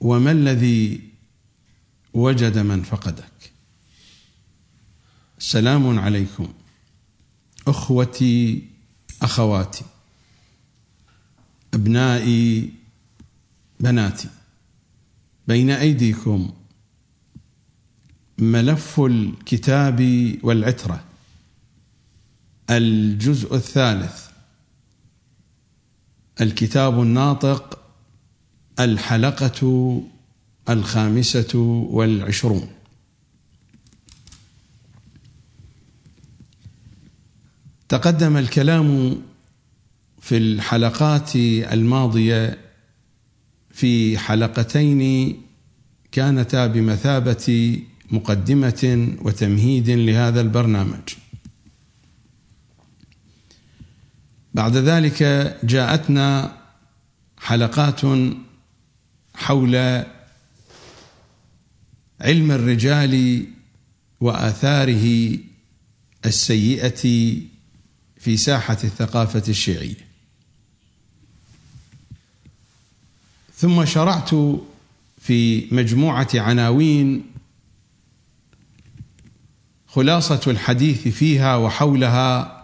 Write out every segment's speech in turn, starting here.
وما الذي وجد من فقدك؟ سلام عليكم. أخوتي أخواتي أبنائي بناتي. بين أيديكم ملف الكتاب والعترة. الجزء الثالث. الكتاب الناطق الحلقة الخامسة والعشرون. تقدم الكلام في الحلقات الماضية في حلقتين كانتا بمثابة مقدمة وتمهيد لهذا البرنامج. بعد ذلك جاءتنا حلقات حول علم الرجال وآثاره السيئة في ساحة الثقافة الشيعية. ثم شرعت في مجموعة عناوين خلاصة الحديث فيها وحولها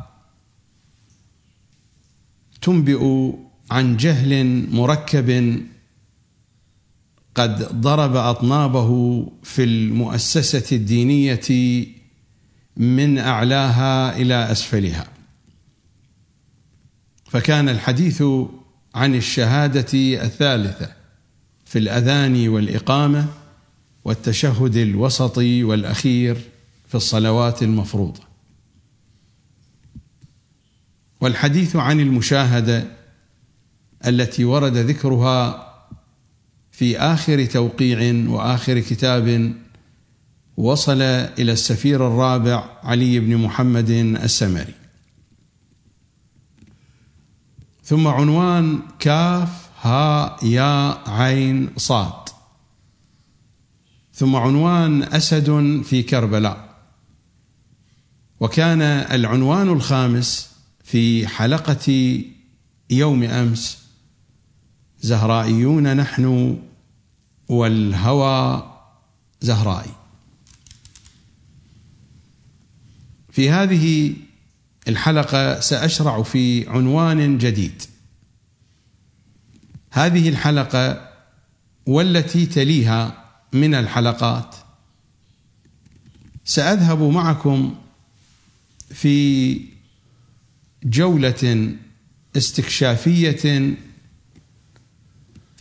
تنبئ عن جهل مركب قد ضرب أطنابه في المؤسسة الدينية من أعلاها إلى أسفلها. فكان الحديث عن الشهادة الثالثة في الأذان والإقامة والتشهد الوسطي والأخير في الصلوات المفروضة. والحديث عن المشاهدة التي ورد ذكرها في آخر توقيع وآخر كتاب وصل إلى السفير الرابع علي بن محمد السمري. ثم عنوان كاف ها يا عين صاد. ثم عنوان أسد في كربلاء. وكان العنوان الخامس في حلقة يوم أمس زهرائيون نحن والهوى زهرائي. في هذه الحلقة سأشرع في عنوان جديد. هذه الحلقة والتي تليها من الحلقات. سأذهب معكم في جولة استكشافية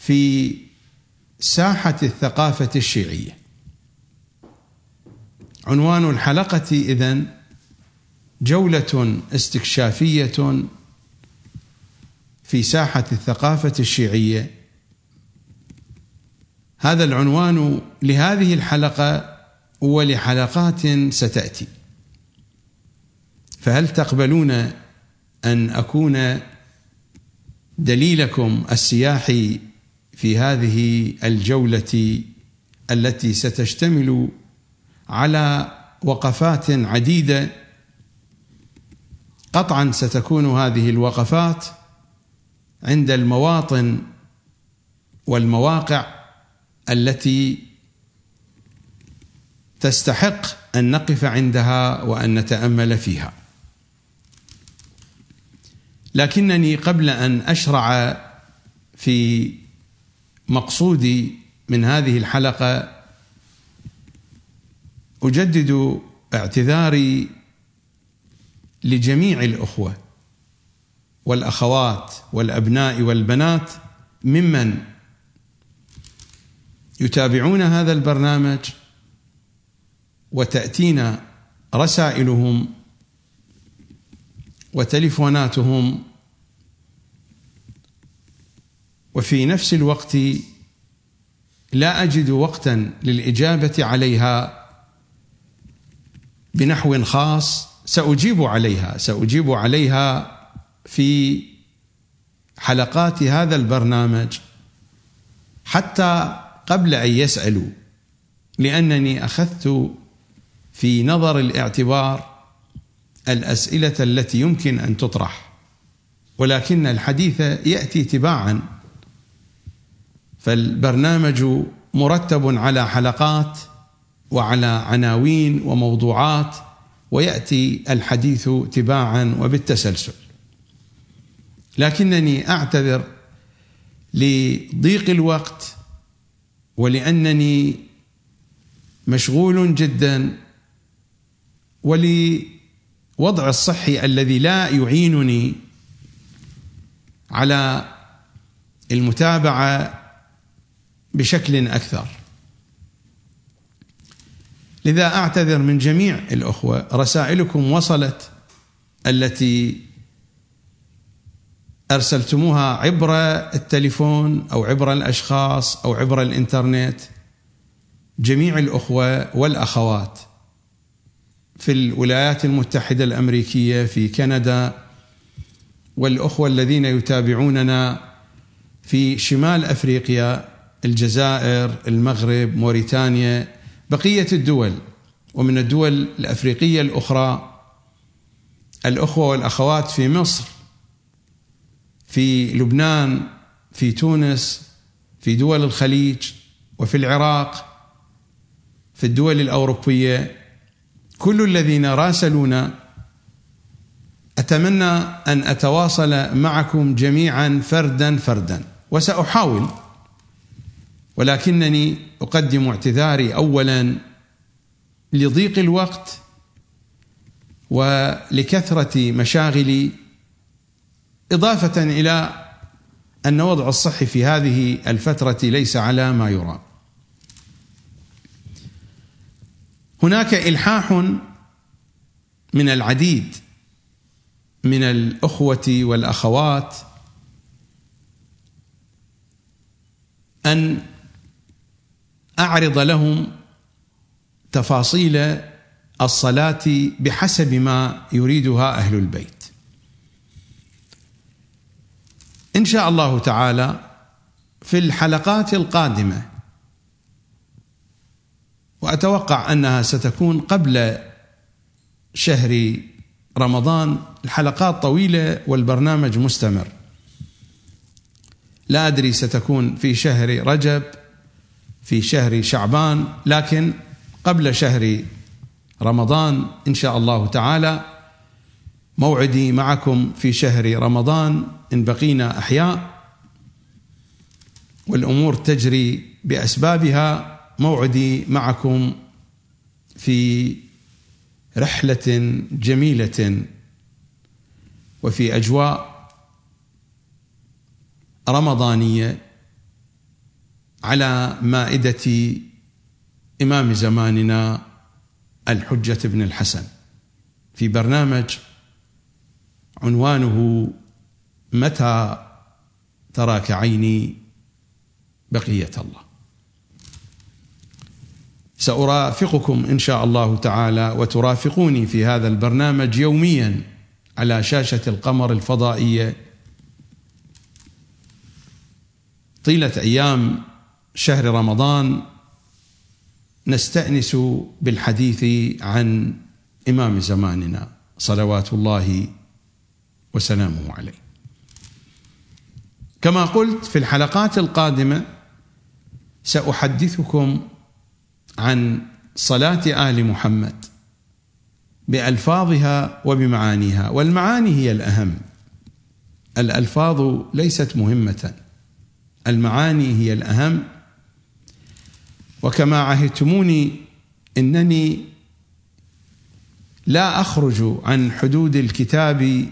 في ساحة الثقافة الشيعية. عنوان الحلقة إذن جولة استكشافية في ساحة الثقافة الشيعية. هذا العنوان لهذه الحلقة ولحلقات ستأتي. فهل تقبلون أن أكون دليلكم السياحي في هذه الجولة التي ستشتمل على وقفات عديدة. قطعا ستكون هذه الوقفات عند المواطن والمواقع التي تستحق أن نقف عندها وأن نتأمل فيها. لكنني قبل أن أشرع في مقصودي من هذه الحلقة أجدد اعتذاري لجميع الأخوة والأخوات والأبناء والبنات ممن يتابعون هذا البرنامج وتأتينا رسائلهم وتليفوناتهم وفي نفس الوقت لا أجد وقتا للإجابة عليها بنحو خاص سأجيب عليها سأجيب عليها في حلقات هذا البرنامج حتى قبل أن يسألوا لأنني أخذت في نظر الاعتبار الأسئلة التي يمكن أن تطرح ولكن الحديث يأتي تباعا. فالبرنامج مرتب على حلقات وعلى عناوين وموضوعات ويأتي الحديث تباعا وبالتسلسل. لكنني أعتذر لضيق الوقت ولأنني مشغول جدا ولوضع الصحي الذي لا يعينني على المتابعة بشكل أكثر. لذا أعتذر من جميع الأخوة رسائلكم وصلت التي أرسلتموها عبر التليفون أو عبر الأشخاص أو عبر الإنترنت. جميع الأخوة والأخوات في الولايات المتحدة الأمريكية في كندا والأخوة الذين يتابعوننا في شمال أفريقيا الجزائر المغرب موريتانيا بقية الدول ومن الدول الأفريقية الأخرى الأخوة والأخوات في مصر في لبنان في تونس في دول الخليج وفي العراق في الدول الأوروبية. كل الذين راسلونا أتمنى أن أتواصل معكم جميعا فردا فردا وسأحاول ولكنني أقدم اعتذاري اولا لضيق الوقت ولكثرة مشاغلي إضافة إلى أن وضع الصحي في هذه الفترة ليس على ما يرام. هناك إلحاح من العديد من الأخوة والأخوات أن أعرض لهم تفاصيل الصلاة بحسب ما يريدها أهل البيت. إن شاء الله تعالى في الحلقات القادمة وأتوقع أنها ستكون قبل شهر رمضان الحلقات طويلة والبرنامج مستمر. لا أدري ستكون في شهر رجب في شهر شعبان لكن قبل شهر رمضان إن شاء الله تعالى موعدي معكم في شهر رمضان إن بقينا أحياء والأمور تجري بأسبابها موعدي معكم في رحلة جميلة وفي أجواء رمضانية على مائدة إمام زماننا الحجة بن الحسن. في برنامج عنوانه متى تراك عيني بقية الله. سأرافقكم إن شاء الله تعالى وترافقوني في هذا البرنامج يوميا على شاشة القمر الفضائية. طيلة أيام شهر رمضان نستأنس بالحديث عن إمام زماننا صلوات الله وسلامه عليه. كما قلت في الحلقات القادمة سأحدثكم عن صلاة آل محمد بألفاظها وبمعانيها والمعاني هي الأهم. الألفاظ ليست مهمة المعاني هي الأهم. وكما عهدتموني إنني لا أخرج عن حدود الكتاب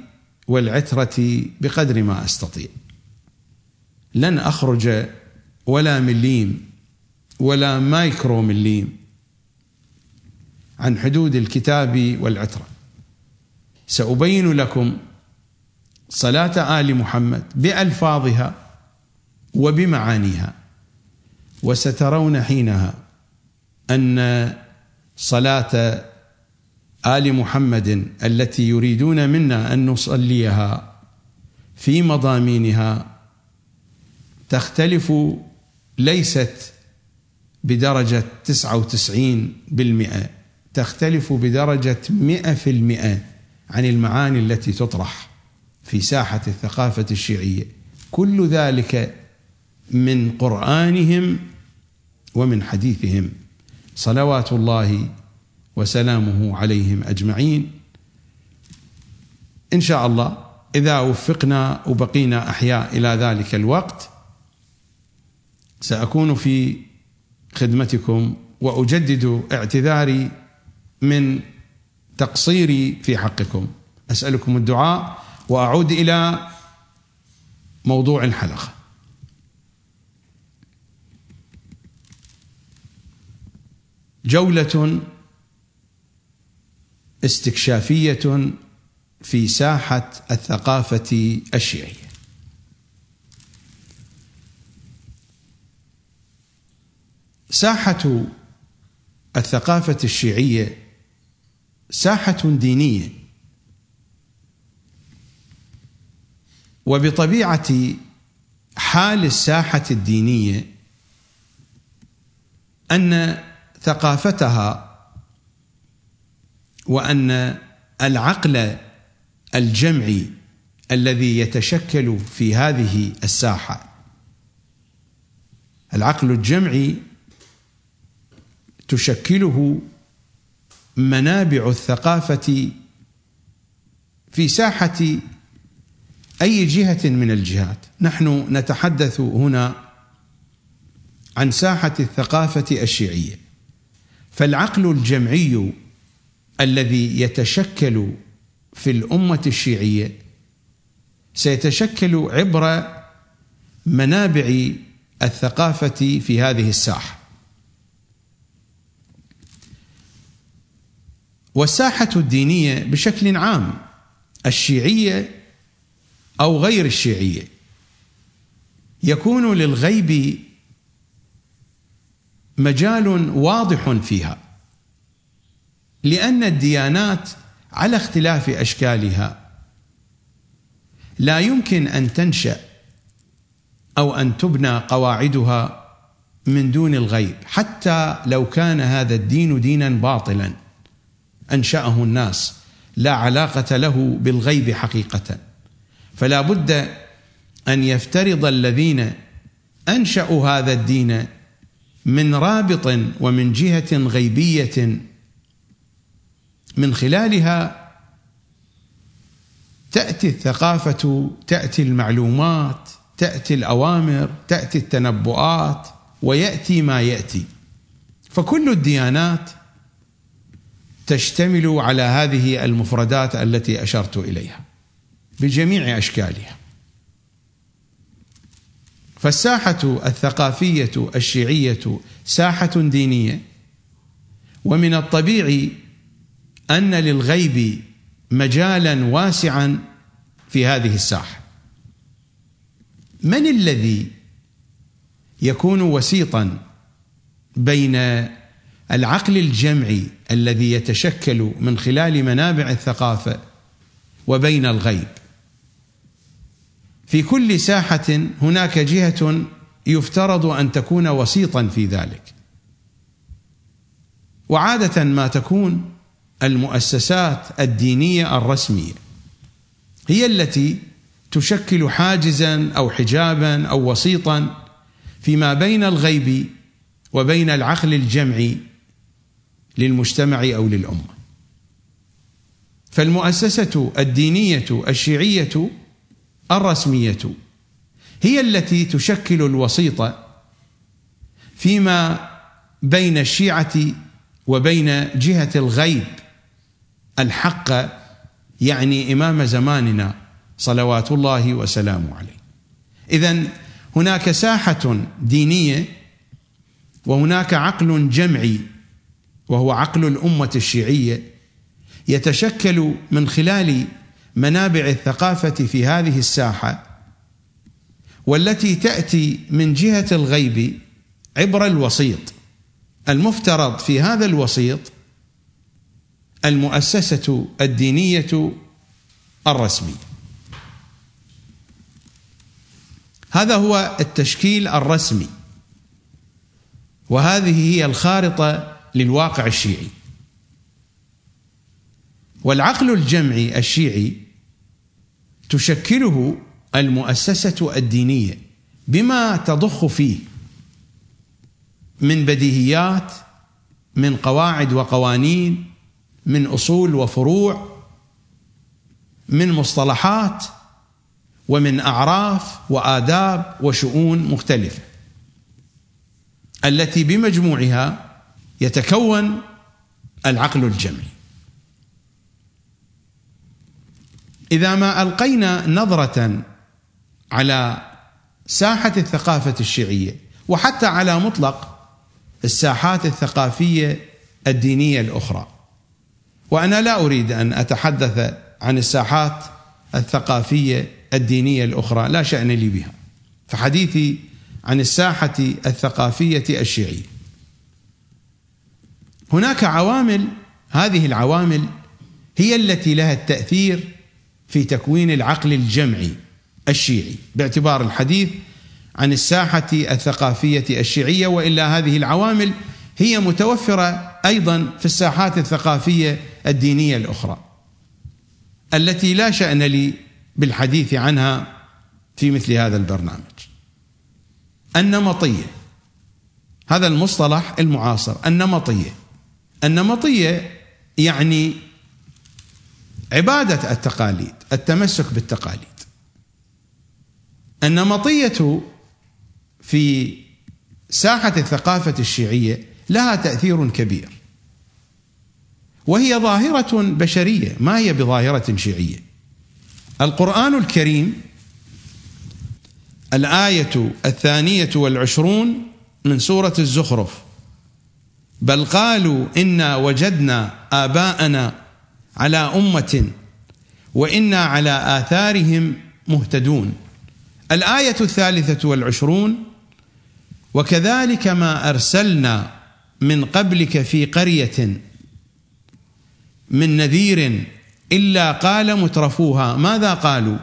والعترة بقدر ما أستطيع. لن أخرج ولا مليم ولا مايكرو مليم عن حدود الكتاب والعترة. سأبين لكم صلاة آل محمد بألفاظها وبمعانيها. وسترون حينها أن صلاة آل محمد التي يريدون منا أن نصليها في مضامينها تختلف ليست بدرجة 99 بالمئة تختلف بدرجة 100 في المئة عن المعاني التي تطرح في ساحة الثقافة الشيعية. كل ذلك من قرآنهم ومن حديثهم. صلوات الله وسلامه عليهم أجمعين. إن شاء الله إذا وفقنا وبقينا أحياء إلى ذلك الوقت سأكون في خدمتكم وأجدد اعتذاري من تقصيري في حقكم. أسألكم الدعاء وأعود إلى موضوع الحلقة. جولة استكشافية في ساحة الثقافة الشيعية. ساحة الثقافة الشيعية ساحة دينية وبطبيعة حال الساحة الدينية أن ثقافتها وأن العقل الجمعي الذي يتشكل في هذه الساحة. العقل الجمعي تشكله منابع الثقافة في ساحة أي جهة من الجهات. نحن نتحدث هنا عن ساحة الثقافة الشيعية. فالعقل الجمعي الذي يتشكل في الأمة الشيعية سيتشكل عبر منابع الثقافة في هذه الساحة. والساحة الدينية بشكل عام الشيعية أو غير الشيعية يكون للغيب مجال واضح فيها لأن الديانات على اختلاف أشكالها. لا يمكن أن تنشأ أو أن تبنى قواعدها من دون الغيب حتى لو كان هذا الدين دينا باطلا أنشأه الناس. لا علاقة له بالغيب حقيقة. فلا بد أن يفترض الذين أنشأوا هذا الدين من رابط ومن جهة غيبية. من خلالها تأتي الثقافة تأتي المعلومات تأتي الأوامر تأتي التنبؤات ويأتي ما يأتي. فكل الديانات تشتمل على هذه المفردات التي أشرت إليها بجميع أشكالها. فالساحة الثقافية الشيعية ساحة دينية. ومن الطبيعي أن للغيب مجالا واسعا في هذه الساحة. من الذي يكون وسيطا بين العقل الجمعي الذي يتشكل من خلال منابع الثقافة وبين الغيب؟ في كل ساحة هناك جهة يفترض أن تكون وسيطا في ذلك. وعادة ما تكون المؤسسات الدينية الرسمية هي التي تشكل حاجزا أو حجابا أو وسيطا فيما بين الغيب وبين العقل الجمعي للمجتمع أو للأمة. فالمؤسسة الدينية الشيعية الرسمية هي التي تشكل الوسيط فيما بين الشيعة وبين جهة الغيب. الحق يعني إمام زماننا صلوات الله وسلامه عليه. اذا هناك ساحة دينية وهناك عقل جمعي وهو عقل الأمة الشيعية يتشكل من خلال منابع الثقافة في هذه الساحة والتي تأتي من جهة الغيب عبر الوسيط. المفترض في هذا الوسيط المؤسسة الدينية الرسمي هذا هو التشكيل الرسمي وهذه هي الخارطة للواقع الشيعي. والعقل الجمعي الشيعي تشكله المؤسسة الدينية بما تضخ فيه من بديهيات من قواعد وقوانين من أصول وفروع من مصطلحات ومن أعراف وآداب وشؤون مختلفة. التي بمجموعها يتكون العقل الجمعي إذا ما ألقينا نظرة على ساحة الثقافة الشيعية وحتى على مطلق الساحات الثقافية الدينية الأخرى. وأنا لا أريد أن أتحدث عن الساحات الثقافية الدينية الأخرى لا شأن لي بها. فحديثي عن الساحة الثقافية الشيعية. هناك عوامل هذه العوامل هي التي لها التأثير في تكوين العقل الجمعي الشيعي باعتبار الحديث عن الساحة الثقافية الشيعية وإلا هذه العوامل هي متوفرة أيضا في الساحات الثقافية الدينية الأخرى. التي لا شأن لي بالحديث عنها في مثل هذا البرنامج. النمطية هذا المصطلح المعاصر النمطية. النمطية يعني عبادة التقاليد. التمسك بالتقاليد. النمطية في ساحة الثقافة الشيعية لها تأثير كبير. وهي ظاهرة بشرية ما هي بظاهرة شيعية؟ القرآن الكريم الآية الثانية والعشرون من سورة الزخرف بل قالوا إنا وجدنا آباءنا على أمة وإنا على آثارهم مهتدون. الآية الثالثة والعشرون وكذلك ما أرسلنا من قبلك في قرية من نذير إلا قال مترفوها. ماذا قالوا؟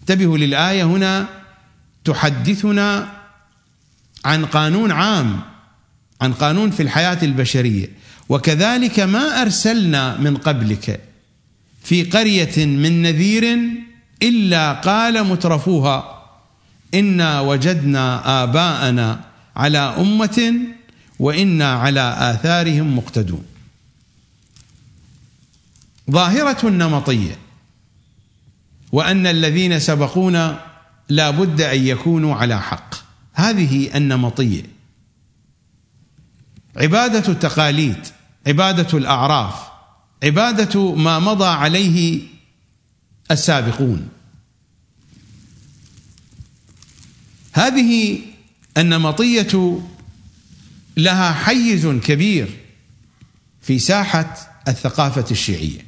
انتبهوا للآية هنا تحدثنا عن قانون عام عن قانون في الحياة البشرية. وكذلك ما أرسلنا من قبلك. في قرية من نذير إلا قال مترفوها إنا وجدنا آباءنا على أمة وإنا على آثارهم مقتدون. ظاهرة النمطيه وأن الذين سبقونا لا بد أن يكونوا على حق. هذه النمطية. عبادة التقاليد عبادة الأعراف عبادة ما مضى عليه السابقون. هذه النمطية لها حيز كبير في ساحة الثقافة الشيعية.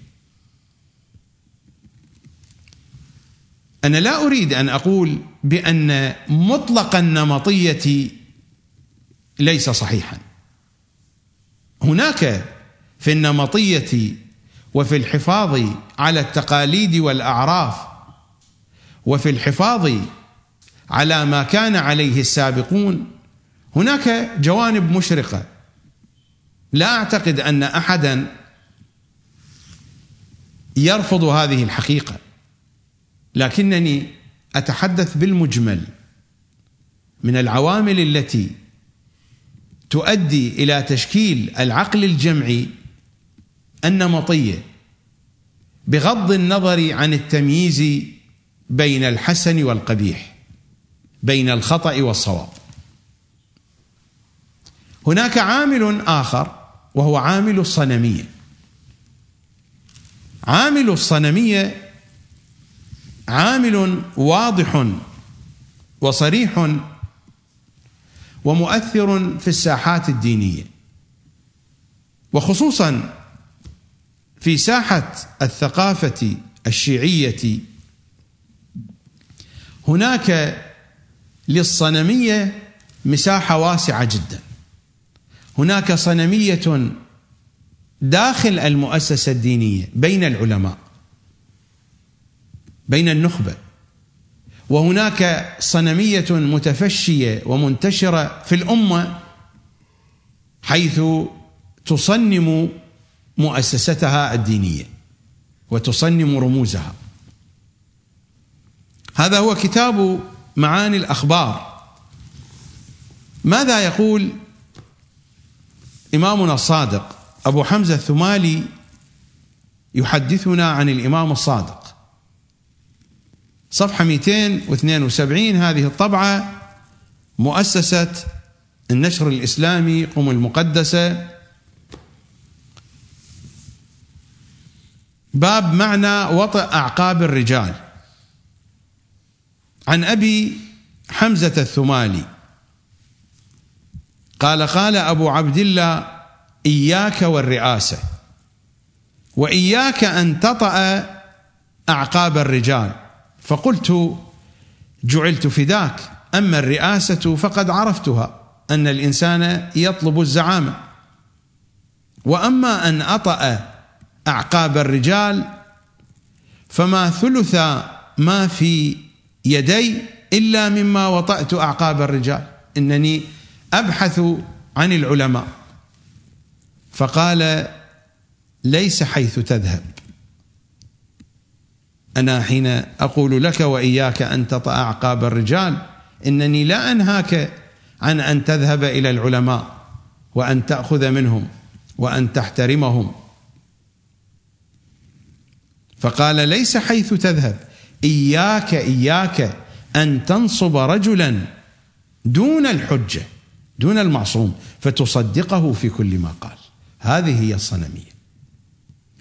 أنا لا أريد أن أقول بأن مطلق النمطية ليس صحيحا. هناك في النمطية وفي الحفاظ على التقاليد والأعراف وفي الحفاظ على ما كان عليه السابقون هناك جوانب مشرقة. لا أعتقد أن احدا يرفض هذه الحقيقة لكنني أتحدث بالمجمل من العوامل التي تؤدي إلى تشكيل العقل الجمعي النمطيه بغض النظر عن التمييز بين الحسن والقبيح بين الخطأ والصواب. هناك عامل آخر وهو عامل الصنمية. عامل الصنمية عامل واضح وصريح ومؤثر في الساحات الدينية وخصوصا في ساحة الثقافة الشيعية. هناك للصنمية مساحة واسعة جدا. هناك صنمية داخل المؤسسة الدينية بين العلماء بين النخبة. وهناك صنمية متفشية ومنتشرة في الأمة حيث تصنم مؤسستها الدينية وتصنم رموزها. هذا هو كتاب معاني الأخبار. ماذا يقول إمامنا الصادق أبو حمزة الثمالي يحدثنا عن الإمام الصادق؟ صفحة 272 هذه الطبعة مؤسسة النشر الإسلامي قم المقدسة باب معنى وطئ أعقاب الرجال. عن أبي حمزة الثمالي قال قال أبو عبد الله إياك والرئاسة. وإياك أن تطأ أعقاب الرجال. فقلت جعلت فداك. أما الرئاسة فقد عرفتها أن الإنسان يطلب الزعامة. وأما أن أطأ أعقاب الرجال فما ثلث ما في يدي إلا مما وطأت أعقاب الرجال. إنني أبحث عن العلماء. فقال ليس حيث تذهب. أنا حين أقول لك وإياك أن تطأ أعقاب الرجال إنني لا أنهاك عن أن تذهب إلى العلماء وأن تأخذ منهم وأن تحترمهم. فقال ليس حيث تذهب. إياك إياك أن تنصب رجلا دون الحجة دون المعصوم فتصدقه في كل ما قال. هذه هي الصنمية.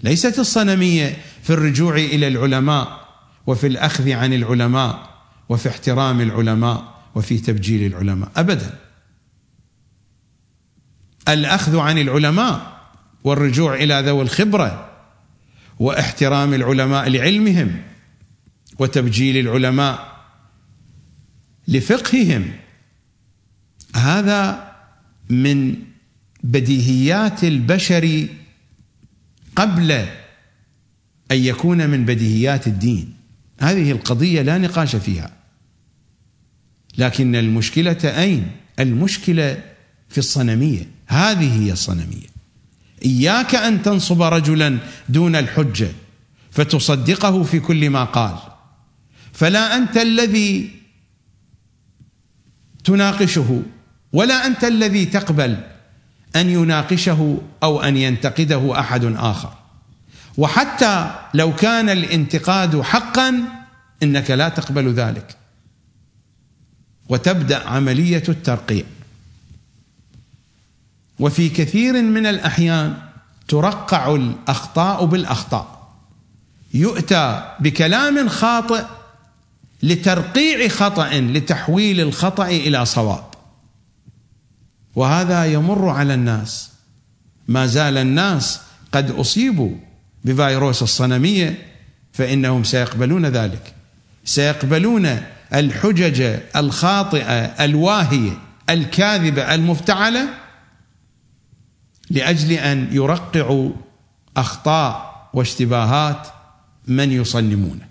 ليست الصنمية في الرجوع إلى العلماء وفي الأخذ عن العلماء وفي احترام العلماء وفي تبجيل العلماء ابدا. الأخذ عن العلماء والرجوع إلى ذوي الخبرة واحترام العلماء لعلمهم وتبجيل العلماء لفقههم. هذا من بديهيات البشر قبل أن يكون من بديهيات الدين. هذه القضية لا نقاش فيها. لكن المشكلة أين؟ المشكلة في الصنمية. هذه هي الصنمية. إياك أن تنصب رجلا دون الحجة فتصدقه في كل ما قال. فلا أنت الذي تناقشه ولا أنت الذي تقبل أن يناقشه أو أن ينتقده أحد آخر. وحتى لو كان الانتقاد حقا إنك لا تقبل ذلك. وتبدأ عملية الترقيع. وفي كثير من الأحيان ترقع الأخطاء بالأخطاء. يؤتى بكلام خاطئ لترقيع خطأ لتحويل الخطأ إلى صواب. وهذا يمر على الناس. ما زال الناس قد أصيبوا بفيروس الصنمية فإنهم سيقبلون ذلك. سيقبلون الحجج الخاطئة الواهية الكاذبة المفتعلة لأجل أن يرقعوا أخطاء واشتباهات من يصنمونه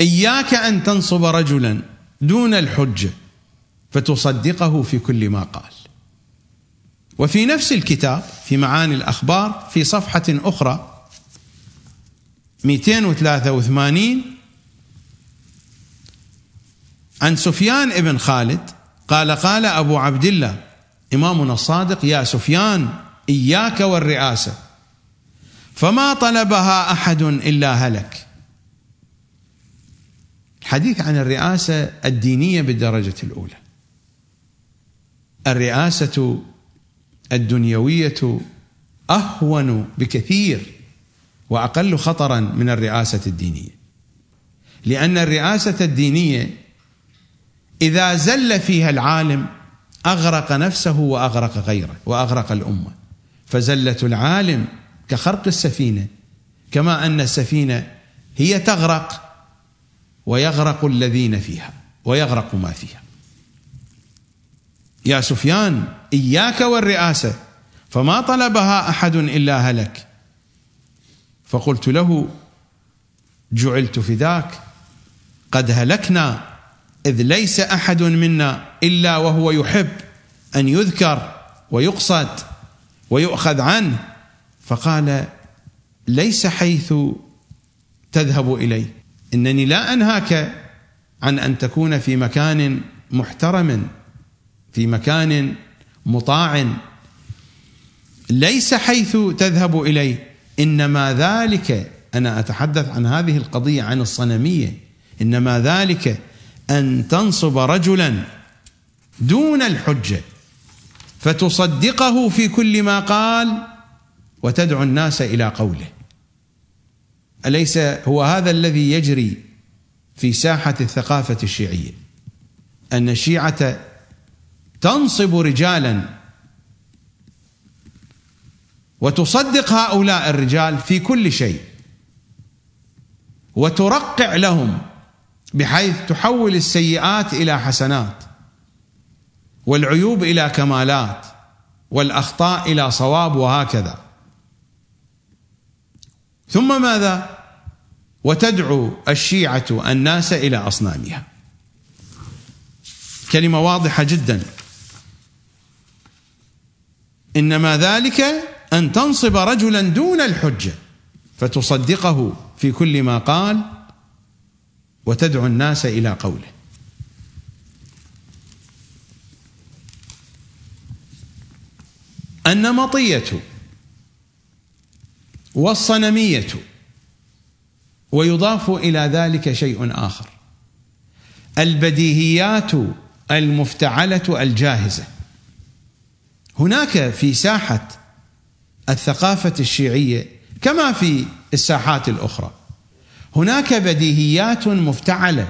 إياك أن تنصب رجلا دون الحجة فتصدقه في كل ما قال. وفي نفس الكتاب في معاني الأخبار في صفحة أخرى 283 عن سفيان ابن خالد قال قال أبو عبد الله إمامنا الصادق يا سفيان إياك والرئاسة. فما طلبها أحد إلا هلك. الحديث عن الرئاسة الدينية بالدرجة الأولى. الرئاسة الدنيوية أهون بكثير وأقل خطرا من الرئاسة الدينية. لأن الرئاسة الدينية إذا زل فيها العالم أغرق نفسه وأغرق غيره وأغرق الأمة. فزلة العالم كخرق السفينة كما أن السفينة هي تغرق ويغرق الذين فيها ويغرق ما فيها. يا سفيان إياك والرئاسة فما طلبها أحد إلا هلك. فقلت له جعلت فداك قد هلكنا إذ ليس أحد منا إلا وهو يحب أن يذكر ويقصد ويؤخذ عنه. فقال ليس حيث تذهب إليه. إنني لا أنهاك عن أن تكون في مكان محترم في مكان مطاع. ليس حيث تذهب إليه. إنما ذلك أنا أتحدث عن هذه القضية عن الصنمية. إنما ذلك أن تنصب رجلا دون الحجة فتصدقه في كل ما قال وتدعو الناس إلى قوله. أليس هو هذا الذي يجري في ساحة الثقافة الشيعية؟ أن الشيعة تنصب رجالا وتصدق هؤلاء الرجال في كل شيء وترقع لهم بحيث تحول السيئات إلى حسنات والعيوب إلى كمالات والأخطاء إلى صواب وهكذا. ثم ماذا؟ وتدعو الشيعة الناس إلى أصنامها. كلمة واضحة جدا. إنما ذلك أن تنصب رجلا دون الحجة فتصدقه في كل ما قال وتدعو الناس إلى قوله. النمطية والصنمية ويضاف إلى ذلك شيء آخر. البديهيات المفتعلة الجاهزة. هناك في ساحة الثقافة الشيعية كما في الساحات الأخرى. هناك بديهيات مفتعلة.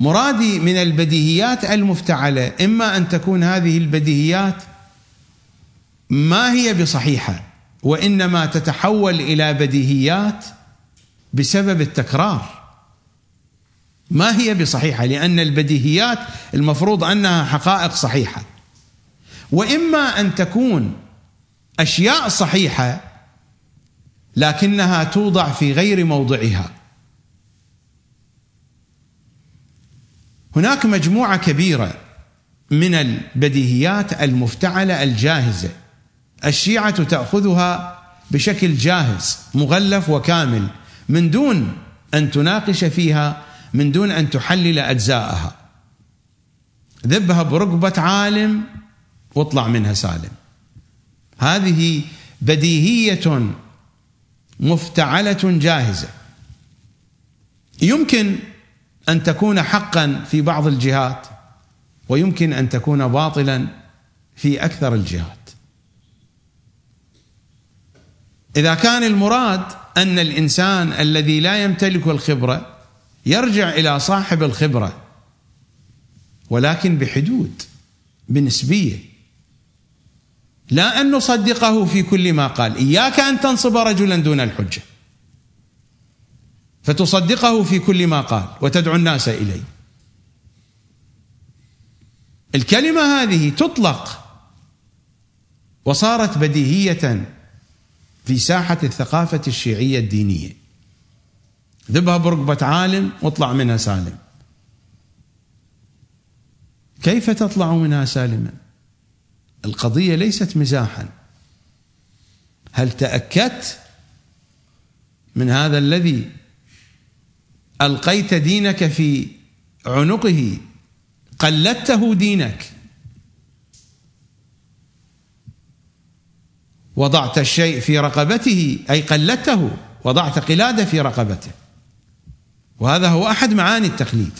مرادي من البديهيات المفتعلة إما أن تكون هذه البديهيات ما هي بصحيحة وإنما تتحول إلى بديهيات بسبب التكرار. ما هي بصحيحة؟ لأن البديهيات المفروض أنها حقائق صحيحة. وإما أن تكون أشياء صحيحة لكنها توضع في غير موضعها. هناك مجموعة كبيرة من البديهيات المفتعلة الجاهزة. الشيعة تأخذها بشكل جاهز مغلف وكامل من دون أن تناقش فيها من دون أن تحلل أجزاءها. ذبها بركبة عالم واطلع منها سالم. هذه بديهية مفتعلة جاهزة. يمكن أن تكون حقا في بعض الجهات ويمكن أن تكون باطلا في أكثر الجهات. إذا كان المراد أن الإنسان الذي لا يمتلك الخبرة يرجع إلى صاحب الخبرة ولكن بحدود بنسبية لا أن نصدقه في كل ما قال. إياك أن تنصب رجلا دون الحجة. فتصدقه في كل ما قال وتدعو الناس إليه. الكلمة هذه تطلق وصارت بديهية في ساحة الثقافة الشيعية الدينية. ذبها بركبة عالم واطلع منها سالم. كيف تطلع منها سالما؟ القضية ليست مزاحا. هل تأكدت من هذا الذي ألقيت دينك في عنقه قلدته دينك وضعت الشيء في رقبته أي قلدته وضعت قلادة في رقبته؟ وهذا هو أحد معاني التقليد.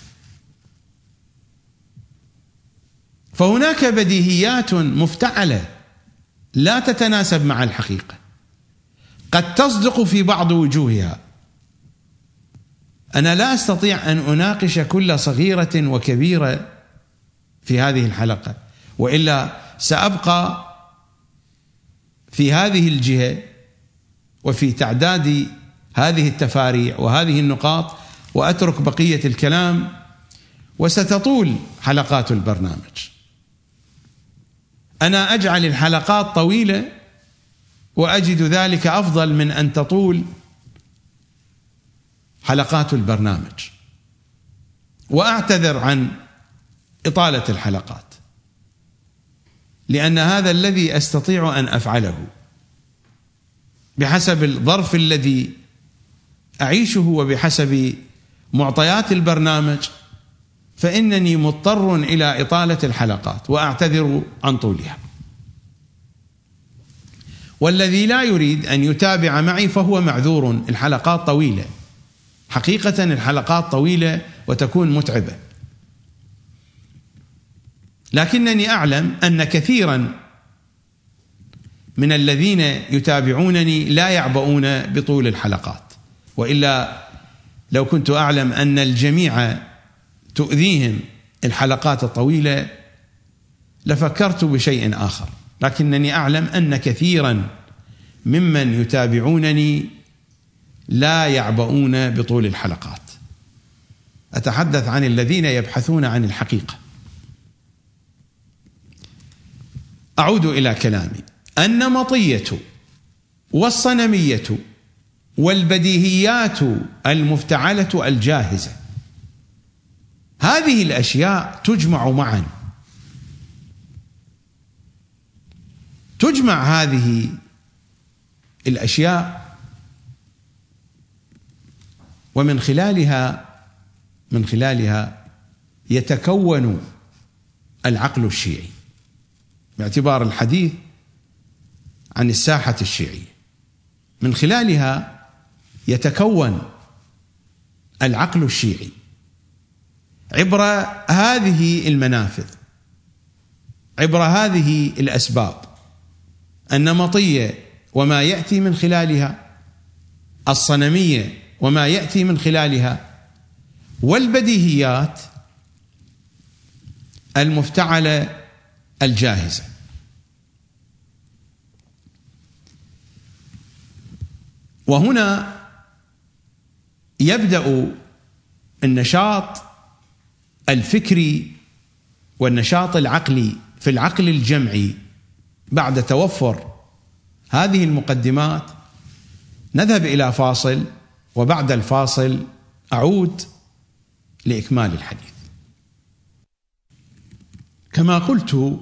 فهناك بديهيات مفتعلة لا تتناسب مع الحقيقة. قد تصدق في بعض وجوهها. أنا لا أستطيع أن أناقش كل صغيرة وكبيرة في هذه الحلقة وإلا سأبقى في هذه الجهة وفي تعداد هذه التفاريع وهذه النقاط وأترك بقية الكلام وستطول حلقات البرنامج. أنا أجعل الحلقات طويلة وأجد ذلك أفضل من أن تطول. حلقات البرنامج. وأعتذر عن إطالة الحلقات. لأن هذا الذي أستطيع أن أفعله بحسب الظرف الذي أعيشه وبحسب معطيات البرنامج فإنني مضطر إلى إطالة الحلقات وأعتذر عن طولها. والذي لا يريد أن يتابع معي فهو معذور الحلقات طويلة. حقيقة الحلقات طويلة وتكون متعبة. لكنني أعلم أن كثيرا من الذين يتابعونني لا يعبؤون بطول الحلقات. وإلا لو كنت أعلم أن الجميع تؤذيهم الحلقات الطويلة لفكرت بشيء آخر لكنني أعلم أن كثيرا ممن يتابعونني لا يعبؤون بطول الحلقات. أتحدث عن الذين يبحثون عن الحقيقة. أعود إلى كلامي. النمطيه والصنمية والبديهيات المفتعلة الجاهزة هذه الأشياء تجمع معا. تجمع هذه الأشياء ومن خلالها من خلالها يتكون العقل الشيعي باعتبار الحديث عن الساحة الشيعية. من خلالها يتكون العقل الشيعي. عبر هذه المنافذ عبر هذه الأسباب. النمطية وما يأتي من خلالها الصنمية وما يأتي من خلالها والبديهيات المفتعلة الجاهزة. وهنا يبدأ النشاط الفكري والنشاط العقلي في العقل الجمعي بعد توفر هذه المقدمات نذهب إلى فاصل وبعد الفاصل أعود لإكمال الحديث. كما قلت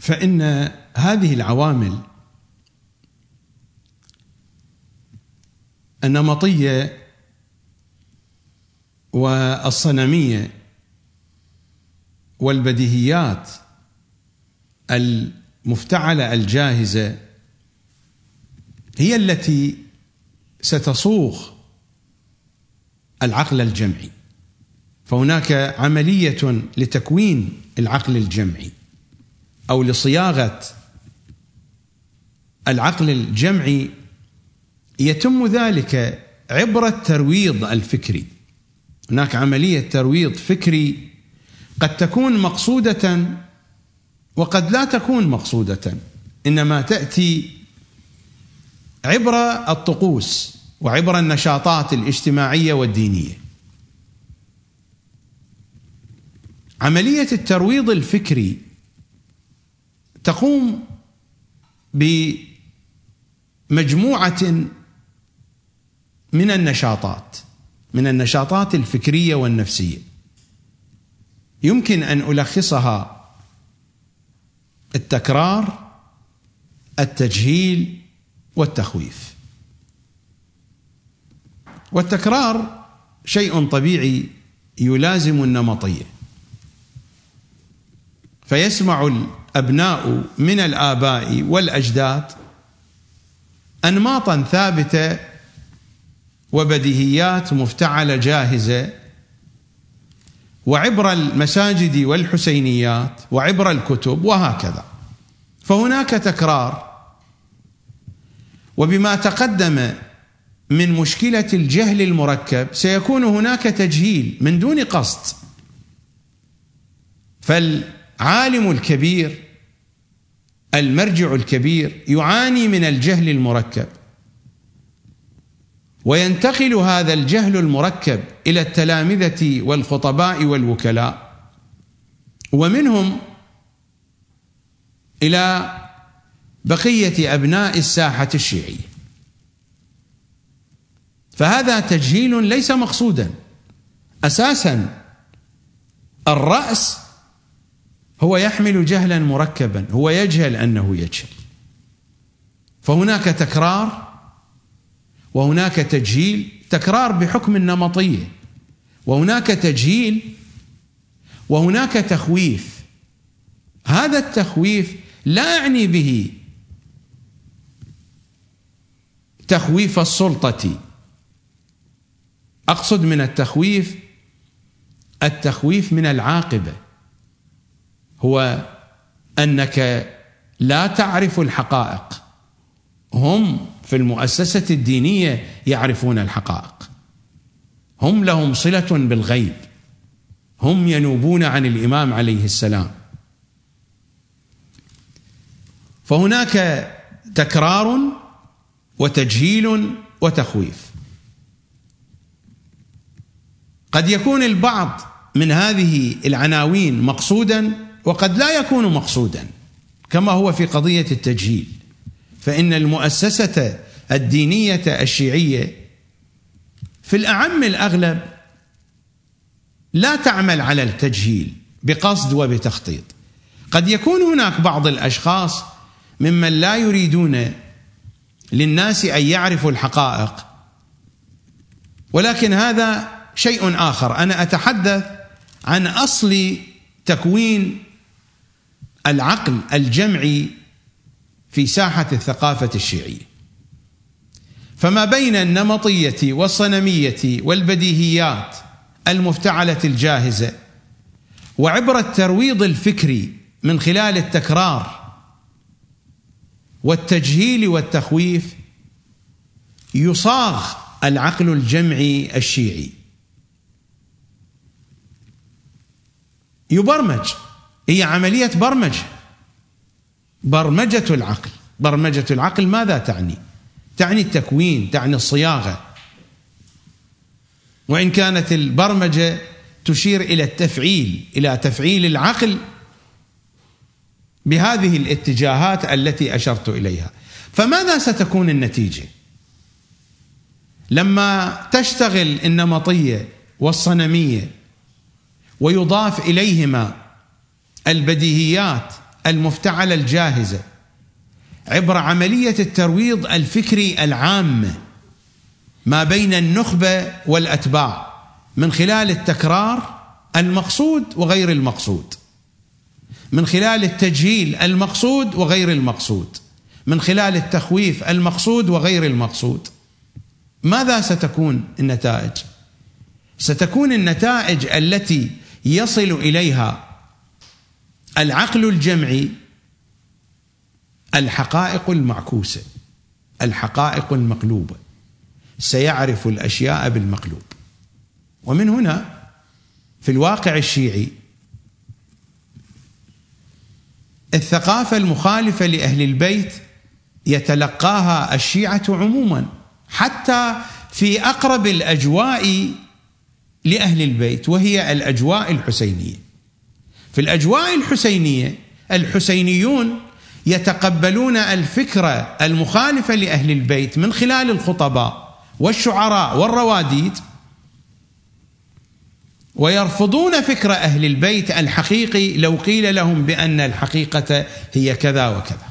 فإن هذه العوامل النمطية والصنمية والبديهيات المفتعلة الجاهزة هي التي ستصوغ العقل الجمعي. فهناك عملية لتكوين العقل الجمعي أو لصياغة العقل الجمعي يتم ذلك عبر الترويض الفكري. هناك عملية ترويض فكري قد تكون مقصودة وقد لا تكون مقصودة إنما تأتي عبر الطقوس وعبر النشاطات الاجتماعية والدينية. عملية الترويض الفكري تقوم بمجموعة من النشاطات. من النشاطات الفكرية والنفسية. يمكن أن ألخصها التكرار التجهيل والتخويف. والتكرار شيء طبيعي يلازم النمطية. فيسمع الأبناء من الآباء والأجداد انماطا ثابتة وبديهيات مفتعلة جاهزة. وعبر المساجد والحسينيات وعبر الكتب وهكذا. فهناك تكرار. وبما تقدم من مشكلة الجهل المركب سيكون هناك تجهيل من دون قصد. فالعالم الكبير المرجع الكبير يعاني من الجهل المركب. وينتقل هذا الجهل المركب إلى التلامذة والخطباء والوكلاء. ومنهم إلى بقية أبناء الساحة الشيعية. فهذا تجهيل ليس مقصودا. أساسا الرأس هو يحمل جهلا مركبا هو يجهل أنه يجهل. فهناك تكرار وهناك تجهيل تكرار بحكم النمطية. وهناك تجهيل وهناك تخويف. هذا التخويف لا اعني به تخويف السلطة. أقصد من التخويف التخويف من العاقبة. هو أنك لا تعرف الحقائق. هم في المؤسسة الدينية يعرفون الحقائق. هم لهم صلة بالغيب. هم ينوبون عن الإمام عليه السلام. فهناك تكرار وتجهيل وتخويف. قد يكون البعض من هذه العناوين مقصودا وقد لا يكون مقصودا كما هو في قضية التجهيل. فإن المؤسسة الدينية الشيعية في الأعم الأغلب لا تعمل على التجهيل بقصد وبتخطيط. قد يكون هناك بعض الأشخاص ممن لا يريدون للناس أن يعرفوا الحقائق ولكن هذا شيء آخر. أنا أتحدث عن أصل تكوين العقل الجمعي في ساحة الثقافة الشيعية. فما بين النمطية والصنمية والبديهيات المفتعلة الجاهزة وعبر الترويض الفكري من خلال التكرار والتجهيل والتخويف يصاغ العقل الجمعي الشيعي. يبرمج هي عملية برمجة. برمجة العقل برمجة العقل ماذا تعني؟ تعني التكوين تعني الصياغة وإن كانت البرمجة تشير إلى التفعيل إلى تفعيل العقل بهذه الاتجاهات التي أشرت إليها فماذا ستكون النتيجة؟ لما تشتغل النمطية والصنمية ويضاف إليهما البديهيات المفتعلة الجاهزة. عبر عملية الترويض الفكري العامه ما بين النخبة والأتباع من خلال التكرار المقصود وغير المقصود. من خلال التجهيل المقصود وغير المقصود. من خلال التخويف المقصود وغير المقصود. ماذا ستكون النتائج؟ ستكون النتائج التي يصل إليها العقل الجمعي الحقائق المعكوسة الحقائق المقلوبة سيعرف الأشياء بالمقلوب ومن هنا في الواقع الشيعي الثقافة المخالفة لأهل البيت يتلقاها الشيعة عموما حتى في أقرب الأجواء لأهل البيت وهي الأجواء الحسينية. في الأجواء الحسينية الحسينيون يتقبلون الفكرة المخالفة لأهل البيت من خلال الخطباء والشعراء والرواديد ويرفضون فكر أهل البيت الحقيقي لو قيل لهم بأن الحقيقة هي كذا وكذا.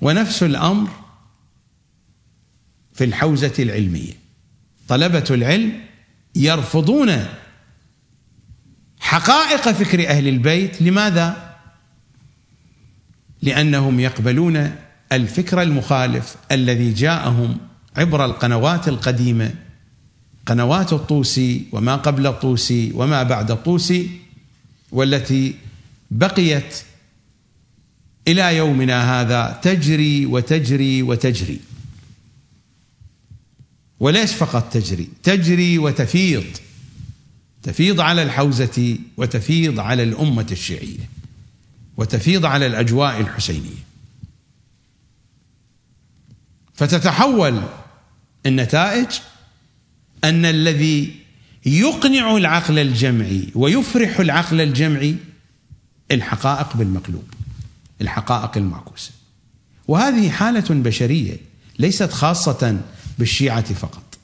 ونفس الأمر في الحوزة العلمية. طلبة العلم يرفضون حقائق فكر أهل البيت. لماذا؟ لأنهم يقبلون الفكر المخالف الذي جاءهم عبر القنوات القديمة. قنوات الطوسي وما قبل الطوسي وما بعد الطوسي والتي بقيت إلى يومنا هذا تجري وتجري وتجري. وليش فقط تجري تجري وتفيض. تفيض على الحوزة وتفيض على الأمة الشيعية وتفيض على الأجواء الحسينية. فتتحول النتائج أن الذي يقنع العقل الجمعي ويفرح العقل الجمعي الحقائق بالمقلوب الحقائق المعكوسة. وهذه حالة بشرية ليست خاصة بالشيعة فقط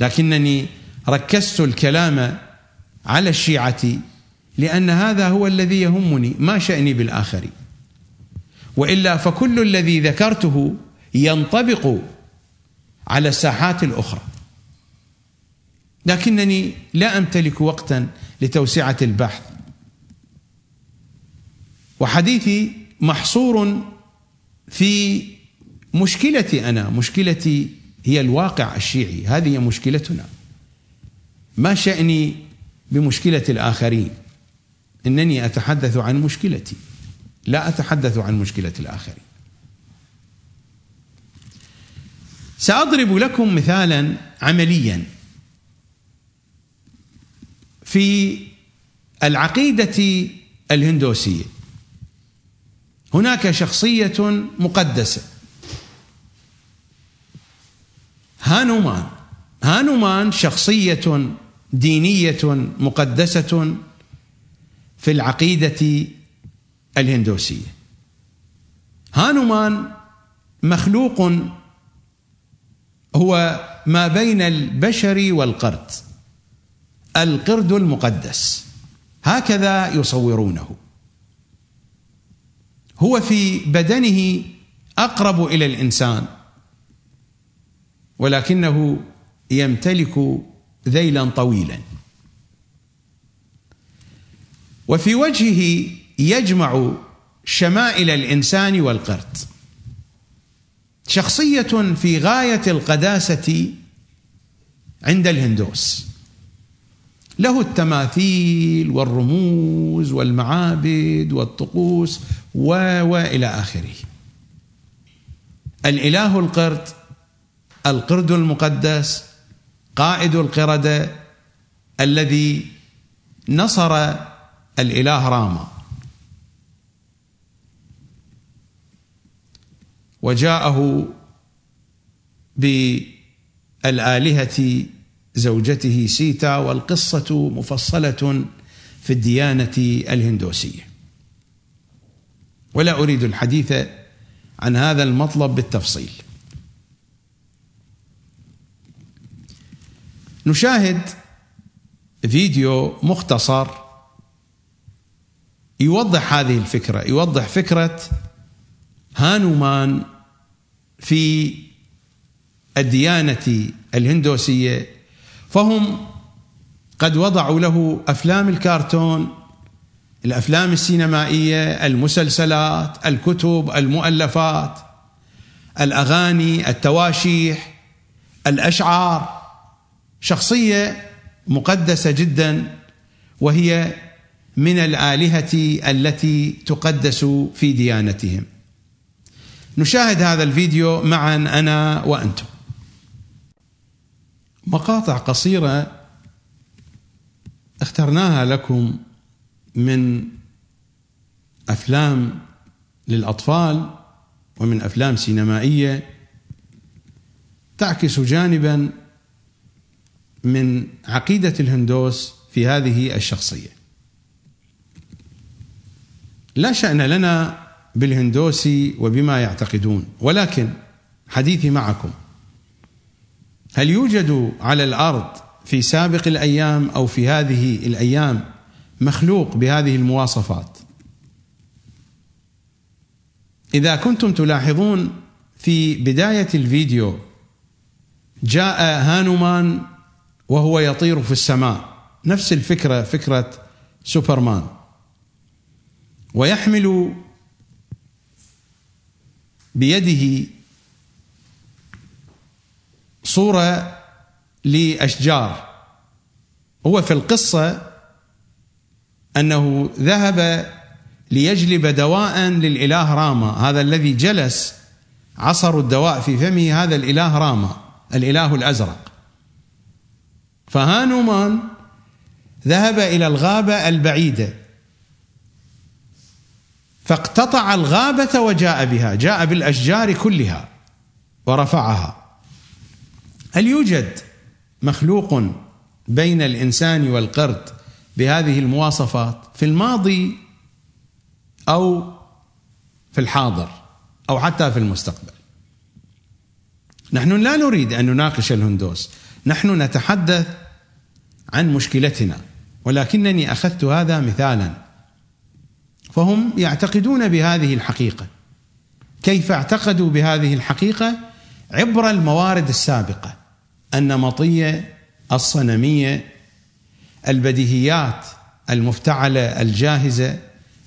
لكنني ركزت الكلام على الشيعة لأن هذا هو الذي يهمني ما شأني بالاخرين وإلا فكل الذي ذكرته ينطبق على الساحات الأخرى. لكنني لا أمتلك وقتا لتوسعة البحث. وحديثي محصور في مشكلتي أنا مشكلتي هي الواقع الشيعي. هذه مشكلتنا. ما شأني بمشكلة الآخرين؟ إنني أتحدث عن مشكلتي. لا أتحدث عن مشكلة الآخرين. سأضرب لكم مثالا عمليا. في العقيدة الهندوسية هناك شخصية مقدسة. هانومان. هانومان شخصية دينية مقدسة في العقيدة الهندوسية. هانومان مخلوق هو ما بين البشر والقرد القرد المقدس. هكذا يصورونه. هو في بدنه أقرب إلى الإنسان ولكنه يمتلك ذيلا طويلا. وفي وجهه يجمع شمائل الإنسان والقرد. شخصية في غاية القداسة عند الهندوس. له التماثيل والرموز والمعابد والطقوس و والى آخره. الإله القرد القرد المقدس قائد القرده الذي نصر الإله راما. وجاءه بالآلهة زوجته سيتا والقصة مفصلة في الديانة الهندوسية. ولا أريد الحديث عن هذا المطلب بالتفصيل. نشاهد فيديو مختصر يوضح هذه الفكرة يوضح فكرة هانومان في الديانة الهندوسية. فهم قد وضعوا له أفلام الكرتون الأفلام السينمائية المسلسلات الكتب المؤلفات الأغاني التواشيح الأشعار. شخصية مقدسة جدا وهي من الآلهة التي تقدس في ديانتهم. نشاهد هذا الفيديو معا أنا وأنتم. مقاطع قصيرة اخترناها لكم من أفلام للأطفال ومن أفلام سينمائية تعكس جانبا من عقيدة الهندوس في هذه الشخصية. لا شأن لنا بالهندوس وبما يعتقدون ولكن حديثي معكم. هل يوجد على الأرض في سابق الأيام أو في هذه الأيام مخلوق بهذه المواصفات؟ إذا كنتم تلاحظون في بداية الفيديو جاء هانومان وهو يطير في السماء. نفس الفكرة فكرة سوبرمان. ويحمل بيده صورة لأشجار. هو في القصة أنه ذهب ليجلب دواء للإله راما. هذا الذي جلس عصر الدواء في فمه هذا الإله راما الإله الأزرق. فهانومان ذهب إلى الغابة البعيدة. فاقتطع الغابة وجاء بها جاء بالأشجار كلها ورفعها. هل يوجد مخلوق بين الإنسان والقرد بهذه المواصفات؟ في الماضي أو في الحاضر أو حتى في المستقبل. نحن لا نريد أن نناقش الهندوس. نحن نتحدث عن مشكلتنا ولكنني أخذت هذا مثالا. فهم يعتقدون بهذه الحقيقة. كيف اعتقدوا بهذه الحقيقة؟ عبر الموارد السابقة. النمطية الصنمية البديهيات المفتعلة الجاهزة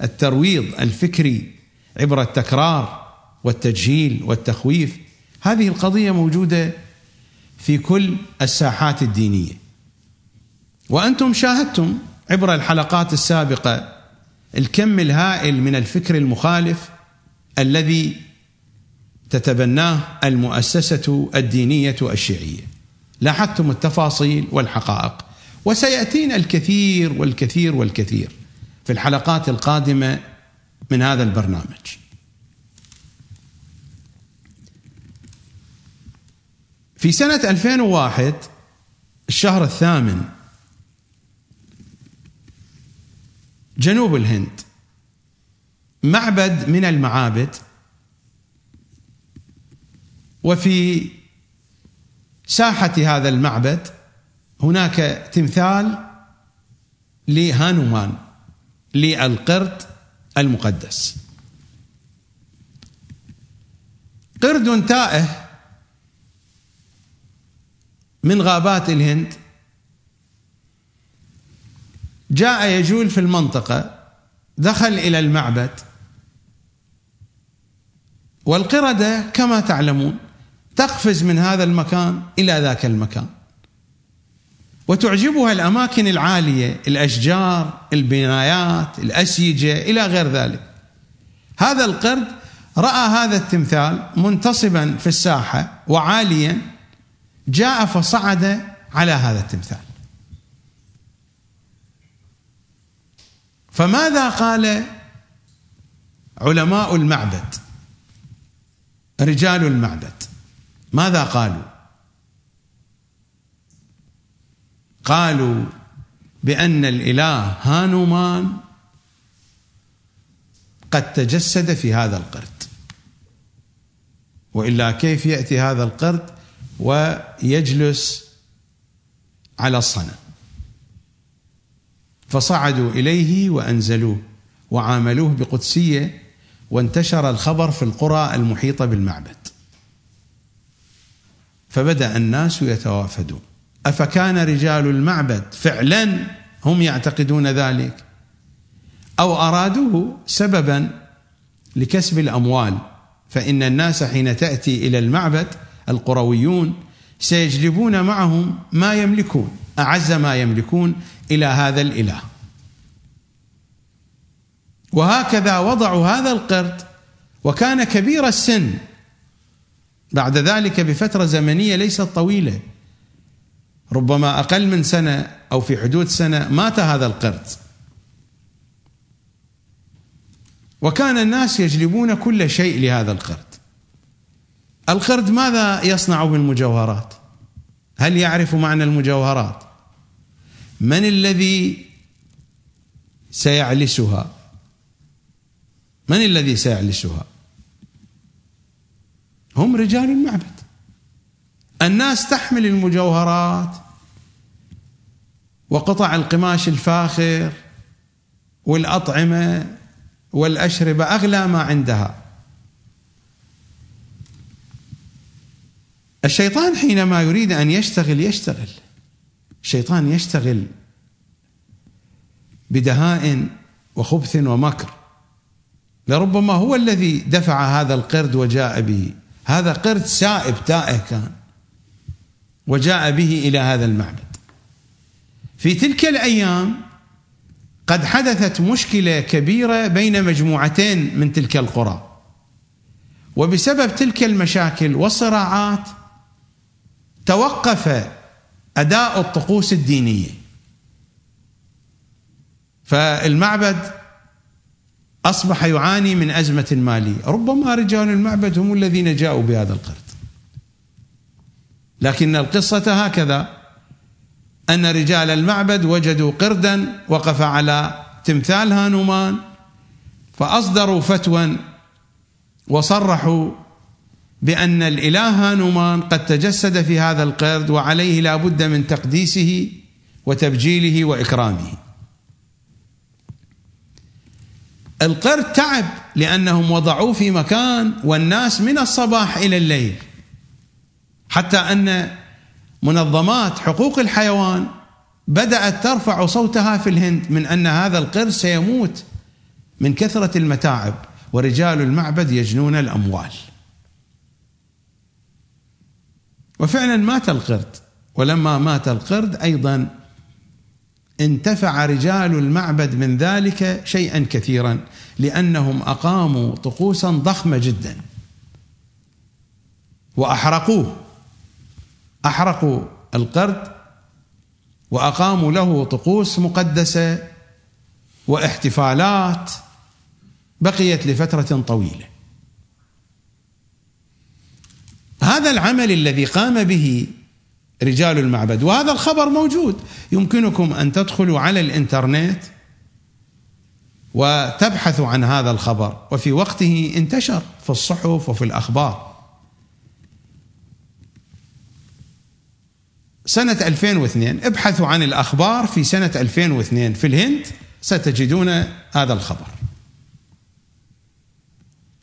الترويض الفكري عبر التكرار والتجهيل والتخويف. هذه القضية موجودة في كل الساحات الدينية. وأنتم شاهدتم عبر الحلقات السابقة الكم الهائل من الفكر المخالف الذي تتبناه المؤسسة الدينية الشيعية. لاحظتم التفاصيل والحقائق. وسيأتينا الكثير والكثير والكثير في الحلقات القادمة من هذا البرنامج. في سنة 2001 الشهر الثامن جنوب الهند معبد من المعابد وفي ساحة هذا المعبد هناك تمثال لهانومان للقرد المقدس. قرد تائه من غابات الهند. جاء يجول في المنطقة دخل إلى المعبد. والقردة كما تعلمون تقفز من هذا المكان إلى ذاك المكان. وتعجبها الأماكن العالية الأشجار البنايات الأسيجة إلى غير ذلك. هذا القرد رأى هذا التمثال منتصبا في الساحة وعاليا جاء فصعد على هذا التمثال. فماذا قال علماء المعبد؟ رجال المعبد. ماذا قالوا؟ قالوا بأن الإله هانومان قد تجسد في هذا القرد. وإلا كيف يأتي هذا القرد؟ ويجلس على الصنم. فصعدوا إليه وأنزلوه وعاملوه بقدسية وانتشر الخبر في القرى المحيطة بالمعبد. فبدأ الناس يتوافدون. أفكان رجال المعبد فعلا هم يعتقدون ذلك؟ أو أرادوه سببا لكسب الأموال؟ فإن الناس حين تأتي إلى المعبد القرويون سيجلبون معهم ما يملكون أعز ما يملكون إلى هذا الإله. وهكذا وضعوا هذا القرد وكان كبير السن. بعد ذلك بفترة زمنية ليست طويلة. ربما أقل من سنة أو في حدود سنة مات هذا القرد وكان الناس يجلبون كل شيء لهذا القرد القرد ماذا يصنع بالمجوهرات؟ هل يعرف معنى المجوهرات؟ من الذي سيعلسها؟ من الذي سيعلسها؟ هم رجال المعبد. الناس تحمل المجوهرات وقطع القماش الفاخر والأطعمة والأشربة أغلى ما عندها. الشيطان حينما يريد أن يشتغل يشتغل. الشيطان يشتغل بدهاء وخبث ومكر. لربما هو الذي دفع هذا القرد وجاء به. هذا قرد سائب تائه كان. وجاء به إلى هذا المعبد. في تلك الأيام قد حدثت مشكلة كبيرة بين مجموعتين من تلك القرى. وبسبب تلك المشاكل والصراعات توقف أداء الطقوس الدينية. فالمعبد أصبح يعاني من أزمة مالية. ربما رجال المعبد هم الذين جاءوا بهذا القرد. لكن القصة هكذا أن رجال المعبد وجدوا قردا وقف على تمثال هانومان فأصدروا فتوى وصرحوا بأن الإله هانومان قد تجسد في هذا القرد وعليه لا بد من تقديسه وتبجيله وإكرامه. القرد تعب لأنهم وضعوه في مكان والناس من الصباح إلى الليل. حتى أن منظمات حقوق الحيوان بدأت ترفع صوتها في الهند من أن هذا القرد سيموت من كثرة المتاعب ورجال المعبد يجنون الأموال. وفعلا مات القرد. ولما مات القرد أيضا انتفع رجال المعبد من ذلك شيئا كثيرا لأنهم أقاموا طقوسا ضخمة جدا. وأحرقوه. أحرقوا القرد وأقاموا له طقوس مقدسة واحتفالات بقيت لفترة طويلة. هذا العمل الذي قام به رجال المعبد وهذا الخبر موجود. يمكنكم أن تدخلوا على الإنترنت وتبحثوا عن هذا الخبر وفي وقته انتشر في الصحف وفي الأخبار. سنة 2002 ابحثوا عن الأخبار في سنة 2002 في الهند ستجدون هذا الخبر.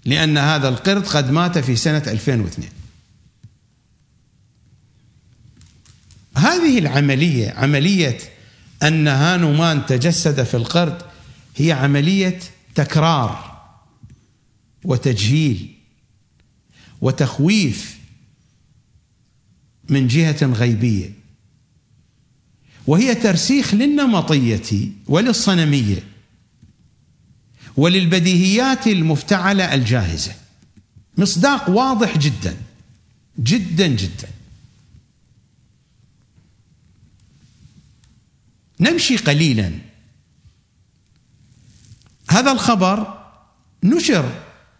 لأن هذا القرد قد مات في سنة 2002 هذه العملية عملية أن هانومان تجسد في القرد هي عملية تكرار وتجهيل وتخويف من جهة غيبية. وهي ترسيخ للنمطية وللصنمية وللبديهيات المفتعلة الجاهزة. مصداق واضح جدا جدا جدا. نمشي قليلا. هذا الخبر نشر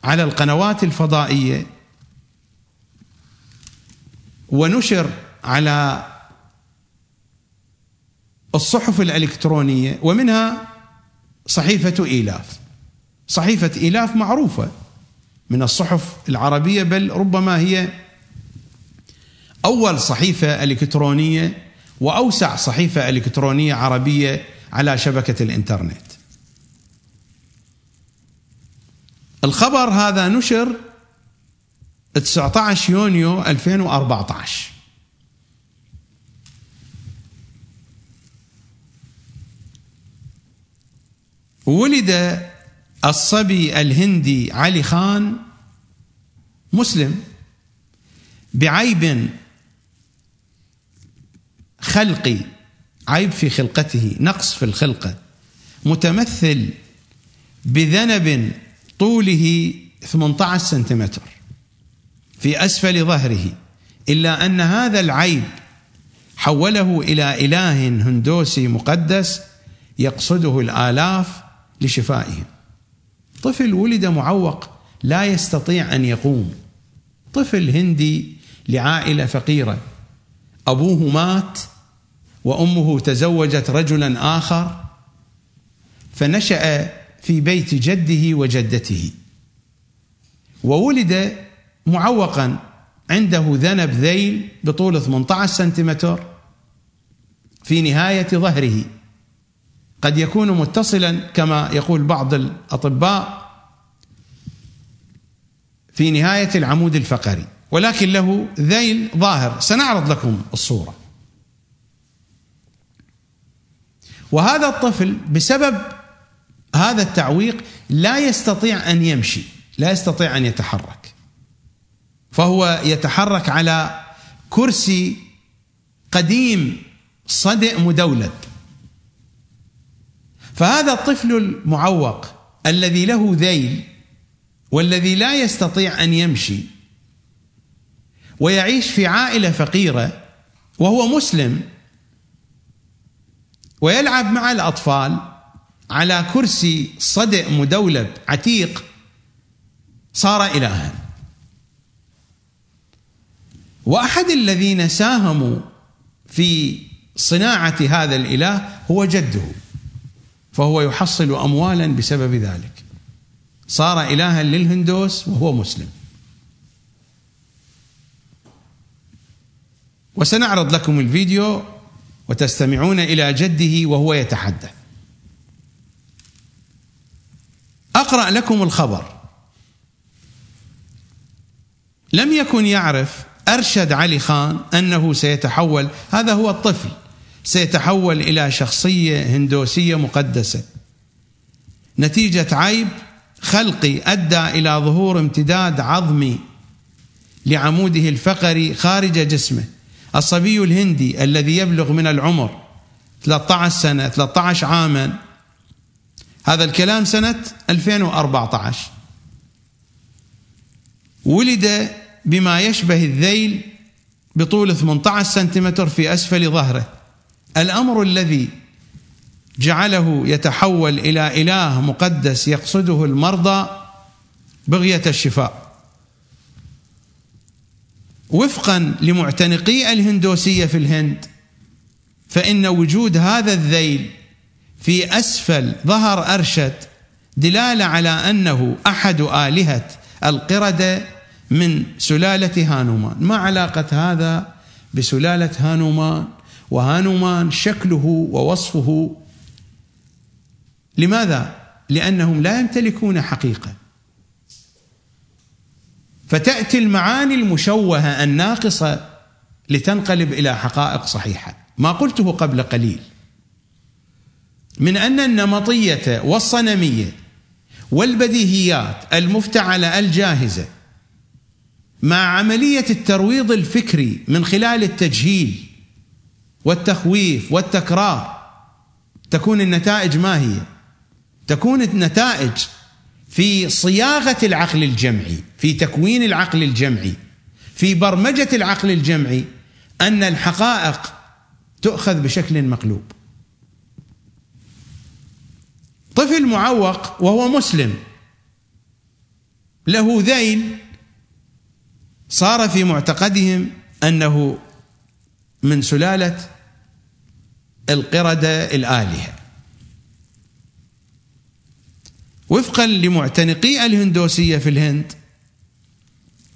على القنوات الفضائية ونشر على الصحف الإلكترونية ومنها صحيفة إيلاف. صحيفة إيلاف معروفة من الصحف العربية بل ربما هي أول صحيفة إلكترونية وأوسع صحيفة إلكترونية عربية على شبكة الإنترنت. الخبر هذا نشر 19 يونيو 2014 ولد الصبي الهندي علي خان مسلم بعيب خلقي عيب في خلقته نقص في الخلقه متمثل بذنب طوله 18 سنتيمتر في أسفل ظهره إلا أن هذا العيب حوله إلى إله هندوسي مقدس يقصده الآلاف لشفائهم طفل ولد معوق لا يستطيع أن يقوم. طفل هندي لعائلة فقيرة. أبوه مات وأمه تزوجت رجلا آخر فنشأ في بيت جده وجدته. وولد معوقا عنده ذنب ذيل بطول 18 سنتيمتر في نهاية ظهره. قد يكون متصلا كما يقول بعض الأطباء في نهاية العمود الفقري. ولكن له ذيل ظاهر. سنعرض لكم الصورة. وهذا الطفل بسبب هذا التعويق لا يستطيع أن يمشي لا يستطيع أن يتحرك. فهو يتحرك على كرسي قديم صدئ مدولب فهذا الطفل المعوق الذي له ذيل والذي لا يستطيع أن يمشي ويعيش في عائلة فقيرة وهو مسلم ويلعب مع الأطفال على كرسي صدئ مدولب عتيق صار إلها. وأحد الذين ساهموا في صناعة هذا الإله هو جده فهو يحصل أموالا بسبب ذلك. صار إلها للهندوس وهو مسلم. وسنعرض لكم الفيديو وتستمعون إلى جده وهو يتحدث. أقرأ لكم الخبر. لم يكن يعرف أرشد علي خان أنه سيتحول هذا هو الطفل سيتحول إلى شخصية هندوسية مقدسة. نتيجة عيب خلقي أدى إلى ظهور امتداد عظمي لعموده الفقري خارج جسمه. الصبي الهندي الذي يبلغ من العمر 13 سنة 13 عاما. هذا الكلام سنة 2014 ولد بما يشبه الذيل بطول 18 سنتيمتر في أسفل ظهره. الأمر الذي جعله يتحول إلى إله مقدس يقصده المرضى بغية الشفاء. وفقا لمعتنقي الهندوسية في الهند. فإن وجود هذا الذيل في أسفل ظهر أرشد دلالة على أنه أحد آلهة القردة من سلالة هانومان. ما علاقة هذا بسلالة هانومان؟ وهانومان شكله ووصفه. لماذا؟ لأنهم لا يمتلكون حقيقة. فتأتي المعاني المشوهة الناقصة لتنقلب إلى حقائق صحيحة ما قلته قبل قليل من أن النمطية والصنمية والبديهيات المفتعلة الجاهزة مع عملية الترويض الفكري من خلال التجهيل والتخويف والتكرار تكون النتائج ما هي؟ تكون النتائج في صياغة العقل الجمعي في تكوين العقل الجمعي في برمجة العقل الجمعي أن الحقائق تؤخذ بشكل مقلوب. طفل معوق وهو مسلم له ذيل صار في معتقدهم أنه من سلالة القردة الآلهة. وفقا لمعتنقي الهندوسية في الهند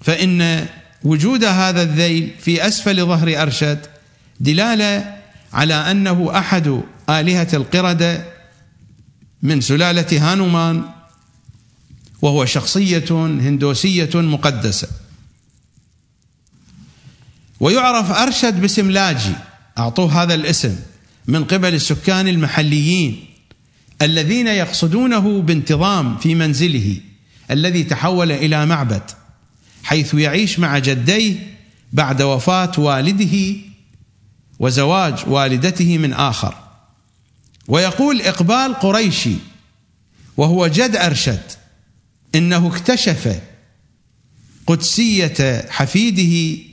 فإن وجود هذا الذيل في أسفل ظهر أرشد دلالة على أنه أحد آلهة القرده من سلالة هانومان وهو شخصية هندوسية مقدسة. ويعرف أرشد باسم لاجي أعطوه هذا الاسم من قبل السكان المحليين. الذين يقصدونه بانتظام في منزله الذي تحول إلى معبد حيث يعيش مع جديه بعد وفاة والده وزواج والدته من آخر. ويقول إقبال قريشي وهو جد أرشد إنه اكتشف قدسية حفيده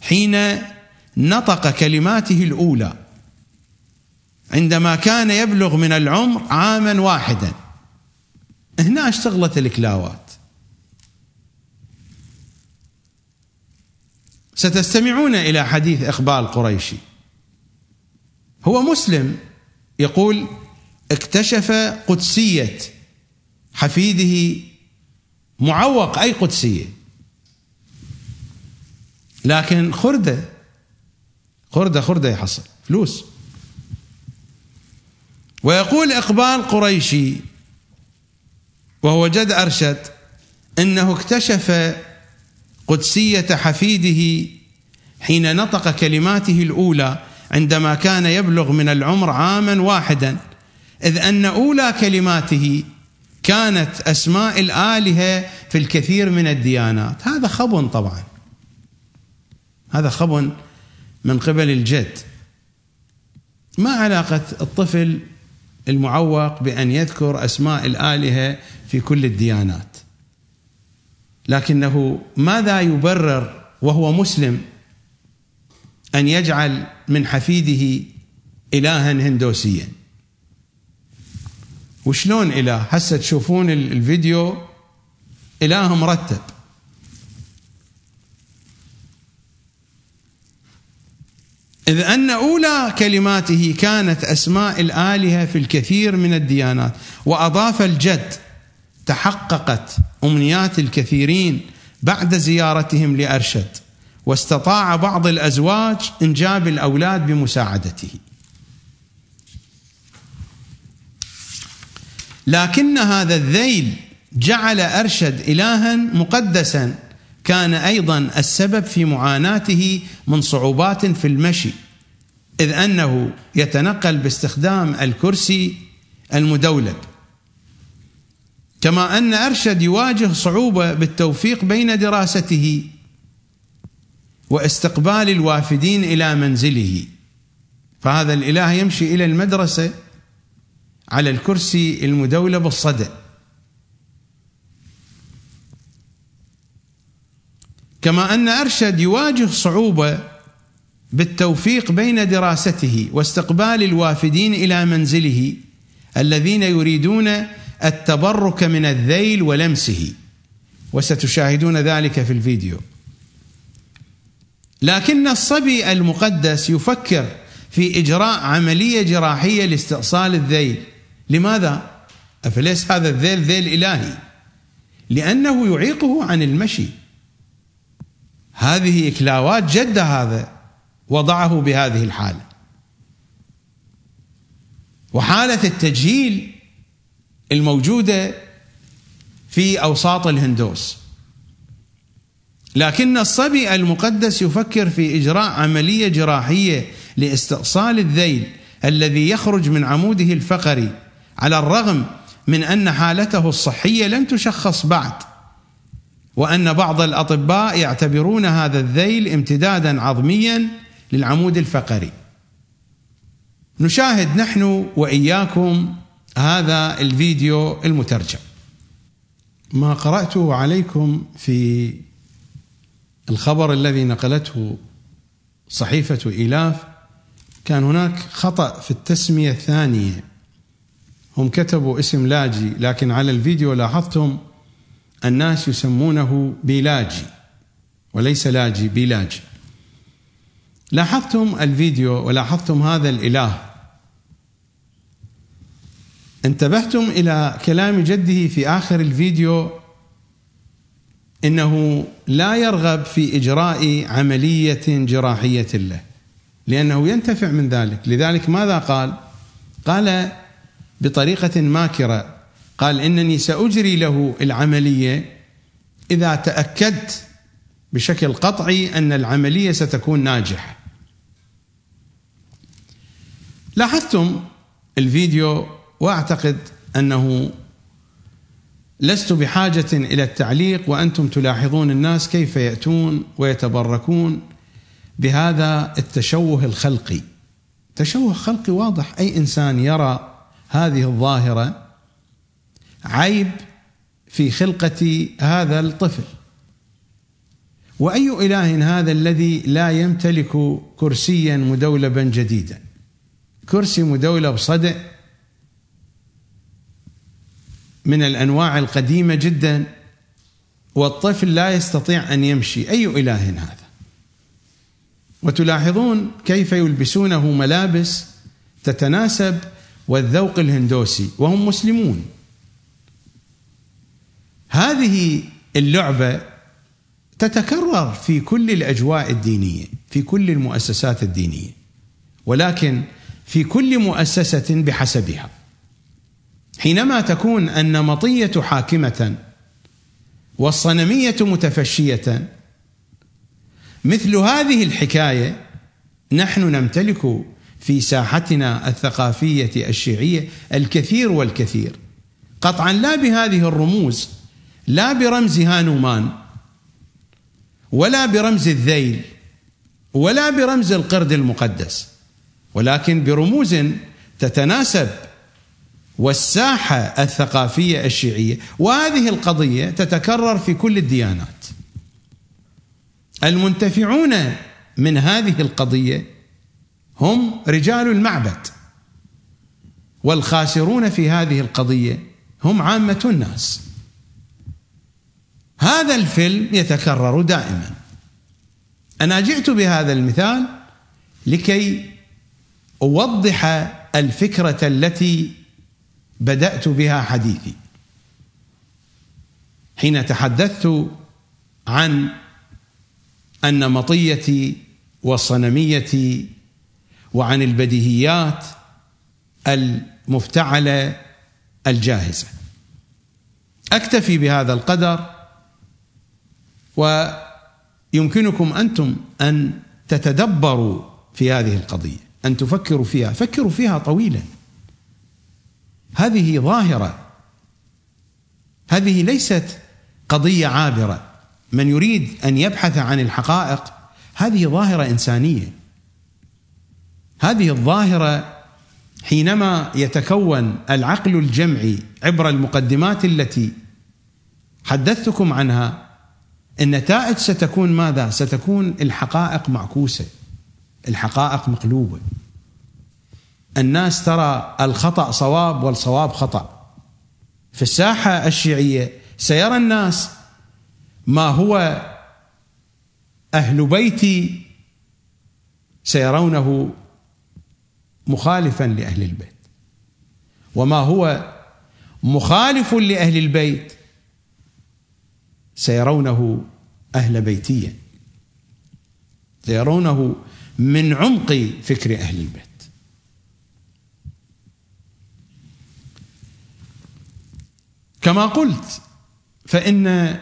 حين نطق كلماته الأولى. عندما كان يبلغ من العمر عاما واحدا. هنا اشتغلت الكلاوات ستستمعون إلى حديث إقبال قريشي. هو مسلم يقول اكتشف قدسية حفيده معوق أي قدسية. لكن خردة خردة خردة يحصل فلوس. ويقول إقبال قريشي وهو جد أرشد أنه اكتشف قدسية حفيده حين نطق كلماته الأولى عندما كان يبلغ من العمر عاما واحدا إذ أن أولى كلماته كانت أسماء الآلهة في الكثير من الديانات. هذا خبن طبعا. هذا خبن من قبل الجد. ما علاقة الطفل المعوق بأن يذكر أسماء الآلهة في كل الديانات. لكنه ماذا يبرر وهو مسلم أن يجعل من حفيده إلها هندوسيا؟ وشلون إله؟ هسه تشوفون الفيديو إله مرتب إذ أن أولى كلماته كانت أسماء الآلهة في الكثير من الديانات وأضاف الجد تحققت أمنيات الكثيرين بعد زيارتهم لأرشد واستطاع بعض الأزواج إنجاب الأولاد بمساعدته. لكن هذا الذيل جعل أرشد إلها مقدسا كان أيضا السبب في معاناته من صعوبات في المشي إذ أنه يتنقل باستخدام الكرسي المدولب. كما أن أرشد يواجه صعوبة بالتوفيق بين دراسته واستقبال الوافدين إلى منزله. فهذا الإله يمشي إلى المدرسة على الكرسي المدولب الصدع كما أن أرشد يواجه صعوبه بالتوفيق بين دراسته واستقبال الوافدين إلى منزله الذين يريدون التبرك من الذيل ولمسه. وستشاهدون ذلك في الفيديو. لكن الصبي المقدس يفكر في إجراء عملية جراحية لاستئصال الذيل. لماذا؟ أفليس هذا الذيل ذيل إلهي؟ لأنه يعيقه عن المشي. هذه إكلاوات جد هذا وضعه بهذه الحالة. وحالة التجهيل الموجودة في أوساط الهندوس. لكن الصبي المقدس يفكر في إجراء عملية جراحية لاستئصال الذيل الذي يخرج من عموده الفقري على الرغم من أن حالته الصحية لم تشخص بعد. وأن بعض الأطباء يعتبرون هذا الذيل امتدادا عظميا للعمود الفقري. نشاهد نحن وإياكم هذا الفيديو المترجم. ما قرأته عليكم في الخبر الذي نقلته صحيفة إيلاف كان هناك خطأ في التسمية الثانية. هم كتبوا اسم لاجي لكن على الفيديو لاحظتم الناس يسمونه بيلاجي وليس لاجي بيلاجي. لاحظتم الفيديو ولاحظتم هذا الإله؟ انتبهتم إلى كلام جده في آخر الفيديو إنه لا يرغب في إجراء عملية جراحية له لأنه ينتفع من ذلك. لذلك ماذا قال؟ قال بطريقة ماكرة. قال إنني سأجري له العملية إذا تأكدت بشكل قطعي أن العملية ستكون ناجحة. لاحظتم الفيديو وأعتقد أنه لست بحاجة إلى التعليق وأنتم تلاحظون الناس كيف يأتون ويتبركون بهذا التشوه الخلقي. تشوه خلقي واضح أي إنسان يرى هذه الظاهرة عيب في خلقة هذا الطفل. وأي إله هذا الذي لا يمتلك كرسيا مدولبا جديدا؟ كرسي مدولب صدع من الأنواع القديمة جدا والطفل لا يستطيع أن يمشي. أي إله هذا؟ وتلاحظون كيف يلبسونه ملابس تتناسب والذوق الهندوسي وهم مسلمون. هذه اللعبة تتكرر في كل الأجواء الدينية في كل المؤسسات الدينية ولكن في كل مؤسسة بحسبها. حينما تكون النمطيه حاكمة والصنمية متفشية مثل هذه الحكاية نحن نمتلك في ساحتنا الثقافية الشيعية الكثير والكثير. قطعا لا بهذه الرموز لا برمز هانومان ولا برمز الذيل ولا برمز القرد المقدس ولكن برموز تتناسب والساحة الثقافية الشيعية. وهذه القضية تتكرر في كل الديانات. المنتفعون من هذه القضية هم رجال المعبد والخاسرون في هذه القضية هم عامة الناس. هذا الفيلم يتكرر دائما. أنا جئت بهذا المثال لكي أوضح الفكرة التي بدأت بها حديثي. حين تحدثت عن النمطيه والصنميه وعن البديهيات المفتعلة الجاهزة. أكتفي بهذا القدر ويمكنكم أنتم أن تتدبروا في هذه القضية أن تفكروا فيها. فكروا فيها طويلا. هذه ظاهرة. هذه ليست قضية عابرة. من يريد أن يبحث عن الحقائق هذه ظاهرة إنسانية. هذه الظاهرة حينما يتكون العقل الجمعي عبر المقدمات التي حدثتكم عنها النتائج ستكون ماذا؟ ستكون الحقائق معكوسة. الحقائق مقلوبة. الناس ترى الخطأ صواب والصواب خطأ. في الساحة الشيعية سيرى الناس ما هو أهل بيتي سيرونه مخالفا لأهل البيت. وما هو مخالف لأهل البيت سيرونه أهل بيتيا سيرونه من عمق فكر أهل البيت. كما قلت فإن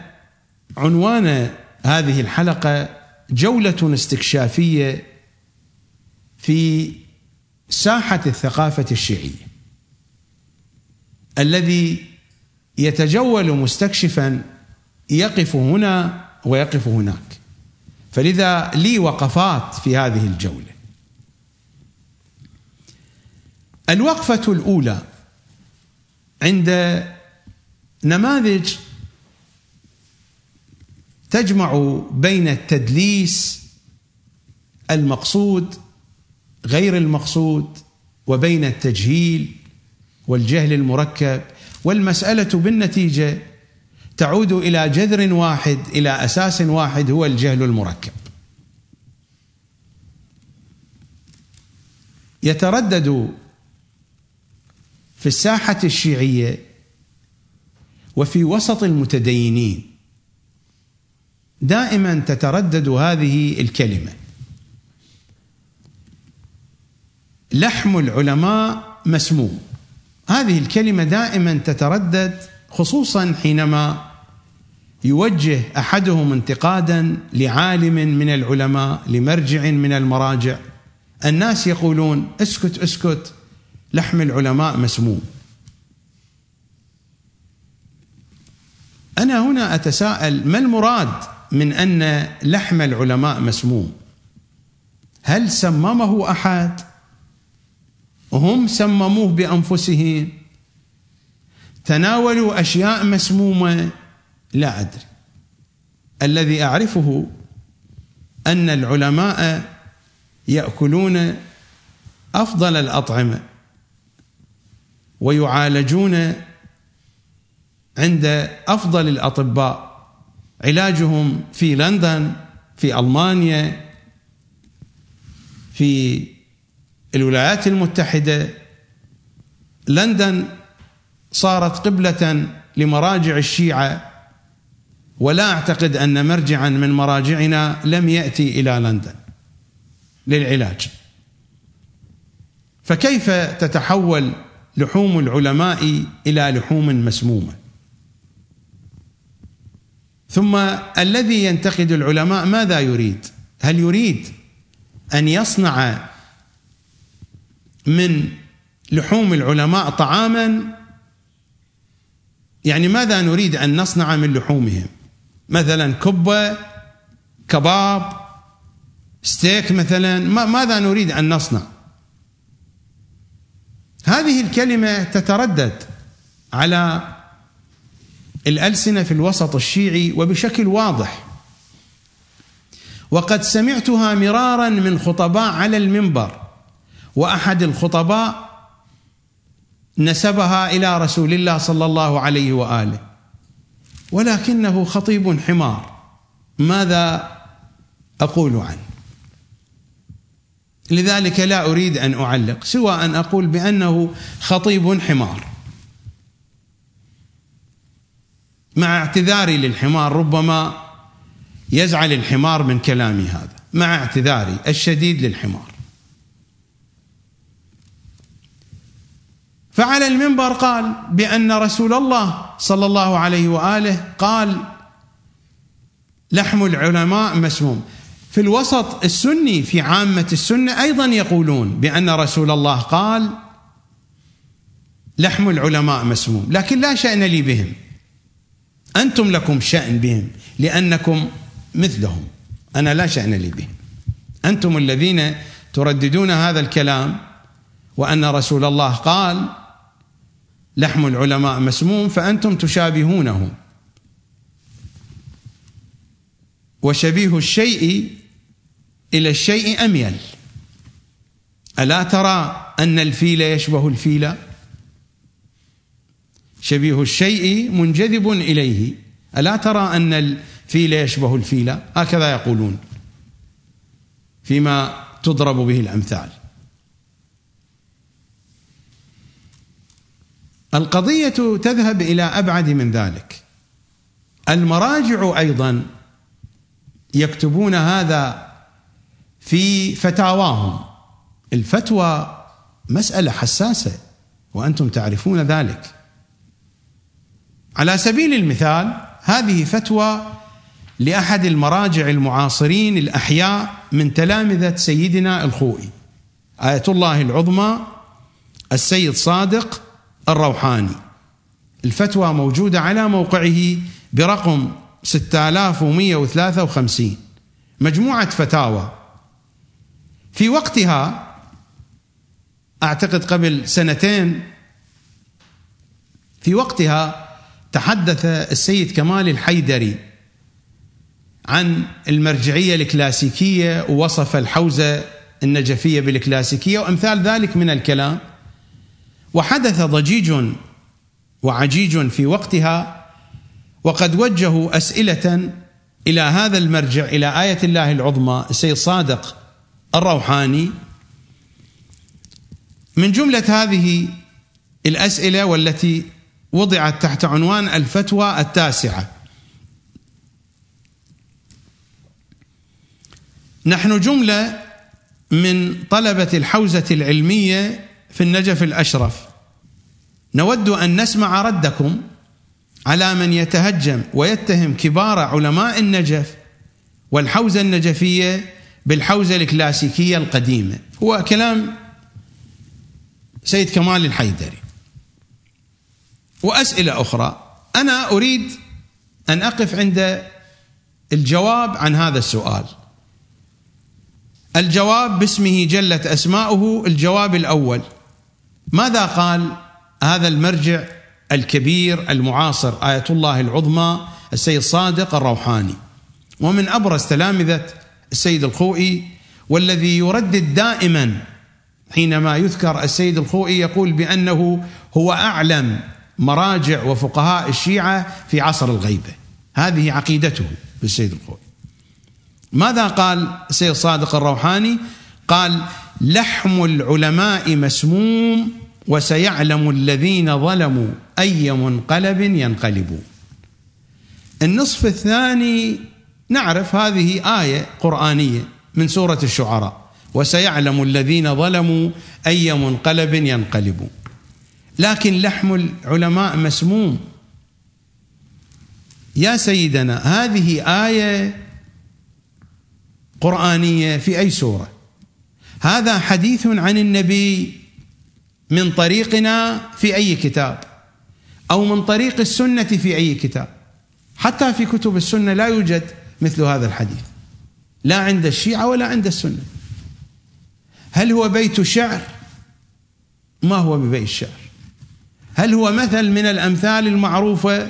عنوان هذه الحلقة جولة استكشافية في ساحة الثقافة الشيعية الذي يتجول مستكشفا يقف هنا ويقف هناك. فلذا لي وقفات في هذه الجولة. الوقفة الأولى عند نماذج تجمع بين التدليس المقصود غير المقصود وبين التجهيل والجهل المركب. والمسألة بالنتيجة تعود إلى جذر واحد إلى أساس واحد هو الجهل المركب. يتردد في الساحة الشيعية وفي وسط المتدينين دائما تتردد هذه الكلمة. لحم العلماء مسموم. هذه الكلمة دائما تتردد خصوصا حينما يوجه أحدهم انتقادا لعالم من العلماء لمرجع من المراجع. الناس يقولون اسكت اسكت لحم العلماء مسموم. أنا هنا أتساءل ما المراد من أن لحم العلماء مسموم؟ هل سممه أحد؟ هم سمموه بأنفسهم؟ تناولوا أشياء مسمومة؟ لا أدري. الذي أعرفه أن العلماء يأكلون أفضل الأطعمة ويعالجون عند أفضل الأطباء. علاجهم في لندن في ألمانيا في الولايات المتحدة. لندن صارت قبلة لمراجع الشيعة ولا أعتقد أن مرجعا من مراجعنا لم يأتي إلى لندن للعلاج. فكيف تتحول لحوم العلماء إلى لحوم مسمومة؟ ثم الذي ينتقد العلماء ماذا يريد؟ هل يريد أن يصنع من لحوم العلماء طعاما؟ يعني ماذا نريد أن نصنع من لحومهم؟ مثلا كبة كباب ستيك مثلا ماذا نريد أن نصنع؟ هذه الكلمة تتردد على الألسنة في الوسط الشيعي وبشكل واضح. وقد سمعتها مرارا من خطباء على المنبر وأحد الخطباء نسبها إلى رسول الله صلى الله عليه وآله. ولكنه خطيب حمار. ماذا أقول عنه؟ لذلك لا أريد أن أعلق سوى أن أقول بأنه خطيب حمار. مع اعتذاري للحمار ربما يزعل الحمار من كلامي هذا. مع اعتذاري الشديد للحمار. فعلى المنبر قال بأن رسول الله صلى الله عليه وآله قال لحم العلماء مسموم. في الوسط السني في عامة السنة أيضا يقولون بأن رسول الله قال لحم العلماء مسموم. لكن لا شأن لي بهم. أنتم لكم شأن بهم لأنكم مثلهم. أنا لا شأن لي بهم. أنتم الذين ترددون هذا الكلام وأن رسول الله قال لحم العلماء مسموم فأنتم تشابهونه. وشبيه الشيء إلى الشيء أميل. ألا ترى أن الفيل يشبه الفيل؟ شبيه الشيء منجذب إليه. ألا ترى أن الفيل يشبه الفيل؟ هكذا يقولون. فيما تضرب به الأمثال. القضية تذهب إلى أبعد من ذلك. المراجع أيضا يكتبون هذا في فتاواهم. الفتوى مسألة حساسة وأنتم تعرفون ذلك. على سبيل المثال هذه فتوى لأحد المراجع المعاصرين الأحياء من تلامذة سيدنا الخوئي. آية الله العظمى السيد صادق الروحاني. الفتوى موجودة على موقعه برقم 6153 مجموعة فتاوى. في وقتها أعتقد قبل سنتين في وقتها تحدث السيد كمال الحيدري عن المرجعية الكلاسيكية ووصف الحوزة النجفية بالكلاسيكية وأمثال ذلك من الكلام. وحدث ضجيج وعجيج في وقتها وقد وجهوا أسئلة إلى هذا المرجع إلى آية الله العظمى السيد صادق الروحاني. من جملة هذه الأسئلة والتي وضعت تحت عنوان الفتوى التاسعة. نحن جملة من طلبة الحوزة العلمية في النجف الأشرف. نود أن نسمع ردكم على من يتهجم ويتهم كبار علماء النجف والحوزة النجفية بالحوزة الكلاسيكية القديمة. هو كلام سيد كمال الحيدري. وأسئلة أخرى. أنا أريد أن أقف عند الجواب عن هذا السؤال. الجواب باسمه جلت أسماؤه الجواب الأول. ماذا قال هذا المرجع الكبير المعاصر آية الله العظمى السيد صادق الروحاني؟ ومن أبرز تلامذة السيد الخوئي والذي يردد دائما حينما يذكر السيد الخوئي يقول بأنه هو أعلم مراجع وفقهاء الشيعة في عصر الغيبة هذه عقيدته بالسيد الخوئي. ماذا قال السيد صادق الروحاني؟ قال لحم العلماء مسموم وسيعلم الذين ظلموا أي منقلب ينقلبون. النصف الثاني نعرف هذه آية قرآنية من سورة الشعراء وسيعلم الذين ظلموا أي منقلب ينقلبون. لكن لحم العلماء مسموم. يا سيدنا هذه آية قرآنية في أي سورة؟ هذا حديث عن النبي من طريقنا في أي كتاب أو من طريق السنة في أي كتاب. حتى في كتب السنة لا يوجد مثل هذا الحديث. لا عند الشيعة ولا عند السنة. هل هو بيت شعر؟ ما هو ببيت شعر هل هو مثل من الأمثال المعروفة؟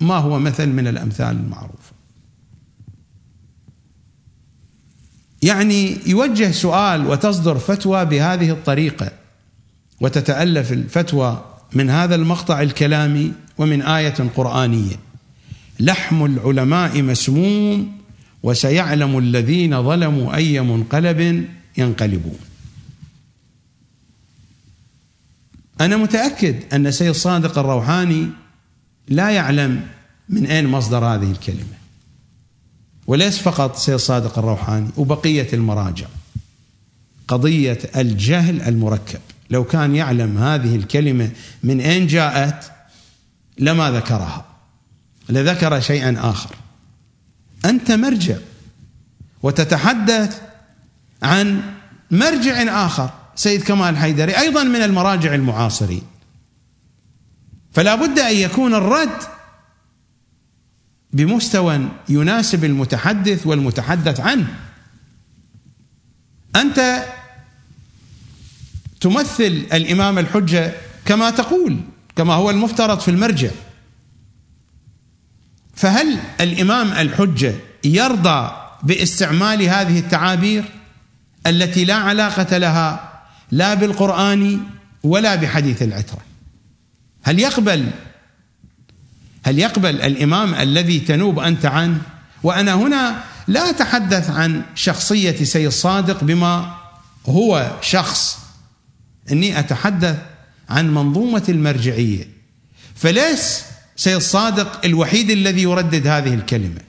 ما هو مثل من الأمثال المعروفة. يعني يوجه سؤال وتصدر فتوى بهذه الطريقة وتتالف الفتوى من هذا المقطع الكلامي ومن آية قرآنية. لحم العلماء مسموم وسيعلم الذين ظلموا أي منقلب ينقلبون. أنا متأكد أن سيد صادق الروحاني لا يعلم من أين مصدر هذه الكلمة. وليس فقط سيد صادق الروحاني وبقية المراجع. قضية الجهل المركب. لو كان يعلم هذه الكلمة من أين جاءت لما ذكرها. لذكر شيئا آخر. أنت مرجع وتتحدث عن مرجع آخر سيد كمال حيدري أيضا من المراجع المعاصرين. فلا بد أن يكون الرد بمستوى يناسب المتحدث والمتحدث عنه. أنت تمثل الإمام الحجة كما تقول كما هو المفترض في المرجع. فهل الإمام الحجة يرضى باستعمال هذه التعابير التي لا علاقة لها لا بالقرآن ولا بحديث العترة؟ هل يقبل هل يقبل الإمام الذي تنوب أنت عنه؟ وأنا هنا لا أتحدث عن شخصية سيد صادق بما هو شخص. إني أتحدث عن منظومة المرجعية. فليس سيد صادق الوحيد الذي يردد هذه الكلمة.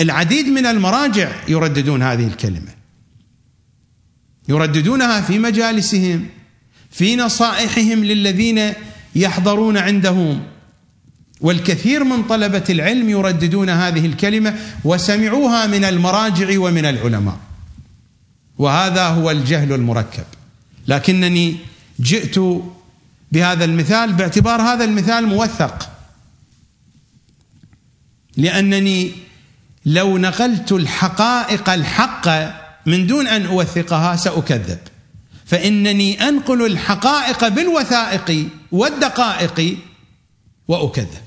العديد من المراجع يرددون هذه الكلمة. يرددونها في مجالسهم في نصائحهم للذين يحضرون عندهم. والكثير من طلبة العلم يرددون هذه الكلمة وسمعوها من المراجع ومن العلماء. وهذا هو الجهل المركب. لكنني جئت بهذا المثال باعتبار هذا المثال موثق. لأنني لو نقلت الحقائق الحق من دون أن أوثقها سأكذب. فإنني أنقل الحقائق بالوثائق والدقائق وأكذب.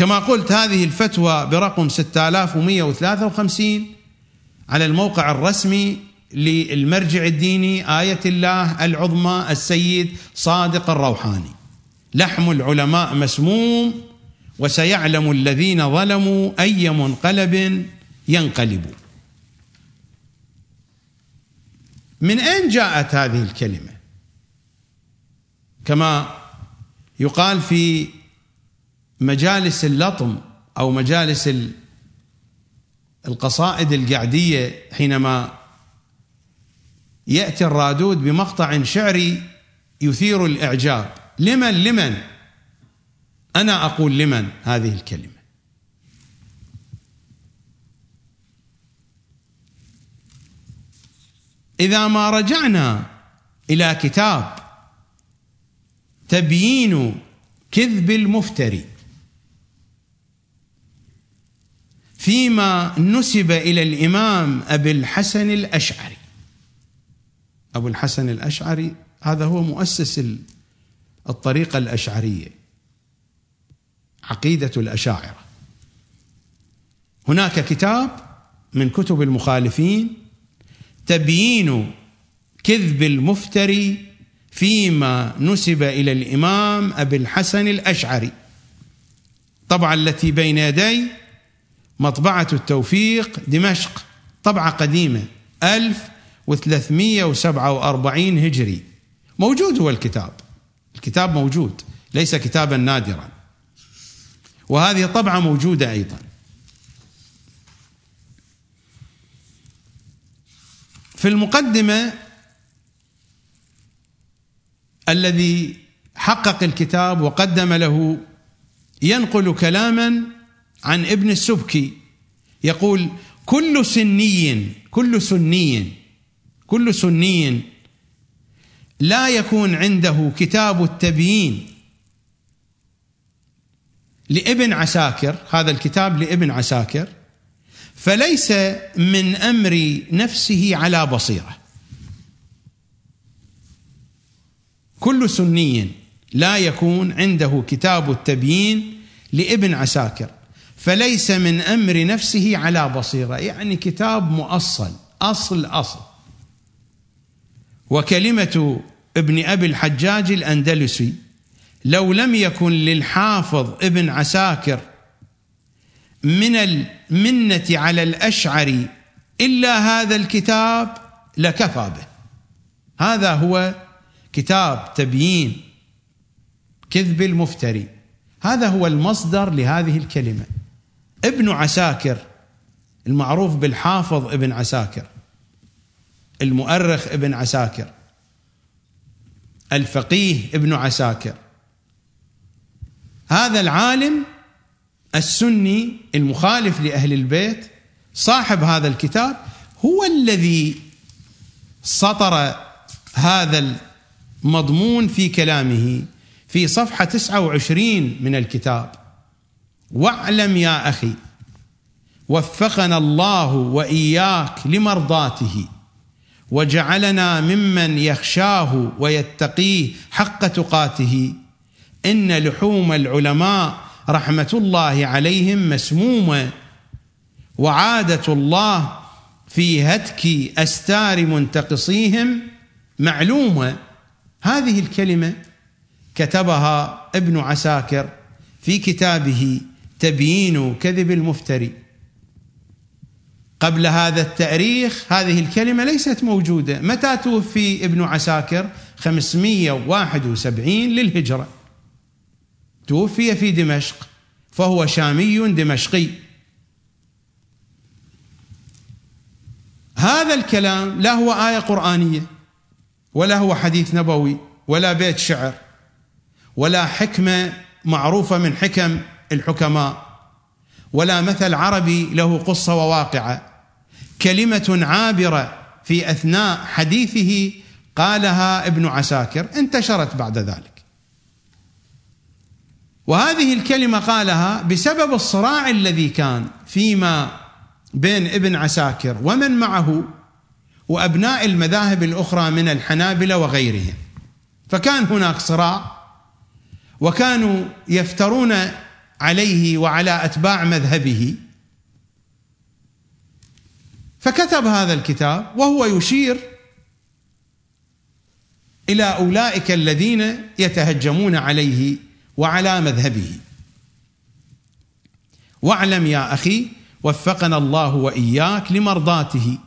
كما قلت هذه الفتوى برقم 6153 على الموقع الرسمي للمرجع الديني آية الله العظمى السيد صادق الروحاني. لحم العلماء مسموم وسيعلم الذين ظلموا أي منقلب ينقلب. من أين جاءت هذه الكلمة؟ كما يقال في مجالس اللطم أو مجالس القصائد القعدية حينما يأتي الرادود بمقطع شعري يثير الإعجاب. لمن؟ لمن؟ أنا أقول لمن هذه الكلمة. إذا ما رجعنا إلى كتاب تبيين كذب المفتري فيما نسب إلى الإمام أبي الحسن الأشعري. أبو الحسن الأشعري هذا هو مؤسس الطريقة الأشعرية عقيدة الأشاعرة. هناك كتاب من كتب المخالفين تبيين كذب المفتري فيما نسب إلى الإمام أبي الحسن الأشعري. طبعا التي بين يدي مطبعة التوفيق دمشق طبعة قديمة 1347 هجري. موجود هو الكتاب. الكتاب موجود ليس كتابا نادرا. وهذه طبعة موجودة أيضا. في المقدمة الذي حقق الكتاب وقدم له ينقل كلاما عن ابن السبكي يقول كل سني كل سني كل سني لا يكون عنده كتاب التبيين لابن عساكر هذا الكتاب لابن عساكر فليس من أمر نفسه على بصيرة. كل سني لا يكون عنده كتاب التبيين لابن عساكر. فليس من أمر نفسه على بصيرة. يعني كتاب مؤصل أصل أصل. وكلمة ابن أبي الحجاج الأندلسي لو لم يكن للحافظ ابن عساكر من المنة على الاشعري إلا هذا الكتاب لكفى به. هذا هو كتاب تبيين كذب المفتري. هذا هو المصدر لهذه الكلمة. ابن عساكر المعروف بالحافظ ابن عساكر المؤرخ ابن عساكر الفقيه ابن عساكر. هذا العالم السني المخالف لأهل البيت صاحب هذا الكتاب هو الذي سطر هذا المضمون في كلامه في صفحة 29 من الكتاب. واعلم يا أخي وفقنا الله وإياك لمرضاته وجعلنا ممن يخشاه ويتقيه حق تقاته. إن لحوم العلماء رحمة الله عليهم مسمومة وعادة الله في هتك أستار منتقصيهم معلومة. هذه الكلمة كتبها ابن عساكر في كتابه تبيين كذب المفتري. قبل هذا التأريخ هذه الكلمة ليست موجودة. متى توفي ابن عساكر؟ 571 للهجرة. توفي في دمشق فهو شامي دمشقي. هذا الكلام لا هو آية قرآنية ولا هو حديث نبوي ولا بيت شعر ولا حكمة معروفة من حكم الحكماء. ولا مثل عربي له قصة وواقعة. كلمة عابرة في أثناء حديثه قالها ابن عساكر انتشرت بعد ذلك. وهذه الكلمة قالها بسبب الصراع الذي كان فيما بين ابن عساكر ومن معه وأبناء المذاهب الأخرى من الحنابلة وغيرهم. فكان هناك صراع وكانوا يفترون عليه وعلى أتباع مذهبه. فكتب هذا الكتاب وهو يشير إلى أولئك الذين يتهجمون عليه وعلى مذهبه. واعلم يا أخي وفقنا الله وإياك لمرضاته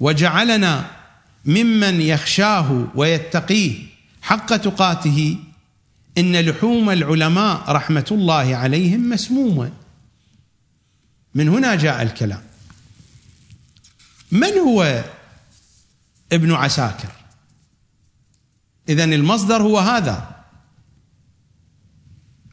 وجعلنا ممن يخشاه ويتقيه حق تقاته إن لحوم العلماء رحمة الله عليهم مسمومه من هنا جاء الكلام. من هو ابن عساكر؟ اذا المصدر هو هذا.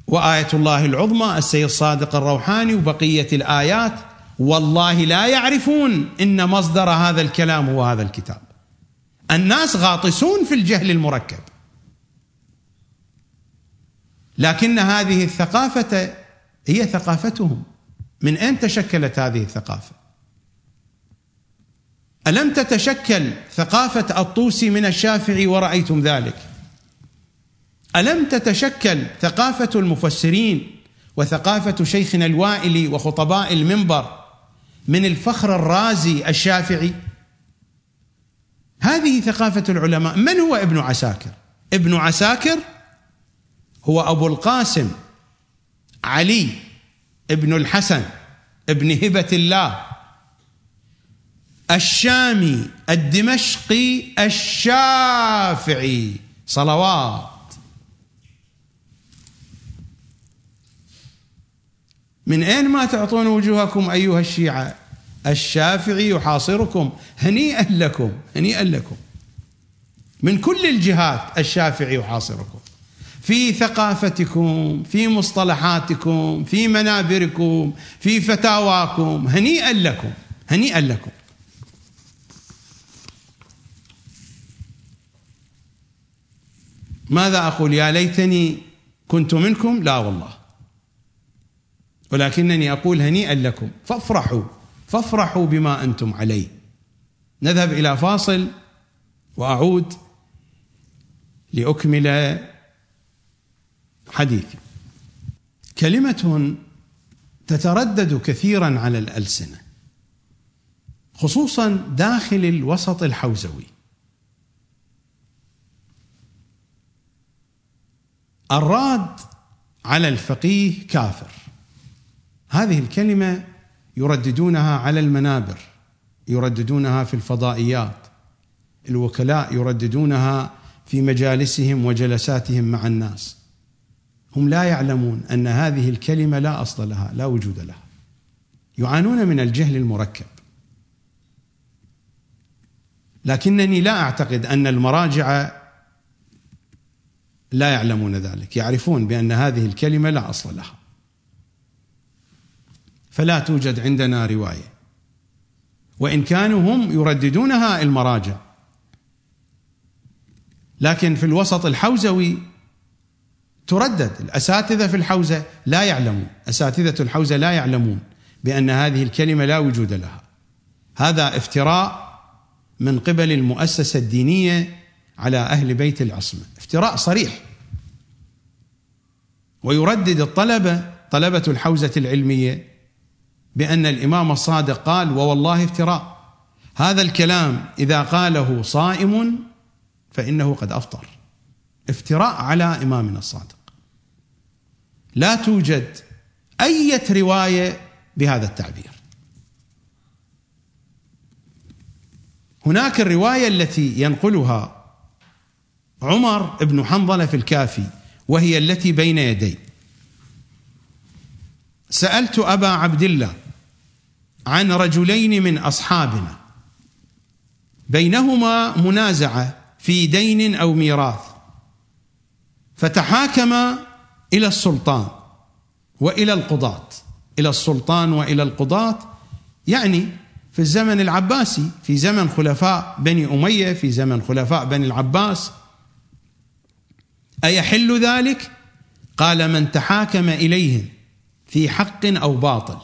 وآية الله العظمى السيد الصادق الروحاني وبقية الآيات والله لا يعرفون إن مصدر هذا الكلام هو هذا الكتاب. الناس غاطسون في الجهل المركب. لكن هذه الثقافة هي ثقافتهم. من أين تشكلت هذه الثقافة؟ ألم تتشكل ثقافة الطوسي من الشافعي ورأيتم ذلك؟ ألم تتشكل ثقافة المفسرين وثقافة شيخنا الوائلي وخطباء المنبر من الفخر الرازي الشافعي؟ هذه ثقافة العلماء. من هو ابن عساكر؟ ابن عساكر هو أبو القاسم علي ابن الحسن ابن هبة الله. الشامي الدمشقي الشافعي. صلوات. من أين ما تعطون وجوهكم أيها الشيعة؟ الشافعي يحاصركم هنيئا لكم هنيئا لكم. من كل الجهات الشافعي يحاصركم. في ثقافتكم في مصطلحاتكم في منابركم في فتاواكم هنيئا لكم هنيئا لكم. ماذا أقول؟ يا ليتني كنت منكم؟ لا والله. ولكنني أقول هنيئا لكم. فافرحوا فافرحوا بما أنتم عليه. نذهب إلى فاصل وأعود لأكمل حديثي كلمة تتردد كثيرا على الألسنة خصوصا داخل الوسط الحوزوي. الراد على الفقيه كافر. هذه الكلمة يرددونها على المنابر يرددونها في الفضائيات. الوكلاء يرددونها في مجالسهم وجلساتهم مع الناس. هم لا يعلمون أن هذه الكلمة لا أصل لها لا وجود لها. يعانون من الجهل المركب. لكنني لا أعتقد أن المراجع لا يعلمون ذلك يعرفون بأن هذه الكلمة لا أصل لها. فلا توجد عندنا رواية. وإن كانوا هم يرددونها المراجع. لكن في الوسط الحوزوي تردد. الأساتذة في الحوزة لا يعلمون. أساتذة الحوزة لا يعلمون بأن هذه الكلمة لا وجود لها. هذا افتراء من قبل المؤسسة الدينية على أهل بيت العصمة. افتراء صريح. ويردد الطلبه طلبة الحوزة العلمية بأن الإمام الصادق قال ووالله افتراء. هذا الكلام إذا قاله صائم فإنه قد أفطر. افتراء على إمامنا الصادق. لا توجد أي رواية بهذا التعبير. هناك الرواية التي ينقلها عمر بن حنظلة في الكافي وهي التي بين يدي. سألت أبا عبد الله عن رجلين من أصحابنا. بينهما منازعة في دين أو ميراث. فتحاكم إلى السلطان وإلى القضاة. إلى السلطان وإلى القضاة. يعني في الزمن العباسي في زمن خلفاء بني أمية في زمن خلفاء بني العباس أيحل ذلك؟ قال من تحاكم إليهم في حق أو باطل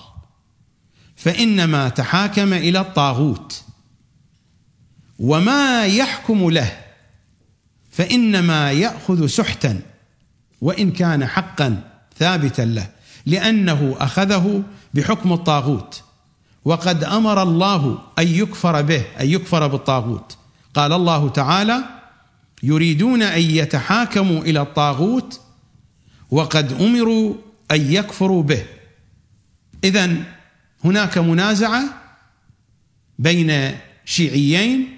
فإنما تحاكم إلى الطاغوت. وما يحكم له فإنما يأخذ سحتا. وإن كان حقا ثابتا له لأنه أخذه بحكم الطاغوت. وقد أمر الله أن يكفر به أن يكفر بالطاغوت. قال الله تعالى يريدون أن يتحاكموا إلى الطاغوت وقد أمروا أن يكفروا به. اذا هناك منازعة بين شيعيين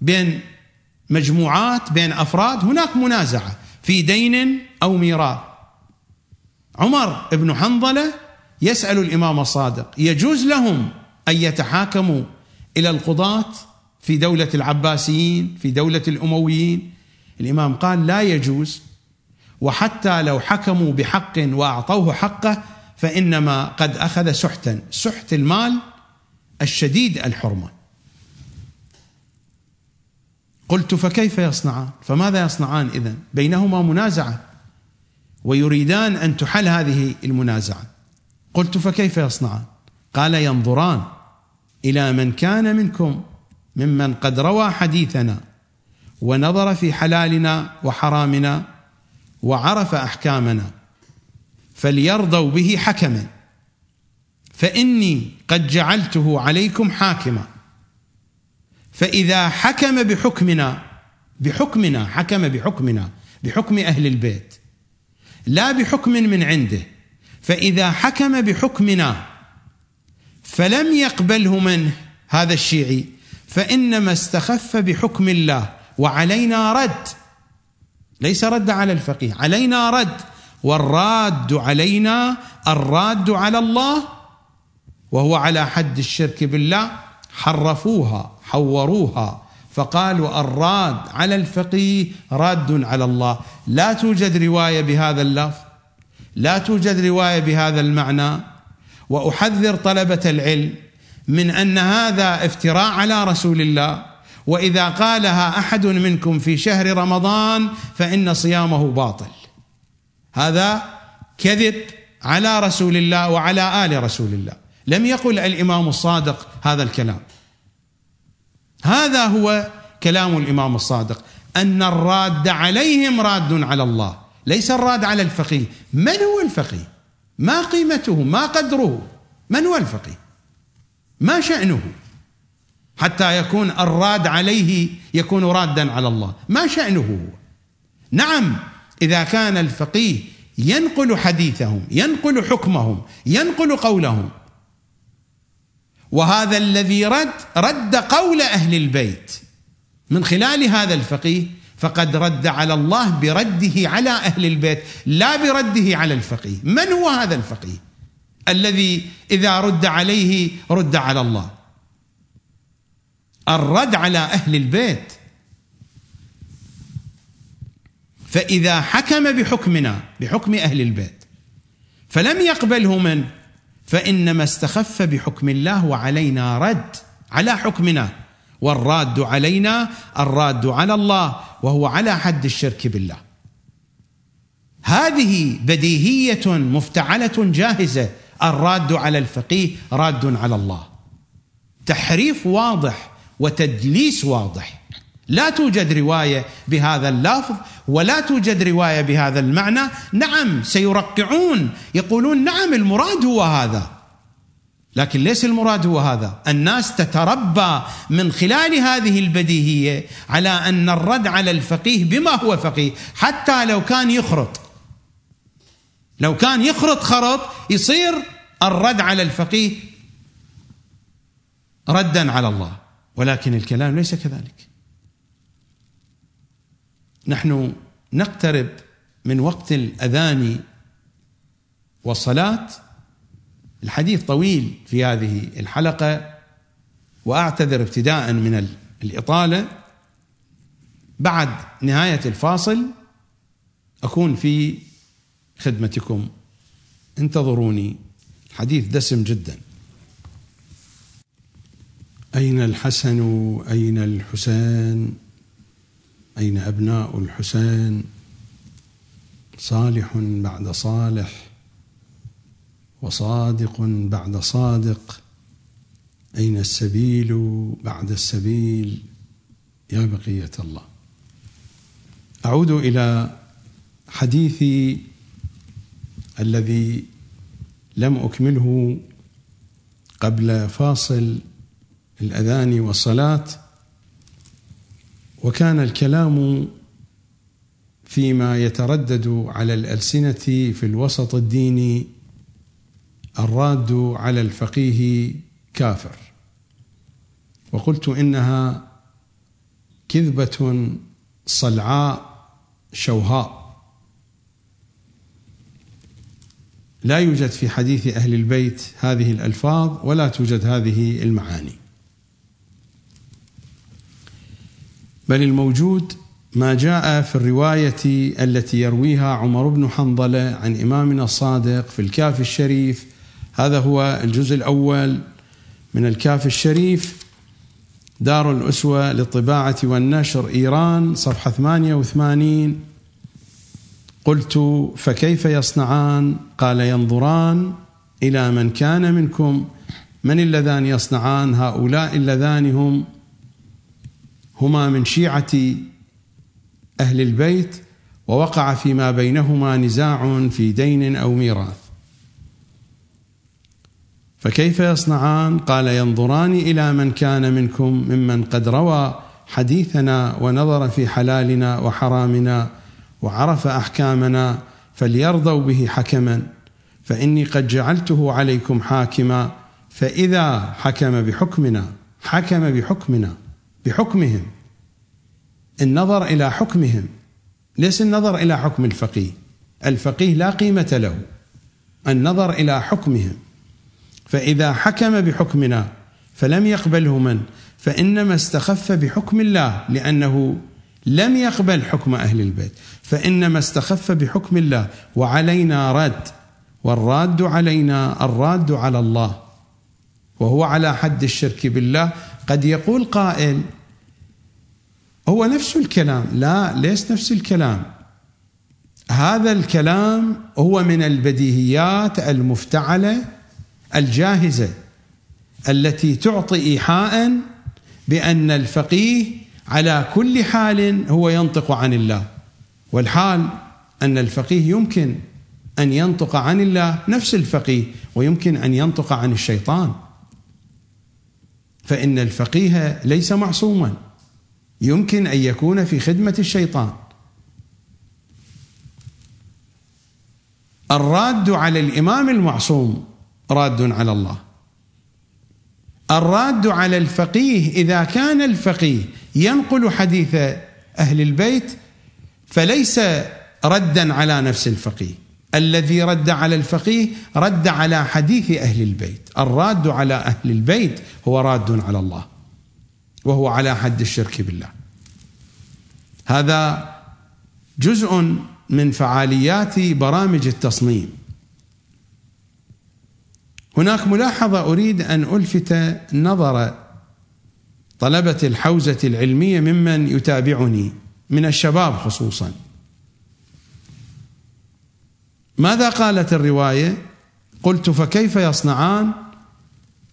بين مجموعات بين أفراد. هناك منازعة. في دين أو ميراث. عمر بن حنظلة يسأل الإمام الصادق يجوز لهم أن يتحاكموا إلى القضاة في دولة العباسيين في دولة الأمويين؟ الإمام قال لا يجوز وحتى لو حكموا بحق وأعطوه حقه فإنما قد أخذ سحتا سحت المال الشديد الحرمه قلت فكيف يصنعان؟ فماذا يصنعان إذن؟ بينهما منازعة. ويريدان أن تحل هذه المنازعة. قلت فكيف يصنعان؟ قال ينظران إلى من كان منكم ممن قد روى حديثنا ونظر في حلالنا وحرامنا وعرف أحكامنا فليرضوا به حكما. فإني قد جعلته عليكم حاكما. فإذا حكم بحكمنا بحكمنا حكم بحكمنا بحكم أهل البيت لا بحكم من عنده فإذا حكم بحكمنا فلم يقبله منه هذا الشيعي. فإنما استخف بحكم الله وعلينا رد. ليس رد على الفقيه علينا رد. والراد علينا الراد على الله وهو على حد الشرك بالله حرفوها. حوروها. فقالوا الراد على الفقيه راد على الله. لا توجد رواية بهذا اللفظ. لا توجد رواية بهذا المعنى. وأحذر طلبة العلم من أن هذا افتراء على رسول الله. وإذا قالها أحد منكم في شهر رمضان فإن صيامه باطل. هذا كذب على رسول الله وعلى آل رسول الله. لم يقل الإمام الصادق هذا الكلام. هذا هو كلام الإمام الصادق أن الراد عليهم راد على الله ليس الراد على الفقيه. من هو الفقيه؟ ما قيمته؟ ما قدره؟ من هو الفقيه؟ ما شأنه؟ حتى يكون الراد عليه يكون رادا على الله. ما شأنه هو؟ نعم إذا كان الفقيه ينقل حديثهم ينقل حكمهم ينقل قولهم وهذا الذي رد رد قول أهل البيت. من خلال هذا الفقيه فقد رد على الله برده على أهل البيت لا برده على الفقيه. من هو هذا الفقيه؟ الذي إذا رد عليه رد على الله. الرد على أهل البيت. فإذا حكم بحكمنا بحكم أهل البيت فلم يقبله من؟ فإنما استخف بحكم الله وعلينا رد على حكمنا والراد علينا الراد على الله وهو على حد الشرك بالله. هذه بديهية مفتعلة جاهزة الراد على الفقيه راد على الله. تحريف واضح وتدليس واضح. لا توجد رواية بهذا اللفظ ولا توجد رواية بهذا المعنى. نعم سيرقعون. يقولون نعم المراد هو هذا. لكن ليس المراد هو هذا. الناس تتربى من خلال هذه البديهية على أن الرد على الفقيه بما هو فقيه. حتى لو كان يخرط. لو كان يخرط خرط يصير الرد على الفقيه ردا على الله. ولكن الكلام ليس كذلك. نحن نقترب من وقت الأذان والصلاة. الحديث طويل في هذه الحلقة وأعتذر ابتداء من الإطالة. بعد نهاية الفاصل أكون في خدمتكم. انتظروني. الحديث دسم جدا. أين الحسن؟ أين الحسين؟ أين أبناء الحسين؟ صالح بعد صالح وصادق بعد صادق. أين السبيل بعد السبيل؟ يا بقية الله. أعود إلى حديثي الذي لم أكمله قبل فاصل الأذان والصلاة. وكان الكلام فيما يتردد على الألسنة في الوسط الديني الراد على الفقيه كافر. وقلت إنها كذبة صلعاء شوهاء. لا يوجد في حديث أهل البيت هذه الألفاظ ولا توجد هذه المعاني. بل الموجود ما جاء في الرواية التي يرويها عمر بن حنظلة عن إمامنا الصادق في الكاف الشريف. هذا هو الجزء الأول من الكاف الشريف دار الأسوة للطباعة والنشر إيران صفحة 88 قلت فكيف يصنعان؟ قال ينظران إلى من كان منكم. من اللذان يصنعان؟ هؤلاء اللذان هم هما من شيعة أهل البيت ووقع فيما بينهما نزاع في دين أو ميراث. فكيف يصنعان؟ قال ينظران إلى من كان منكم ممن قد روى حديثنا ونظر في حلالنا وحرامنا وعرف أحكامنا فليرضوا به حكما. فإني قد جعلته عليكم حاكما فإذا حكم بحكمنا حكم بحكمنا. بحكمهم. النظر إلى حكمهم. ليس النظر إلى حكم الفقيه. الفقيه لا قيمة له. النظر إلى حكمهم. فإذا حكم بحكمنا فلم يقبله من؟ فإنما استخف بحكم الله لأنه لم يقبل حكم أهل البيت. فإنما استخف بحكم الله. وعلينا رد. والراد علينا الراد على الله. وهو على حد الشرك بالله. قد يقول قائل هو نفس الكلام. لا ليس نفس الكلام. هذا الكلام هو من البديهيات المفتعلة الجاهزة التي تعطي ايحاء بأن الفقيه على كل حال هو ينطق عن الله. والحال أن الفقيه يمكن أن ينطق عن الله نفس الفقيه ويمكن أن ينطق عن الشيطان. فإن الفقيه ليس معصوما. يمكن أن يكون في خدمة الشيطان. الراد على الإمام المعصوم راد على الله. الراد على الفقيه إذا كان الفقيه ينقل حديث أهل البيت فليس ردا على نفس الفقيه. الذي رد على الفقيه رد على حديث أهل البيت. الراد على أهل البيت هو راد على الله. وهو على حد الشرك بالله. هذا جزء من فعاليات برامج التصميم. هناك ملاحظة أريد أن ألفت نظر طلبة الحوزة العلمية ممن يتابعني من الشباب خصوصا. ماذا قالت الرواية؟ قلت فكيف يصنعان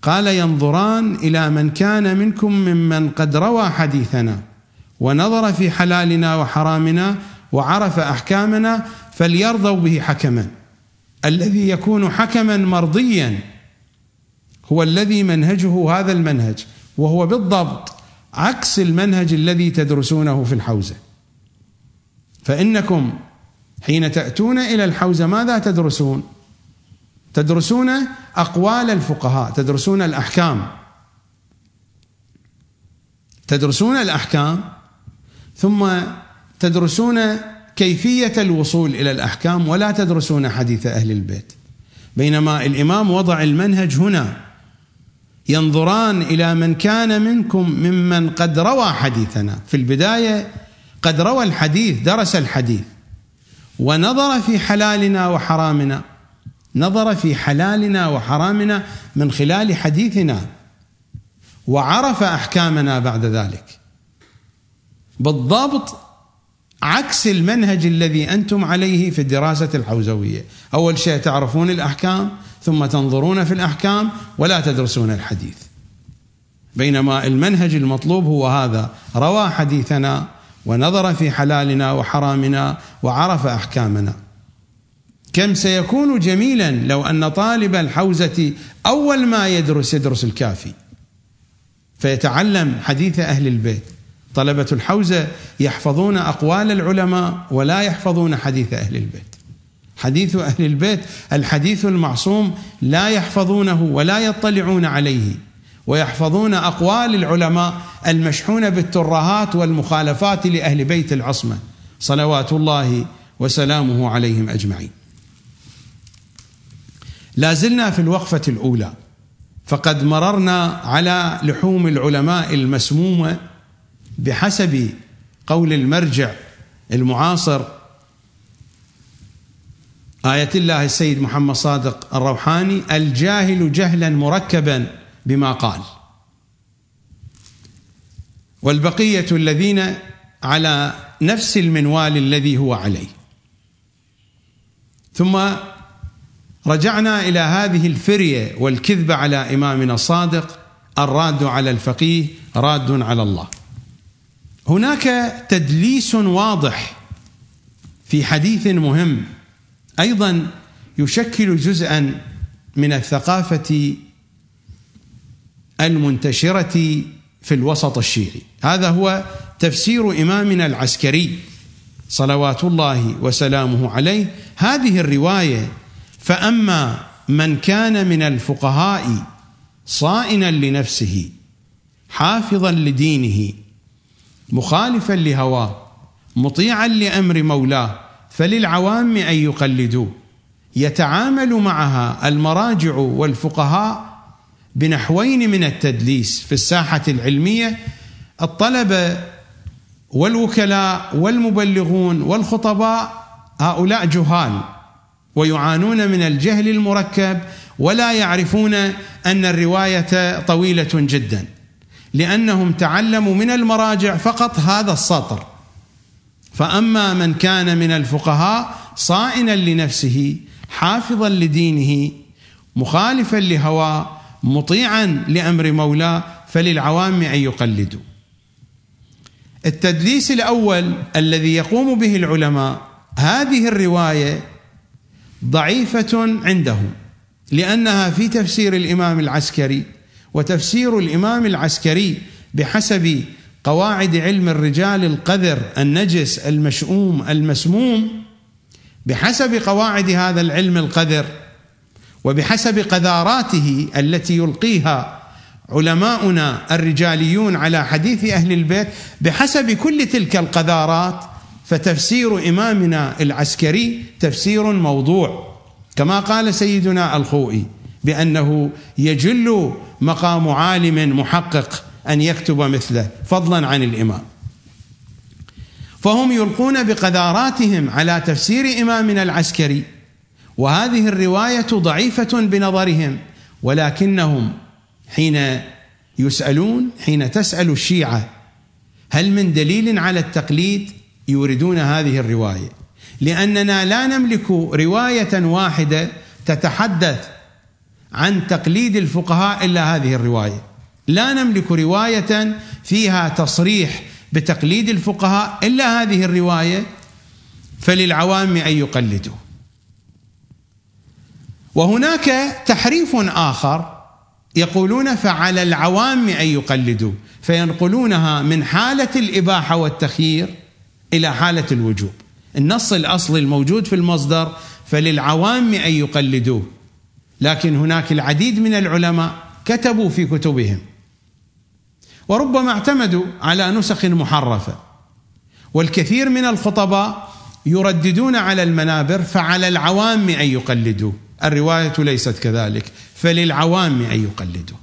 قال ينظران إلى من كان منكم ممن قد روى حديثنا ونظر في حلالنا وحرامنا وعرف أحكامنا فليرضوا به حكما. الذي يكون حكما مرضيا هو الذي منهجه هذا المنهج وهو بالضبط عكس المنهج الذي تدرسونه في الحوزة. فإنكم حين تأتون إلى الحوزة ماذا تدرسون؟ تدرسون أقوال الفقهاء تدرسون الأحكام. تدرسون الأحكام ثم تدرسون كيفية الوصول إلى الأحكام ولا تدرسون حديث أهل البيت. بينما الإمام وضع المنهج هنا. ينظران إلى من كان منكم ممن قد روى حديثنا. في البداية قد روى الحديث درس الحديث. ونظر في حلالنا وحرامنا. نظر في حلالنا وحرامنا من خلال حديثنا وعرف أحكامنا بعد ذلك بالضبط عكس المنهج الذي أنتم عليه في الدراسة الحوزوية، أول شيء تعرفون الأحكام ثم تنظرون في الأحكام ولا تدرسون الحديث. بينما المنهج المطلوب هو هذا، روى حديثنا ونظر في حلالنا وحرامنا وعرف أحكامنا. كم سيكون جميلا لو أن طالب الحوزة أول ما يدرس يدرس الكافي. فيتعلم حديث أهل البيت. طلبة الحوزة يحفظون أقوال العلماء ولا يحفظون حديث أهل البيت. حديث أهل البيت الحديث المعصوم لا يحفظونه ولا يطلعون عليه. ويحفظون أقوال العلماء المشحونة بالترهات والمخالفات لأهل بيت العصمة. صلوات الله وسلامه عليهم أجمعين. لا زلنا في الوقفة الأولى فقد مررنا على لحوم العلماء المسمومه بحسب قول المرجع المعاصر آية الله السيد محمد صادق الروحاني الجاهل جهلا مركبا بما قال. والبقية الذين على نفس المنوال الذي هو عليه. ثم رجعنا إلى هذه الفرية والكذبة على إمامنا الصادق الراد على الفقيه راد على الله. هناك تدليس واضح في حديث مهم أيضا يشكل جزءا من الثقافة المنتشرة في الوسط الشيعي. هذا هو تفسير إمامنا العسكري صلوات الله وسلامه عليه. هذه الرواية فأما من كان من الفقهاء صائنا لنفسه حافظا لدينه مخالفا لهواه مطيعا لأمر مولاه فللعوام أن يقلدوه. يتعامل معها المراجع والفقهاء بنحوين من التدليس في الساحة العلمية الطلبه والوكلاء والمبلغون والخطباء هؤلاء جهال. ويعانون من الجهل المركب ولا يعرفون أن الرواية طويلة جدا لأنهم تعلموا من المراجع فقط هذا السطر. فأما من كان من الفقهاء صائنا لنفسه حافظا لدينه مخالفا لهواه مطيعا لأمر مولاه فللعوام أن يقلدوا. التدليس الأول الذي يقوم به العلماء هذه الرواية ضعيفة عندهم لأنها في تفسير الإمام العسكري وتفسير الإمام العسكري بحسب قواعد علم الرجال القذر النجس المشؤوم المسموم بحسب قواعد هذا العلم القذر وبحسب قذاراته التي يلقيها علماؤنا الرجاليون على حديث أهل البيت بحسب كل تلك القذارات فتفسير إمامنا العسكري تفسير موضوع كما قال سيدنا الخوئي بأنه يجل مقام عالم محقق أن يكتب مثله فضلا عن الإمام. فهم يلقون بقذاراتهم على تفسير إمامنا العسكري وهذه الرواية ضعيفة بنظرهم ولكنهم حين يسألون حين تسأل الشيعة هل من دليل على التقليد يوردون هذه الرواية. لأننا لا نملك رواية واحدة تتحدث عن تقليد الفقهاء إلا هذه الرواية. لا نملك رواية فيها تصريح بتقليد الفقهاء إلا هذه الرواية فللعوام أن يقلدوا. وهناك تحريف آخر يقولون فعلى العوام أن يقلدوا فينقلونها من حالة الإباحة والتخيير إلى حالة الوجوب. النص الأصلي الموجود في المصدر فللعوام أن يقلدوه. لكن هناك العديد من العلماء كتبوا في كتبهم. وربما اعتمدوا على نسخ محرفة. والكثير من الخطباء يرددون على المنابر فعلى العوام أن يقلدوا الرواية ليست كذلك. فللعوام أن يقلدوا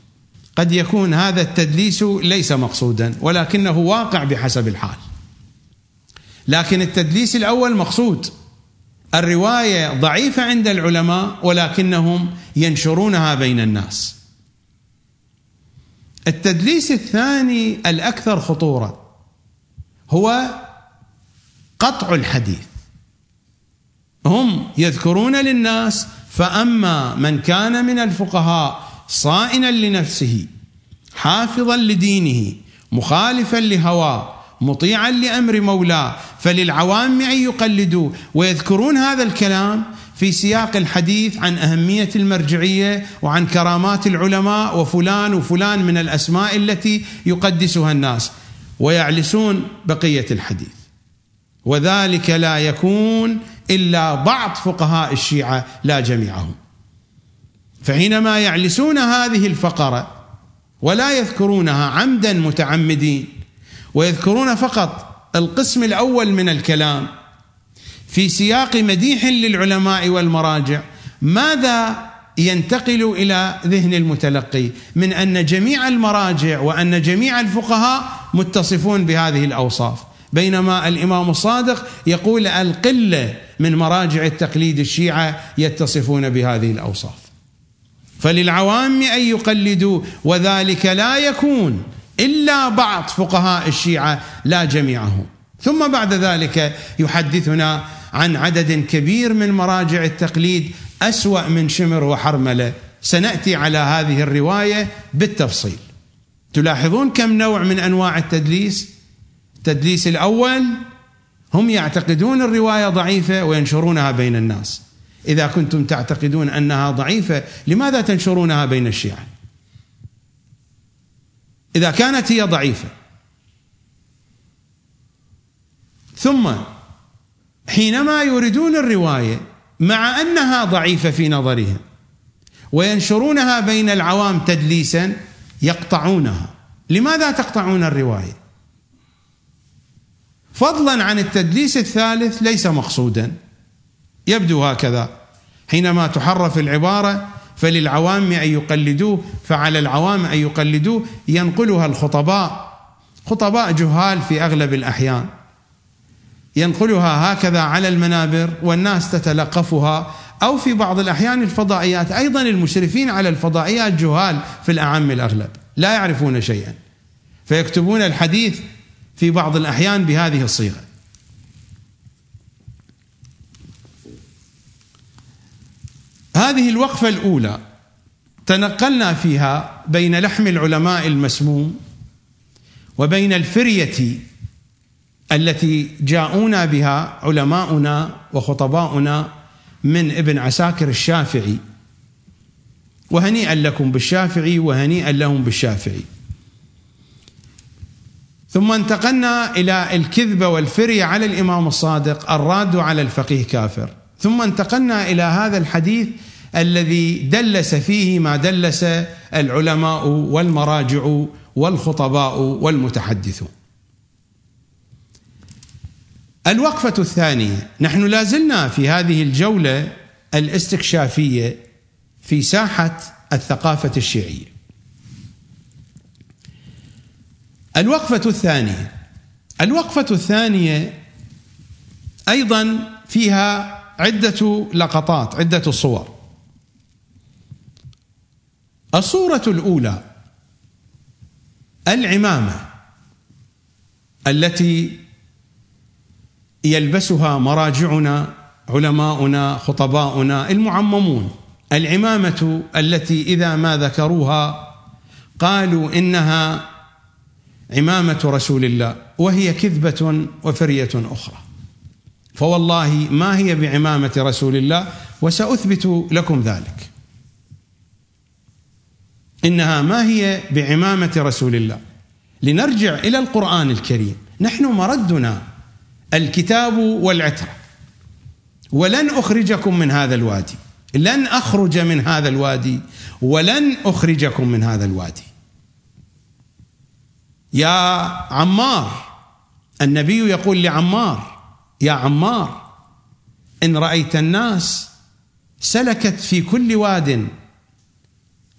قد يكون هذا التدليس ليس مقصودا ولكنه واقع بحسب الحال. لكن التدليس الأول مقصود. الرواية ضعيفة عند العلماء ولكنهم ينشرونها بين الناس. التدليس الثاني الأكثر خطورة هو قطع الحديث. هم يذكرون للناس فأما من كان من الفقهاء صائنا لنفسه حافظا لدينه مخالفا لهواه مطيعا لأمر مولاه فللعوام ان يقلدوا ويذكرون هذا الكلام في سياق الحديث عن أهمية المرجعية وعن كرامات العلماء وفلان وفلان من الأسماء التي يقدسها الناس. ويعلسون بقية الحديث. وذلك لا يكون إلا بعض فقهاء الشيعة لا جميعهم. فحينما يعلسون هذه الفقرة ولا يذكرونها عمدا متعمدين ويذكرون فقط القسم الأول من الكلام في سياق مديح للعلماء والمراجع. ماذا ينتقل إلى ذهن المتلقي من أن جميع المراجع وأن جميع الفقهاء متصفون بهذه الأوصاف؟ بينما الإمام الصادق يقول القلة من مراجع التقليد الشيعة يتصفون بهذه الأوصاف. فللعوام أن يقلدوا وذلك لا يكون إلا بعض فقهاء الشيعة لا جميعهم. ثم بعد ذلك يحدثنا عن عدد كبير من مراجع التقليد أسوأ من شمر وحرملة. سنأتي على هذه الرواية بالتفصيل. تلاحظون كم نوع من أنواع التدليس؟ التدليس الأول هم يعتقدون الرواية ضعيفة وينشرونها بين الناس. إذا كنتم تعتقدون أنها ضعيفة لماذا تنشرونها بين الشيعة؟ إذا كانت هي ضعيفة. ثم حينما يريدون الرواية مع أنها ضعيفة في نظرهم وينشرونها بين العوام تدليسا يقطعونها. لماذا تقطعون الرواية؟ فضلا عن التدليس الثالث ليس مقصودا. يبدو هكذا. حينما تحرف العبارة فللعوام أن يقلدوه فعلى العوام أن يقلدوه ينقلها الخطباء. خطباء جهال في أغلب الأحيان. ينقلها هكذا على المنابر والناس تتلقفها. أو في بعض الأحيان الفضائيات أيضا المشرفين على الفضائيات جهال في الأعم الأغلب. لا يعرفون شيئا. فيكتبون الحديث في بعض الأحيان بهذه الصيغة. هذه الوقفة الأولى تنقلنا فيها بين لحم العلماء المسموم وبين الفرية التي جاءونا بها علماؤنا وخطباؤنا من ابن عساكر الشافعي. وهنيئا لكم بالشافعي وهنيئا لهم بالشافعي. ثم انتقلنا إلى الكذبه والفريه على الإمام الصادق الراد على الفقيه كافر. ثم انتقلنا إلى هذا الحديث الذي دلس فيه ما دلس العلماء والمراجع والخطباء والمتحدثون. الوقفة الثانية نحن لازلنا في هذه الجولة الاستكشافية في ساحة الثقافة الشيعية. الوقفة الثانية الوقفة الثانية أيضا فيها عدة لقطات عدة صور. الصورة الأولى العمامة التي يلبسها مراجعنا علماؤنا خطباؤنا المعممون. العمامة التي إذا ما ذكروها قالوا إنها عمامة رسول الله وهي كذبة وفرية أخرى. فوالله ما هي بعمامة رسول الله وسأثبت لكم ذلك. إنها ما هي بعمامة رسول الله. لنرجع إلى القرآن الكريم. نحن مردنا الكتاب والعترة. ولن أخرجكم من هذا الوادي. لن أخرج من هذا الوادي. ولن أخرجكم من هذا الوادي. يا عمار النبي يقول لعمار يا عمار إن رأيت الناس سلكت في كل واد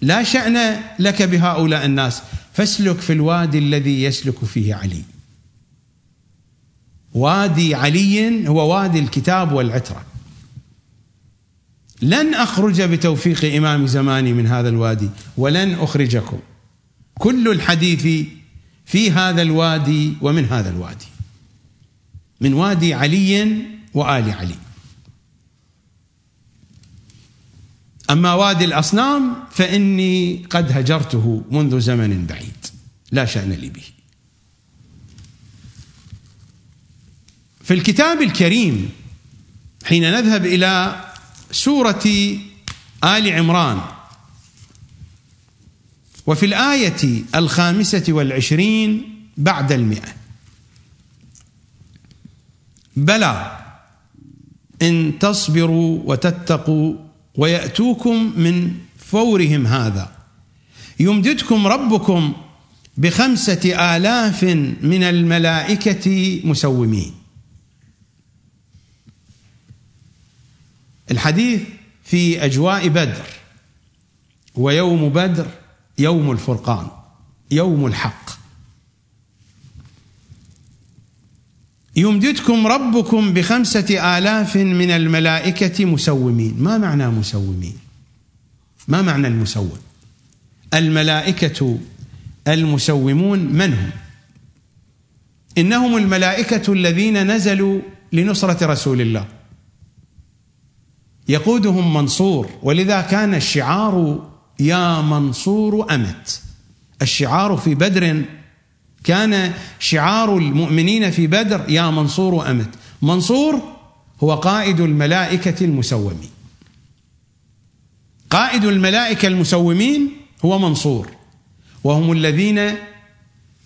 لا شأن لك بهؤلاء الناس فاسلك في الوادي الذي يسلك فيه علي. وادي علي هو وادي الكتاب والعترة. لن أخرج بتوفيق إمام زماني من هذا الوادي ولن أخرجكم. كل الحديث في هذا الوادي ومن هذا الوادي. من وادي علي وآل علي. أما وادي الأصنام فإني قد هجرته منذ زمن بعيد. لا شأن لي به. في الكتاب الكريم حين نذهب إلى سورة آل عمران وفي الآية الخامسة والعشرين بعد المئة بلى إن تصبروا وتتقوا ويأتوكم من فورهم هذا. يمددكم ربكم بخمسة آلاف من الملائكة مسومين. الحديث في أجواء بدر ويوم بدر يوم الفرقان يوم الحق. يمددكم ربكم بخمسة آلاف من الملائكة مسومين. ما معنى مسومين؟ ما معنى المسوم؟ الملائكة المسومون من هم؟ إنهم الملائكة الذين نزلوا لنصرة رسول الله. يقودهم منصور ولذا كان الشعار يا منصور أمت. الشعار في بدر كان شعار المؤمنين في بدر يا منصور أمت. منصور هو قائد الملائكة المسومين. قائد الملائكة المسومين هو منصور وهم الذين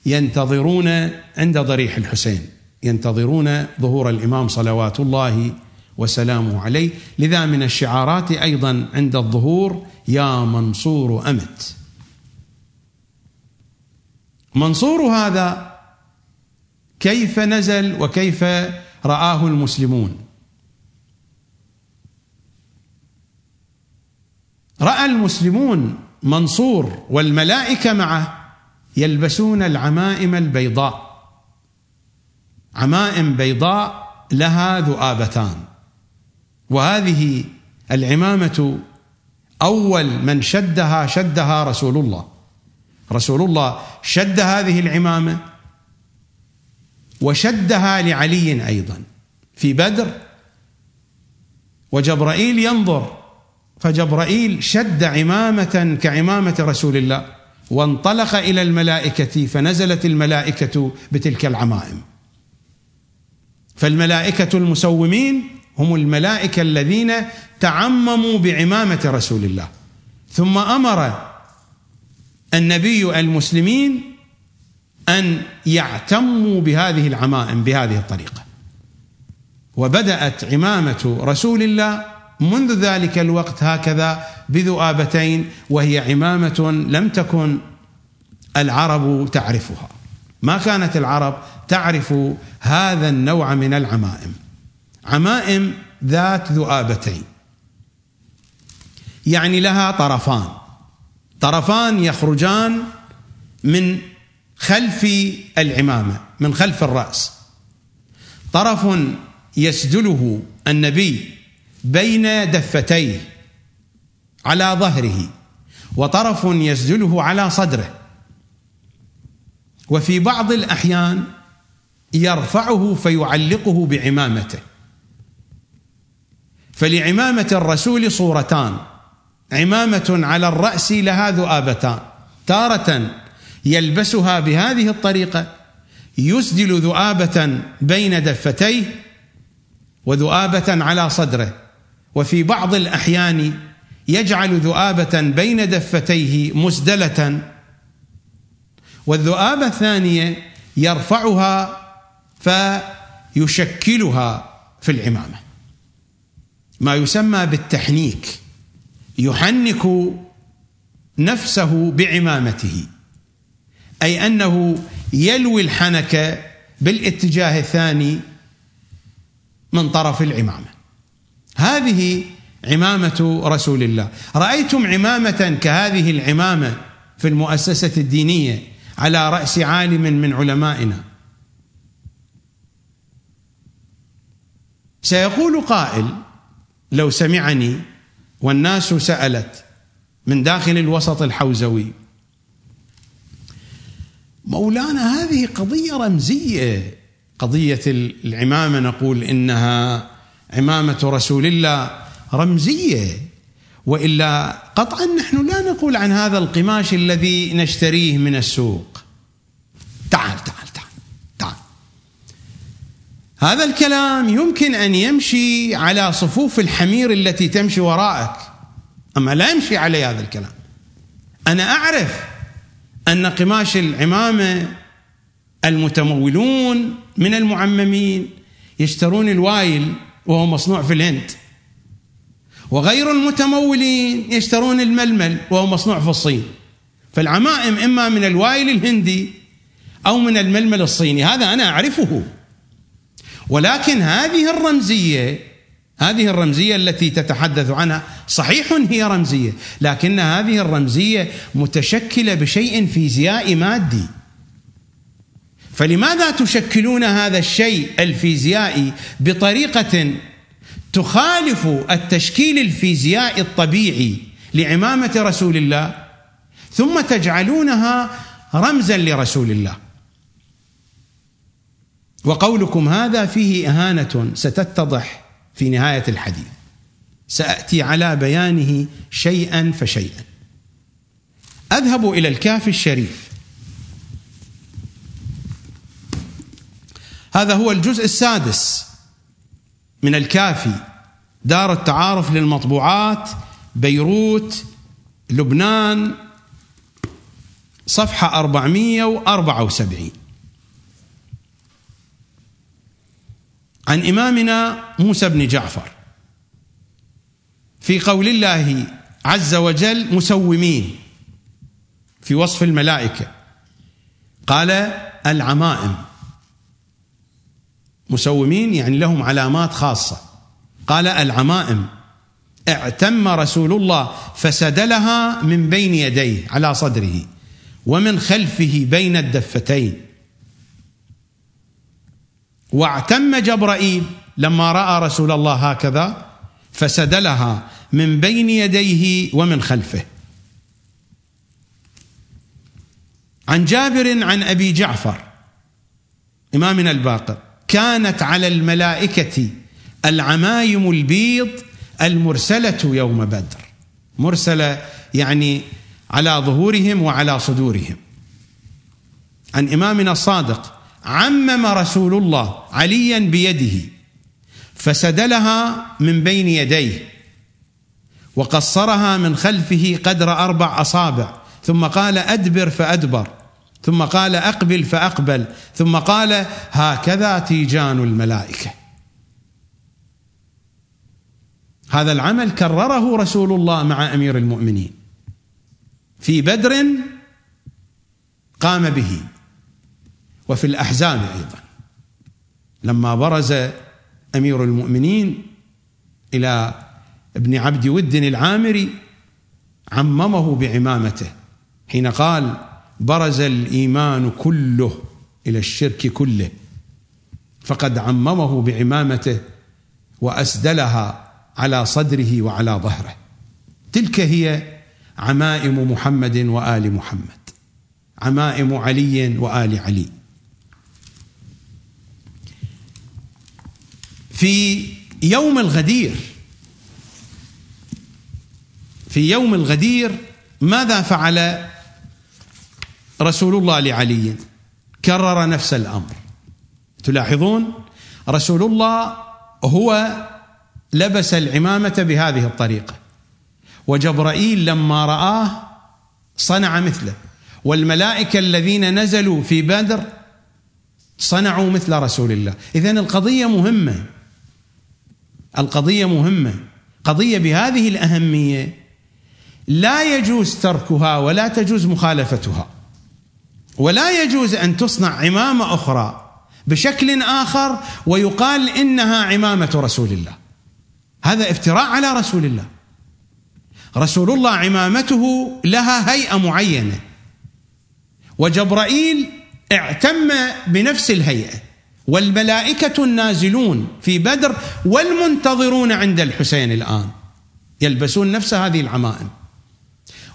ينتظرون عند ضريح الحسين ينتظرون ظهور الإمام صلوات الله وسلامه عليه. لذا من الشعارات أيضا عند الظهور يا منصور أمت. منصور هذا كيف نزل وكيف رآه المسلمون؟ رأى المسلمون منصور والملائكة معه يلبسون العمائم البيضاء. عمائم بيضاء لها ذؤابتان. وهذه العمامة أول من شدها شدها رسول الله. رسول الله شد هذه العمامة وشدها لعلي أيضا في بدر. وجبرائيل ينظر فجبرائيل شد عمامة كعمامة رسول الله وانطلق إلى الملائكة فنزلت الملائكة بتلك العمائم. فالملائكة المسومين هم الملائكة الذين تعمموا بعمامة رسول الله. ثم أمر النبي المسلمين أن يعتموا بهذه العمائم بهذه الطريقة. وبدأت عمامة رسول الله منذ ذلك الوقت هكذا بذؤابتين وهي عمامة لم تكن العرب تعرفها. ما كانت العرب تعرف هذا النوع من العمائم. عمائم ذات ذؤابتين يعني لها طرفان. طرفان يخرجان من خلف العمامة من خلف الرأس. طرف يسدله النبي بين دفتيه على ظهره وطرف يسدله على صدره. وفي بعض الأحيان يرفعه فيعلقه بعمامته. فلعمامة الرسول صورتان. عمامة على الرأس لها ذؤابتان تارة يلبسها بهذه الطريقة يسدل ذؤابة بين دفتيه وذؤابة على صدره وفي بعض الأحيان يجعل ذؤابة بين دفتيه مسدلة. والذؤابة الثانية يرفعها فيشكلها في العمامة ما يسمى بالتحنيك. يحنك نفسه بعمامته أي أنه يلوي الحنك بالاتجاه الثاني من طرف العمامة. هذه عمامة رسول الله. رأيتم عمامة كهذه العمامة في المؤسسة الدينية على رأس عالم من علمائنا؟ سيقول قائل لو سمعني والناس سألت من داخل الوسط الحوزوي. مولانا هذه قضية رمزية. قضية العمامة نقول إنها عمامة رسول الله رمزية. وإلا قطعا نحن لا نقول عن هذا القماش الذي نشتريه من السوق. تعال. هذا الكلام يمكن أن يمشي على صفوف الحمير التي تمشي وراءك أما لا يمشي علي هذا الكلام. أنا أعرف أن قماش العمامة المتمولون من المعممين يشترون الوايل وهو مصنوع في الهند وغير المتمولين يشترون الململ وهو مصنوع في الصين. فالعمائم إما من الوايل الهندي أو من الململ الصيني هذا أنا أعرفه. ولكن هذه الرمزية هذه الرمزية التي تتحدث عنها صحيح هي رمزية لكن هذه الرمزية متشكلة بشيء فيزيائي مادي. فلماذا تشكلون هذا الشيء الفيزيائي بطريقة تخالف التشكيل الفيزيائي الطبيعي لعمامة رسول الله ثم تجعلونها رمزا لرسول الله؟ وقولكم هذا فيه إهانة ستتضح في نهاية الحديث. سأتي على بيانه شيئا فشيئا. أذهب إلى الكافي الشريف. هذا هو الجزء السادس من الكافي دار التعارف للمطبوعات بيروت لبنان صفحة 474 عن إمامنا موسى بن جعفر. في قول الله عز وجل مسومين في وصف الملائكة. قال العمائم. مسومين يعني لهم علامات خاصة. قال العمائم. اعتم رسول الله فسدلها من بين يديه على صدره ومن خلفه بين الدفتين. واعتم جبرائيل لما رأى رسول الله هكذا فسدلها من بين يديه ومن خلفه. عن جابر عن أبي جعفر امامنا الباقر كانت على الملائكة العمايم البيض المرسلة يوم بدر. مرسلة يعني على ظهورهم وعلى صدورهم. عن إمامنا الصادق عمم رسول الله عليا بيده فسدلها من بين يديه وقصرها من خلفه قدر أربع أصابع ثم قال أدبر فأدبر ثم قال أقبل فأقبل ثم قال هكذا تيجان الملائكة. هذا العمل كرره رسول الله مع أمير المؤمنين في بدر قام به. وفي الاحزاب أيضا. لما برز أمير المؤمنين إلى ابن عبد ود العامري عممه بعمامته حين قال برز الإيمان كله إلى الشرك كله. فقد عممه بعمامته وأسدلها على صدره وعلى ظهره. تلك هي عمائم محمد وآل محمد. عمائم علي وآل علي. في يوم الغدير. في يوم الغدير ماذا فعل رسول الله لعلي؟ كرر نفس الأمر. تلاحظون؟ رسول الله هو لبس العمامة بهذه الطريقة. وجبرائيل لما رآه صنع مثله. والملائكة الذين نزلوا في بدر صنعوا مثل رسول الله. اذا القضية مهمة. القضية مهمة. قضية بهذه الأهمية لا يجوز تركها ولا تجوز مخالفتها. ولا يجوز أن تصنع عمامة أخرى بشكل آخر ويقال إنها عمامة رسول الله. هذا افتراء على رسول الله. رسول الله عمامته لها هيئة معينة. وجبرائيل اعتم بنفس الهيئة. والملائكة النازلون في بدر والمنتظرون عند الحسين الآن يلبسون نفس هذه العمائم.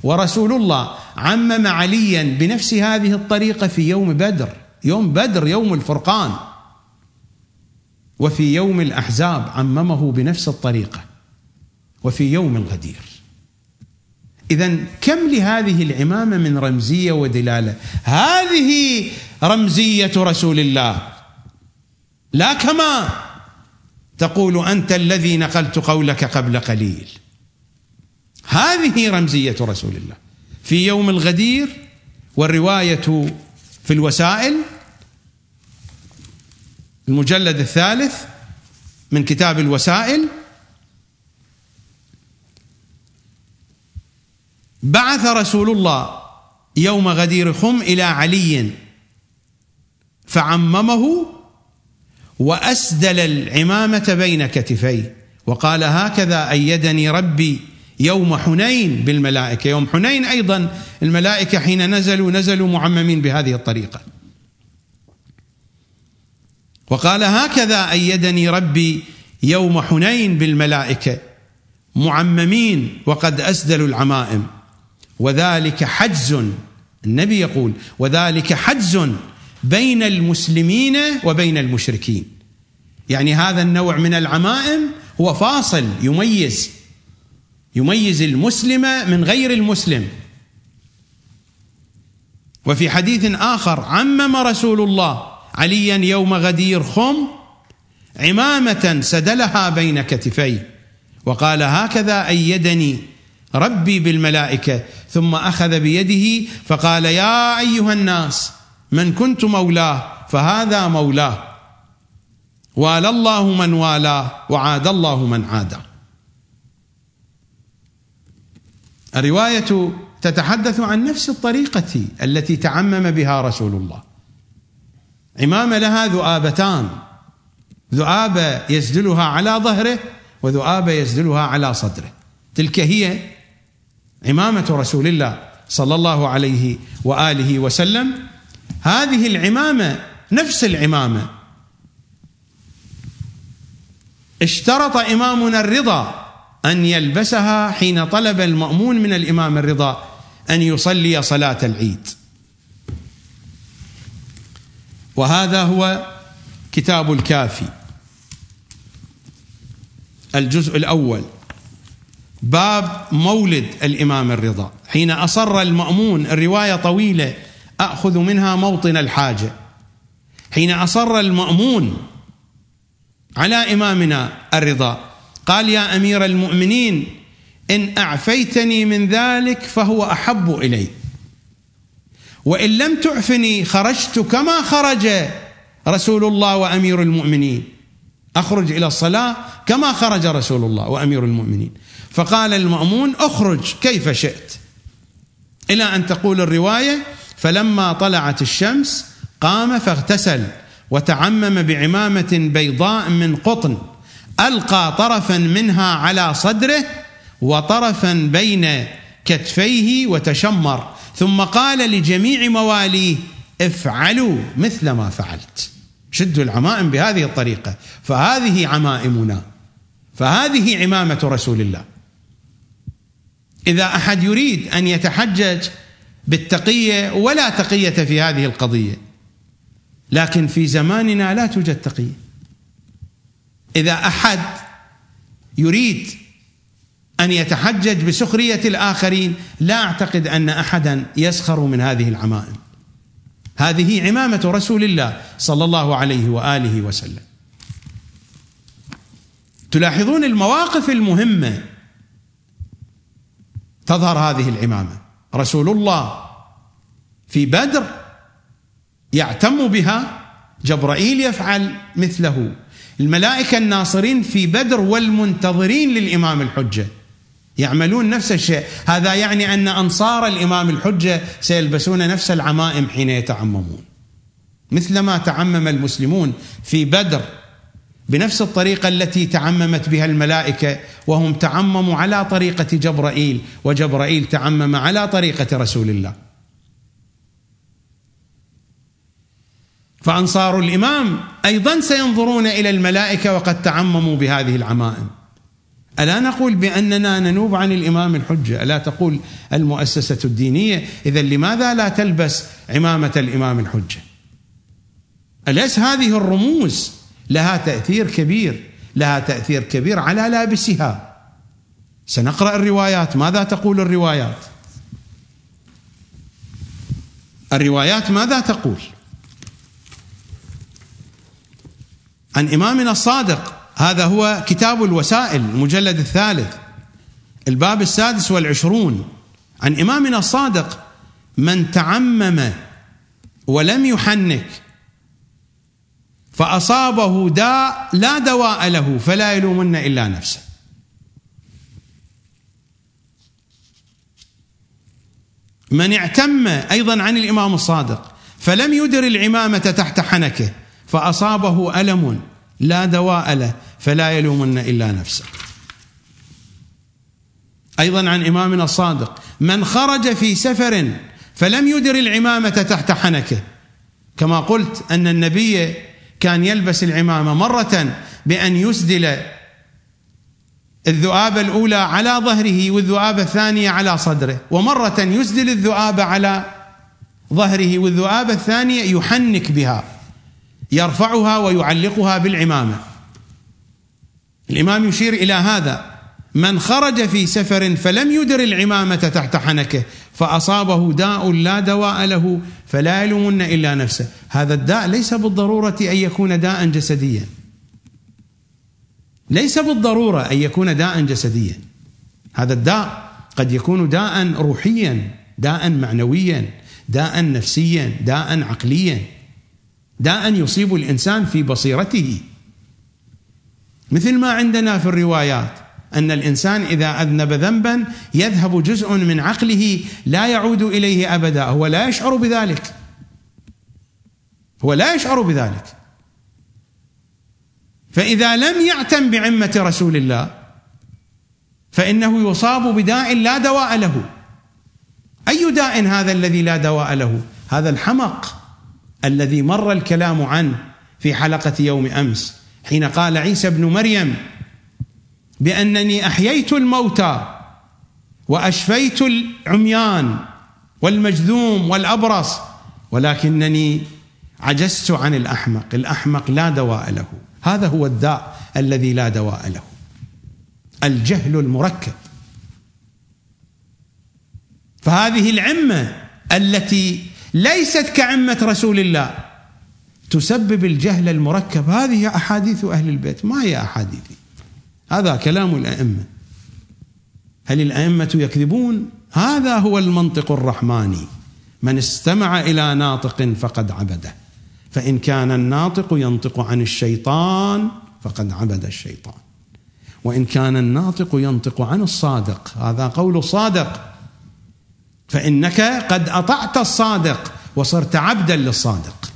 ورسول الله عمم عليا بنفس هذه الطريقة في يوم بدر يوم بدر يوم الفرقان. وفي يوم الأحزاب عممه بنفس الطريقة وفي يوم الغدير. اذا كم لهذه العمامة من رمزية ودلالة؟ هذه رمزية رسول الله. لا كما تقول أنت الذي نقلت قولك قبل قليل. هذه رمزية رسول الله. في يوم الغدير والرواية في الوسائل المجلد الثالث من كتاب الوسائل بعث رسول الله يوم غدير خم إلى علي فعممه وأسدل العمامة بين كتفيه وقال هكذا أيدني ربي يوم حنين بالملائكة. يوم حنين أيضا الملائكة حين نزلوا نزلوا معممين بهذه الطريقة. وقال هكذا أيدني ربي يوم حنين بالملائكة. معممين وقد أسدلوا العمائم. وذلك حجز النبي يقول وذلك حجز بين المسلمين وبين المشركين. يعني هذا النوع من العمائم هو فاصل يميز يميز المسلم من غير المسلم. وفي حديث آخر عمم رسول الله عليا يوم غدير خم عمامة سدلها بين كتفيه وقال هكذا أيدني ربي بالملائكة ثم أخذ بيده فقال يا أيها الناس من كنت مولاه فهذا مولاه. والى الله من والاه وعاد الله من عاده. الرواية تتحدث عن نفس الطريقة التي تعمم بها رسول الله. عمامه لها ذؤابتان. ذؤابه يسدلها على ظهره وذؤابه يسدلها على صدره. تلك هي عمامه رسول الله صلى الله عليه وآله وسلم هذه العمامة نفس العمامة. اشترط إمامنا الرضا أن يلبسها حين طلب المأمون من الإمام الرضا أن يصلي صلاة العيد. وهذا هو كتاب الكافي. الجزء الأول. باب مولد الإمام الرضا. حين أصر المأمون الرواية طويلة. أخذ منها موطن الحاجة. حين أصر المأمون على إمامنا الرضا قال يا أمير المؤمنين إن أعفيتني من ذلك فهو أحب إلي. وإن لم تعفني خرجت كما خرج رسول الله وأمير المؤمنين. أخرج إلى الصلاة كما خرج رسول الله وأمير المؤمنين. فقال المأمون أخرج كيف شئت. إلى أن تقول الرواية فلما طلعت الشمس قام فاغتسل وتعمم بعمامة بيضاء من قطن ألقى طرفا منها على صدره وطرفا بين كتفيه وتشمر ثم قال لجميع مواليه افعلوا مثل ما فعلت. شدوا العمائم بهذه الطريقة فهذه عمائمنا فهذه عمامة رسول الله. إذا أحد يريد أن يتحجج بالتقية ولا تقية في هذه القضية. لكن في زماننا لا توجد تقية. إذا أحد يريد أن يتحجج بسخرية الآخرين لا أعتقد أن أحدا يسخر من هذه العمائم. هذه عمامة رسول الله صلى الله عليه وآله وسلم. تلاحظون المواقف المهمة تظهر هذه العمامة. رسول الله في بدر يعتم بها جبرائيل يفعل مثله. الملائكة الناصرين في بدر والمنتظرين للإمام الحجة يعملون نفس الشيء. هذا يعني أن أنصار الإمام الحجة سيلبسون نفس العمائم حين يتعممون. مثلما تعمم المسلمون في بدر بنفس الطريقة التي تعممت بها الملائكة وهم تعمموا على طريقة جبرائيل وجبرائيل تعمم على طريقة رسول الله. فأنصار الإمام أيضا سينظرون إلى الملائكة وقد تعمموا بهذه العمائم. ألا نقول بأننا ننوب عن الإمام الحجة؟ ألا تقول المؤسسة الدينية اذا لماذا لا تلبس عمامة الإمام الحجة؟ أليس هذه الرموز لها تأثير كبير لها تأثير كبير على لابسها. سنقرأ الروايات. ماذا تقول الروايات؟ الروايات ماذا تقول؟ عن إمامنا الصادق. هذا هو كتاب الوسائل المجلد الثالث الباب السادس والعشرون. عن إمامنا الصادق من تعمم ولم يحنك فأصابه داء لا دواء له فلا يلومن إلا نفسه من اعتم أيضا عن الإمام الصادق فلم يدر العمامة تحت حنكه فأصابه ألم لا دواء له فلا يلومن إلا نفسه. أيضا عن إمامنا الصادق من خرج في سفر فلم يدر العمامة تحت حنكه كما قلت أن النبي كان يلبس العمامة مرة بأن يسدل الذؤابه الأولى على ظهره والذؤابه الثانية على صدره ومرة يسدل الذؤابه على ظهره والذؤابه الثانية يحنك بها يرفعها ويعلقها بالعمامة. الإمام يشير إلى هذا من خرج في سفر فلم يدر العمامة تحت حنكه فأصابه داء لا دواء له فلا يلومن إلا نفسه. هذا الداء ليس بالضرورة أن يكون داء جسديا. ليس بالضرورة أن يكون داء جسديا. هذا الداء قد يكون داء روحيا داء معنويا داء نفسيا داء عقليا. داء يصيب الإنسان في بصيرته. مثل ما عندنا في الروايات أن الإنسان إذا أذنب ذنبا يذهب جزء من عقله لا يعود إليه ابدا. هو لا يشعر بذلك. هو لا يشعر بذلك. فإذا لم يعتم بعمة رسول الله فإنه يصاب بداء لا دواء له. أي داء هذا الذي لا دواء له؟ هذا الحمق الذي مر الكلام عنه في حلقة يوم أمس حين قال عيسى ابن مريم بأنني أحييت الموتى وأشفيت العميان والمجذوم والأبرص ولكنني عجزت عن الأحمق، الأحمق لا دواء له، هذا هو الداء الذي لا دواء له. الجهل المركب. فهذه العمة التي ليست كعمة رسول الله تسبب الجهل المركب. هذه أحاديث أهل البيت. ما هي أحاديث؟ هذا كلام الأئمة. هل الأئمة يكذبون؟ هذا هو المنطق الرحماني. من استمع إلى ناطق فقد عبده. فإن كان الناطق ينطق عن الشيطان فقد عبد الشيطان. وإن كان الناطق ينطق عن الصادق هذا قول صادق. فإنك قد أطعت الصادق وصرت عبدا للصادق.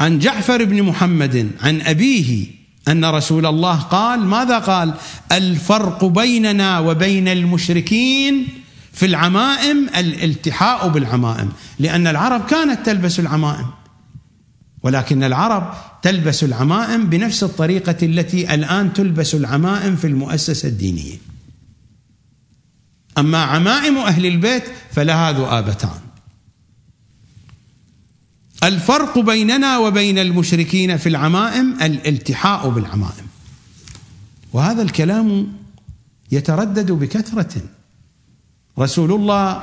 عن جعفر بن محمد عن أبيه أن رسول الله قال ماذا قال؟ الفرق بيننا وبين المشركين في العمائم الالتحاء بالعمائم لأن العرب كانت تلبس العمائم ولكن العرب تلبس العمائم بنفس الطريقة التي الآن تلبس العمائم في المؤسسة الدينية. أما عمائم أهل البيت فلها ذؤابتان. الفرق بيننا وبين المشركين في العمائم الالتحاء بالعمائم. وهذا الكلام يتردد بكثرة. رسول الله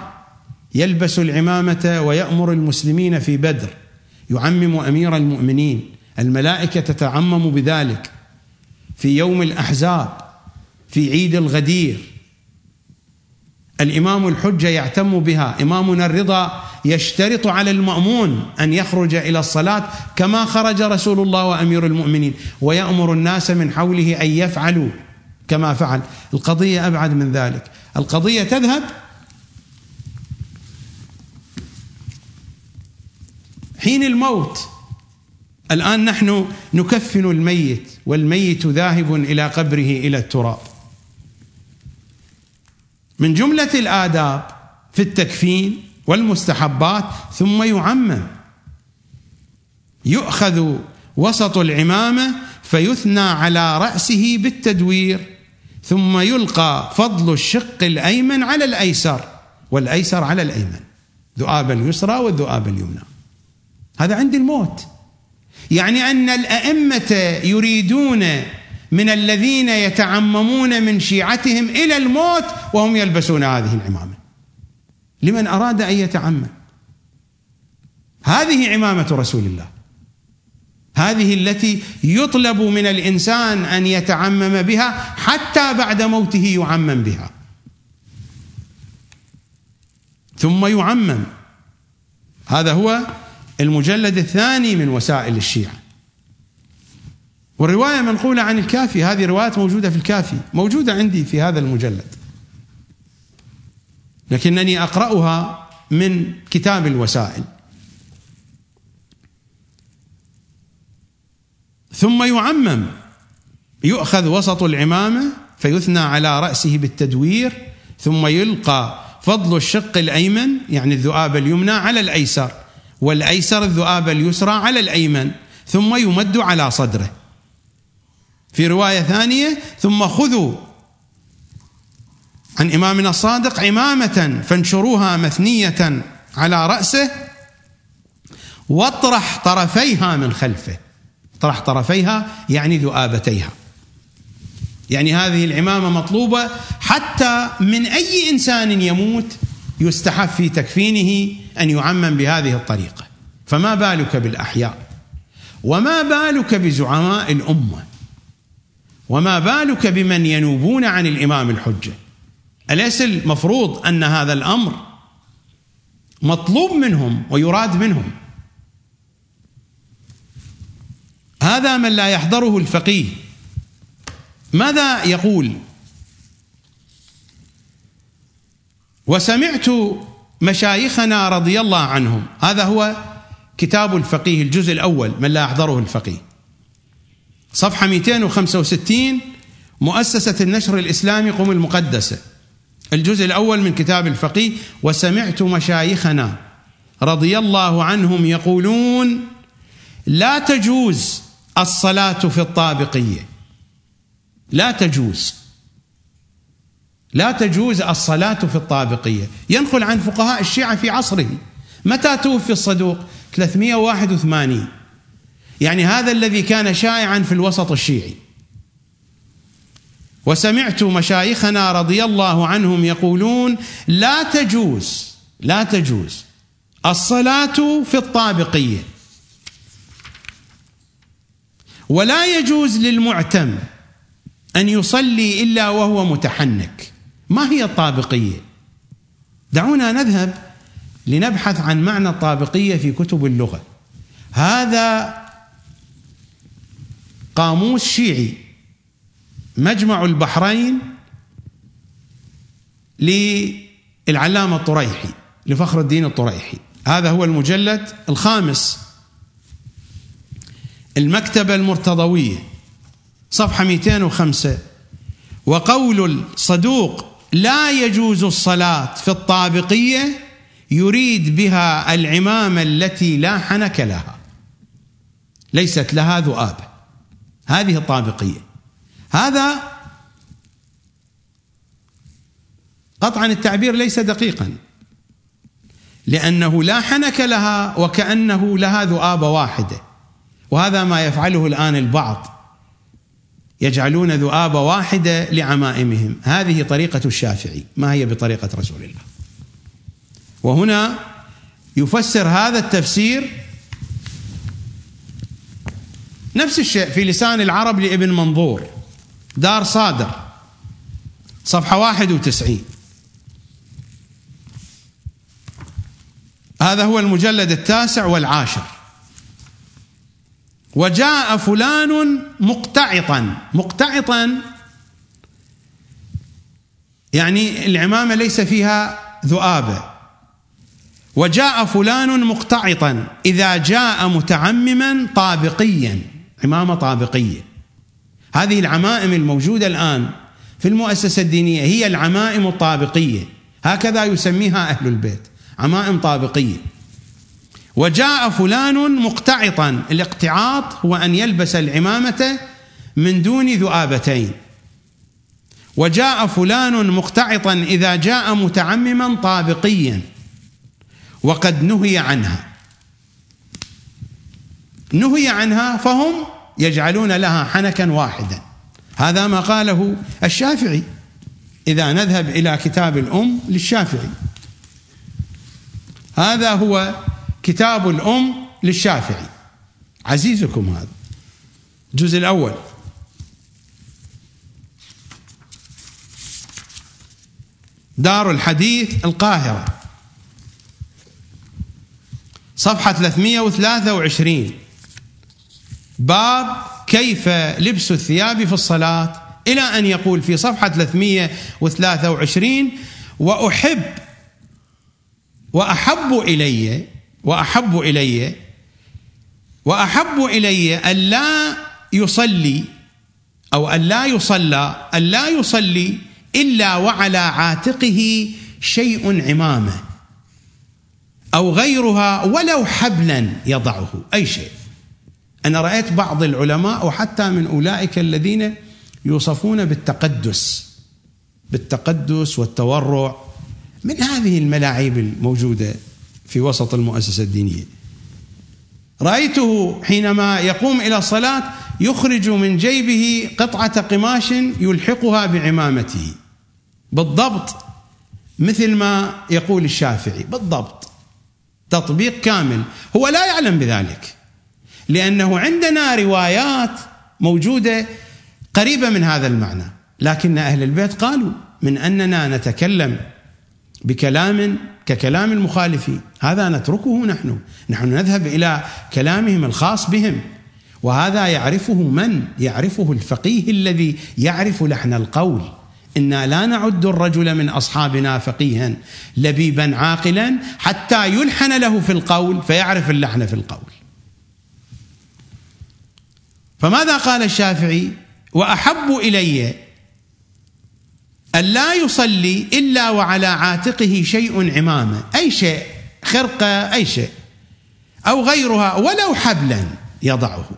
يلبس العمامة ويأمر المسلمين في بدر يعمم أمير المؤمنين الملائكة تتعمم بذلك. في يوم الأحزاب في عيد الغدير الإمام الحجة يعتم بها. إمامنا الرضا يشترط على المأمون أن يخرج إلى الصلاة كما خرج رسول الله وأمير المؤمنين ويأمر الناس من حوله أن يفعلوا كما فعل. القضية أبعد من ذلك. القضية تذهب حين الموت. الآن نحن نكفن الميت والميت ذاهب إلى قبره إلى التراب. من جملة الآداب في التكفين والمستحبات ثم يعمم. يؤخذ وسط العمامة فيثنى على رأسه بالتدوير ثم يلقى فضل الشق الأيمن على الأيسر والأيسر على الأيمن ذؤاب اليسرى والذؤاب اليمنى. هذا عند الموت. يعني أن الأئمة يريدون من الذين يتعممون من شيعتهم إلى الموت وهم يلبسون هذه العمامة. لمن أراد أن يتعمم. هذه عمامة رسول الله. هذه التي يطلب من الإنسان أن يتعمم بها حتى بعد موته يعمم بها. ثم يعمم. هذا هو المجلد الثاني من وسائل الشيعة. والرواية منقولة عن الكافي هذه روايات موجودة في الكافي موجودة عندي في هذا المجلد. لكنني أقرأها من كتاب الوسائل. ثم يعمم يؤخذ وسط العمامة فيثنى على رأسه بالتدوير ثم يلقى فضل الشق الأيمن يعني الذؤاب اليمنى على الأيسر والأيسر الذؤاب اليسرى على الأيمن ثم يمد على صدره. في رواية ثانية ثم خذوا عن إمامنا الصادق عمامة فانشروها مثنية على رأسه واطرح طرفيها من خلفه. طرح طرفيها يعني ذؤابتيها. يعني هذه العمامة مطلوبة حتى من أي إنسان يموت يستحب في تكفينه أن يعمم بهذه الطريقة. فما بالك بالأحياء؟ وما بالك بزعماء الأمة؟ وما بالك بمن ينوبون عن الإمام الحجة؟ أليس المفروض أن هذا الأمر مطلوب منهم ويراد منهم؟ هذا من لا يحضره الفقيه. ماذا يقول؟ وسمعت مشايخنا رضي الله عنهم. هذا هو كتاب الفقيه الجزء الأول من لا يحضره الفقيه. صفحة 265 مؤسسة النشر الإسلامي قم المقدسة. الجزء الأول من كتاب الفقيه وسمعت مشايخنا رضي الله عنهم يقولون لا تجوز الصلاة في الطابقية. لا تجوز. لا تجوز الصلاة في الطابقية. ينقل عن فقهاء الشيعة في عصره. متى توفي الصدوق؟ 381 يعني هذا الذي كان شائعا في الوسط الشيعي. وسمعت مشايخنا رضي الله عنهم يقولون لا تجوز لا تجوز الصلاة في الطابقية. ولا يجوز للمعتم أن يصلي إلا وهو متحنك. ما هي الطابقية؟ دعونا نذهب لنبحث عن معنى الطابقية في كتب اللغة. هذا قاموس شيعي مجمع البحرين للعلامة الطريحي لفخر الدين الطريحي. هذا هو المجلد الخامس. المكتبة المرتضوية صفحة 205 وقول الصدوق لا يجوز الصلاة في الطابقية يريد بها العمامة التي لا حنك لها. ليست لها ذؤاب هذه الطابقية. هذا قطعا التعبير ليس دقيقا. لأنه لا حنك لها وكأنه لها ذؤابة واحدة. وهذا ما يفعله الآن البعض. يجعلون ذؤابة واحدة لعمائمهم. هذه طريقة الشافعي. ما هي بطريقة رسول الله؟ وهنا يفسر هذا التفسير نفس الشيء في لسان العرب لابن منظور دار صادر صفحة 91 هذا هو المجلد التاسع والعاشر. وجاء فلان مقتعطا مقتعطا يعني العمامة ليس فيها ذؤابة. وجاء فلان مقتعطا إذا جاء متعمما طابقيا. عمامة طابقية. هذه العمائم الموجودة الآن في المؤسسة الدينية هي العمائم الطابقية. هكذا يسميها أهل البيت عمائم طابقية. وجاء فلان مقتعطا الاقتعاط هو أن يلبس العمامة من دون ذؤابتين. وجاء فلان مقتعطا إذا جاء متعمما طابقيا وقد نهي عنها. نهي عنها فهم يجعلون لها حنكا واحدا. هذا ما قاله الشافعي. إذا نذهب إلى كتاب الأم للشافعي. هذا هو كتاب الأم للشافعي. عزيزكم هذا. الجزء الأول. دار الحديث القاهرة. صفحة 323 باب كيف لبس الثياب في الصلاة. إلى أن يقول في صفحة 323 وأحب وأحب إلي وأحب إلي وأحب إلي أن لا يصلي أو أن لا يصلى أن لا يصلي إلا وعلى عاتقه شيء عمامة أو غيرها ولو حبلا يضعه أي شيء. أنا رأيت بعض العلماء وحتى من أولئك الذين يوصفون بالتقدس بالتقدس والتورع من هذه الملاعيب الموجودة في وسط المؤسسة الدينية. رأيته حينما يقوم إلى الصلاة يخرج من جيبه قطعة قماش يلحقها بعمامته. بالضبط مثل ما يقول الشافعي بالضبط. تطبيق كامل. هو لا يعلم بذلك. لأنه عندنا روايات موجودة قريبة من هذا المعنى. لكن أهل البيت قالوا من أننا نتكلم بكلام ككلام المخالفين. هذا نتركه نحن. نحن نذهب إلى كلامهم الخاص بهم. وهذا يعرفه من؟ يعرفه الفقيه الذي يعرف لحن القول. إنا لا نعد الرجل من أصحابنا فقيها لبيبا عاقلا حتى يلحن له في القول فيعرف اللحن في القول. فماذا قال الشافعي؟ وأحب إلي أن لا يصلي إلا وعلى عاتقه شيء عمامة. أي شيء؟ خرقة أي شيء. أو غيرها ولو حبلا يضعه.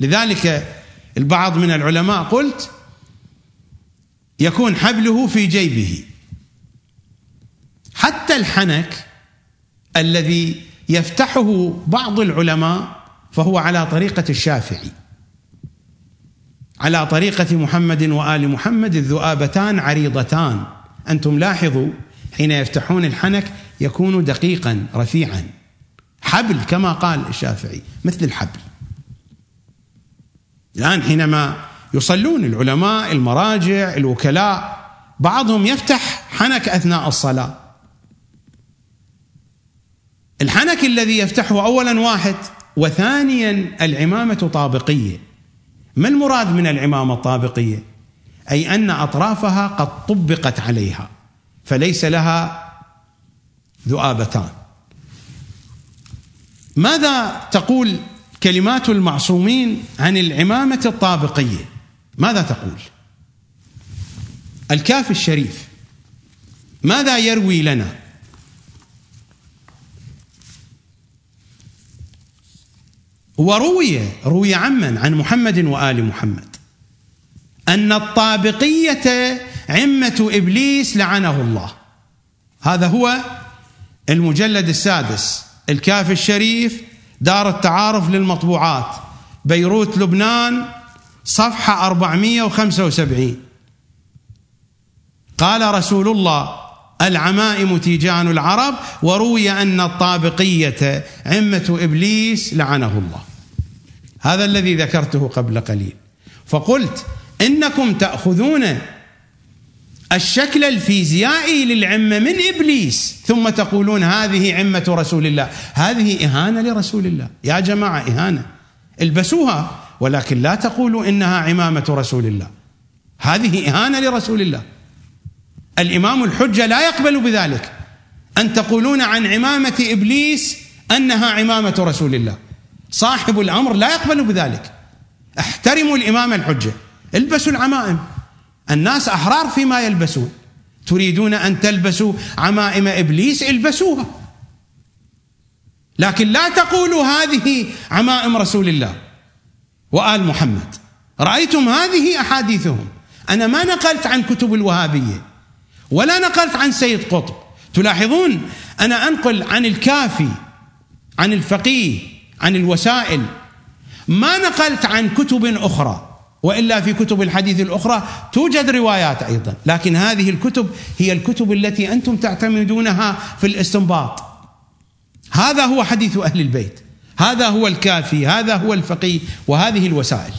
لذلك البعض من العلماء قلت يكون حبله في جيبه. حتى الحنك الذي يفتحه بعض العلماء فهو على طريقة الشافعي. على طريقة محمد وآل محمد الذؤابتان عريضتان. أنتم لاحظوا حين يفتحون الحنك يكون دقيقا رفيعا. حبل كما قال الشافعي مثل الحبل. الآن حينما يصلون العلماء المراجع الوكلاء بعضهم يفتح حنك أثناء الصلاة. الحنك الذي يفتحه اولا واحد وثانيا العمامة طابقية. ما المراد من العمامة الطابقية؟ أي أن أطرافها قد طبقت عليها فليس لها ذؤابتان. ماذا تقول كلمات المعصومين عن العمامة الطابقية؟ ماذا تقول؟ الكاف الشريف ماذا يروي لنا؟ وروي روي عمن عن محمد وآل محمد. أن الطابقية عمة إبليس لعنه الله. هذا هو المجلد السادس الكاف الشريف دار التعارف للمطبوعات. بيروت لبنان صفحة 475 قال رسول الله العمائم تيجان العرب وروي أن الطابقية عمة إبليس لعنه الله. هذا الذي ذكرته قبل قليل. فقلت إنكم تأخذون الشكل الفيزيائي للعمة من إبليس ثم تقولون هذه عمة رسول الله. هذه إهانة لرسول الله. يا جماعة إهانة. البسوها ولكن لا تقولوا إنها عمامة رسول الله. هذه إهانة لرسول الله. الإمام الحجة لا يقبل بذلك. أن تقولون عن عمامة إبليس أنها عمامة رسول الله. صاحب الأمر لا يقبل بذلك. احترموا الإمام الحجة. البسوا العمائم. الناس أحرار فيما يلبسون. تريدون أن تلبسوا عمائم إبليس؟ البسوها. لكن لا تقولوا هذه عمائم رسول الله وآل محمد. رأيتم هذه أحاديثهم. أنا ما نقلت عن كتب الوهابية ولا نقلت عن سيد قطب. تلاحظون أنا أنقل عن الكافي عن الفقيه عن الوسائل ما نقلت عن كتب أخرى وإلا في كتب الحديث الأخرى توجد روايات أيضا، لكن هذه الكتب هي الكتب التي أنتم تعتمدونها في الاستنباط. هذا هو حديث أهل البيت، هذا هو الكافي، هذا هو الفقيه، وهذه الوسائل.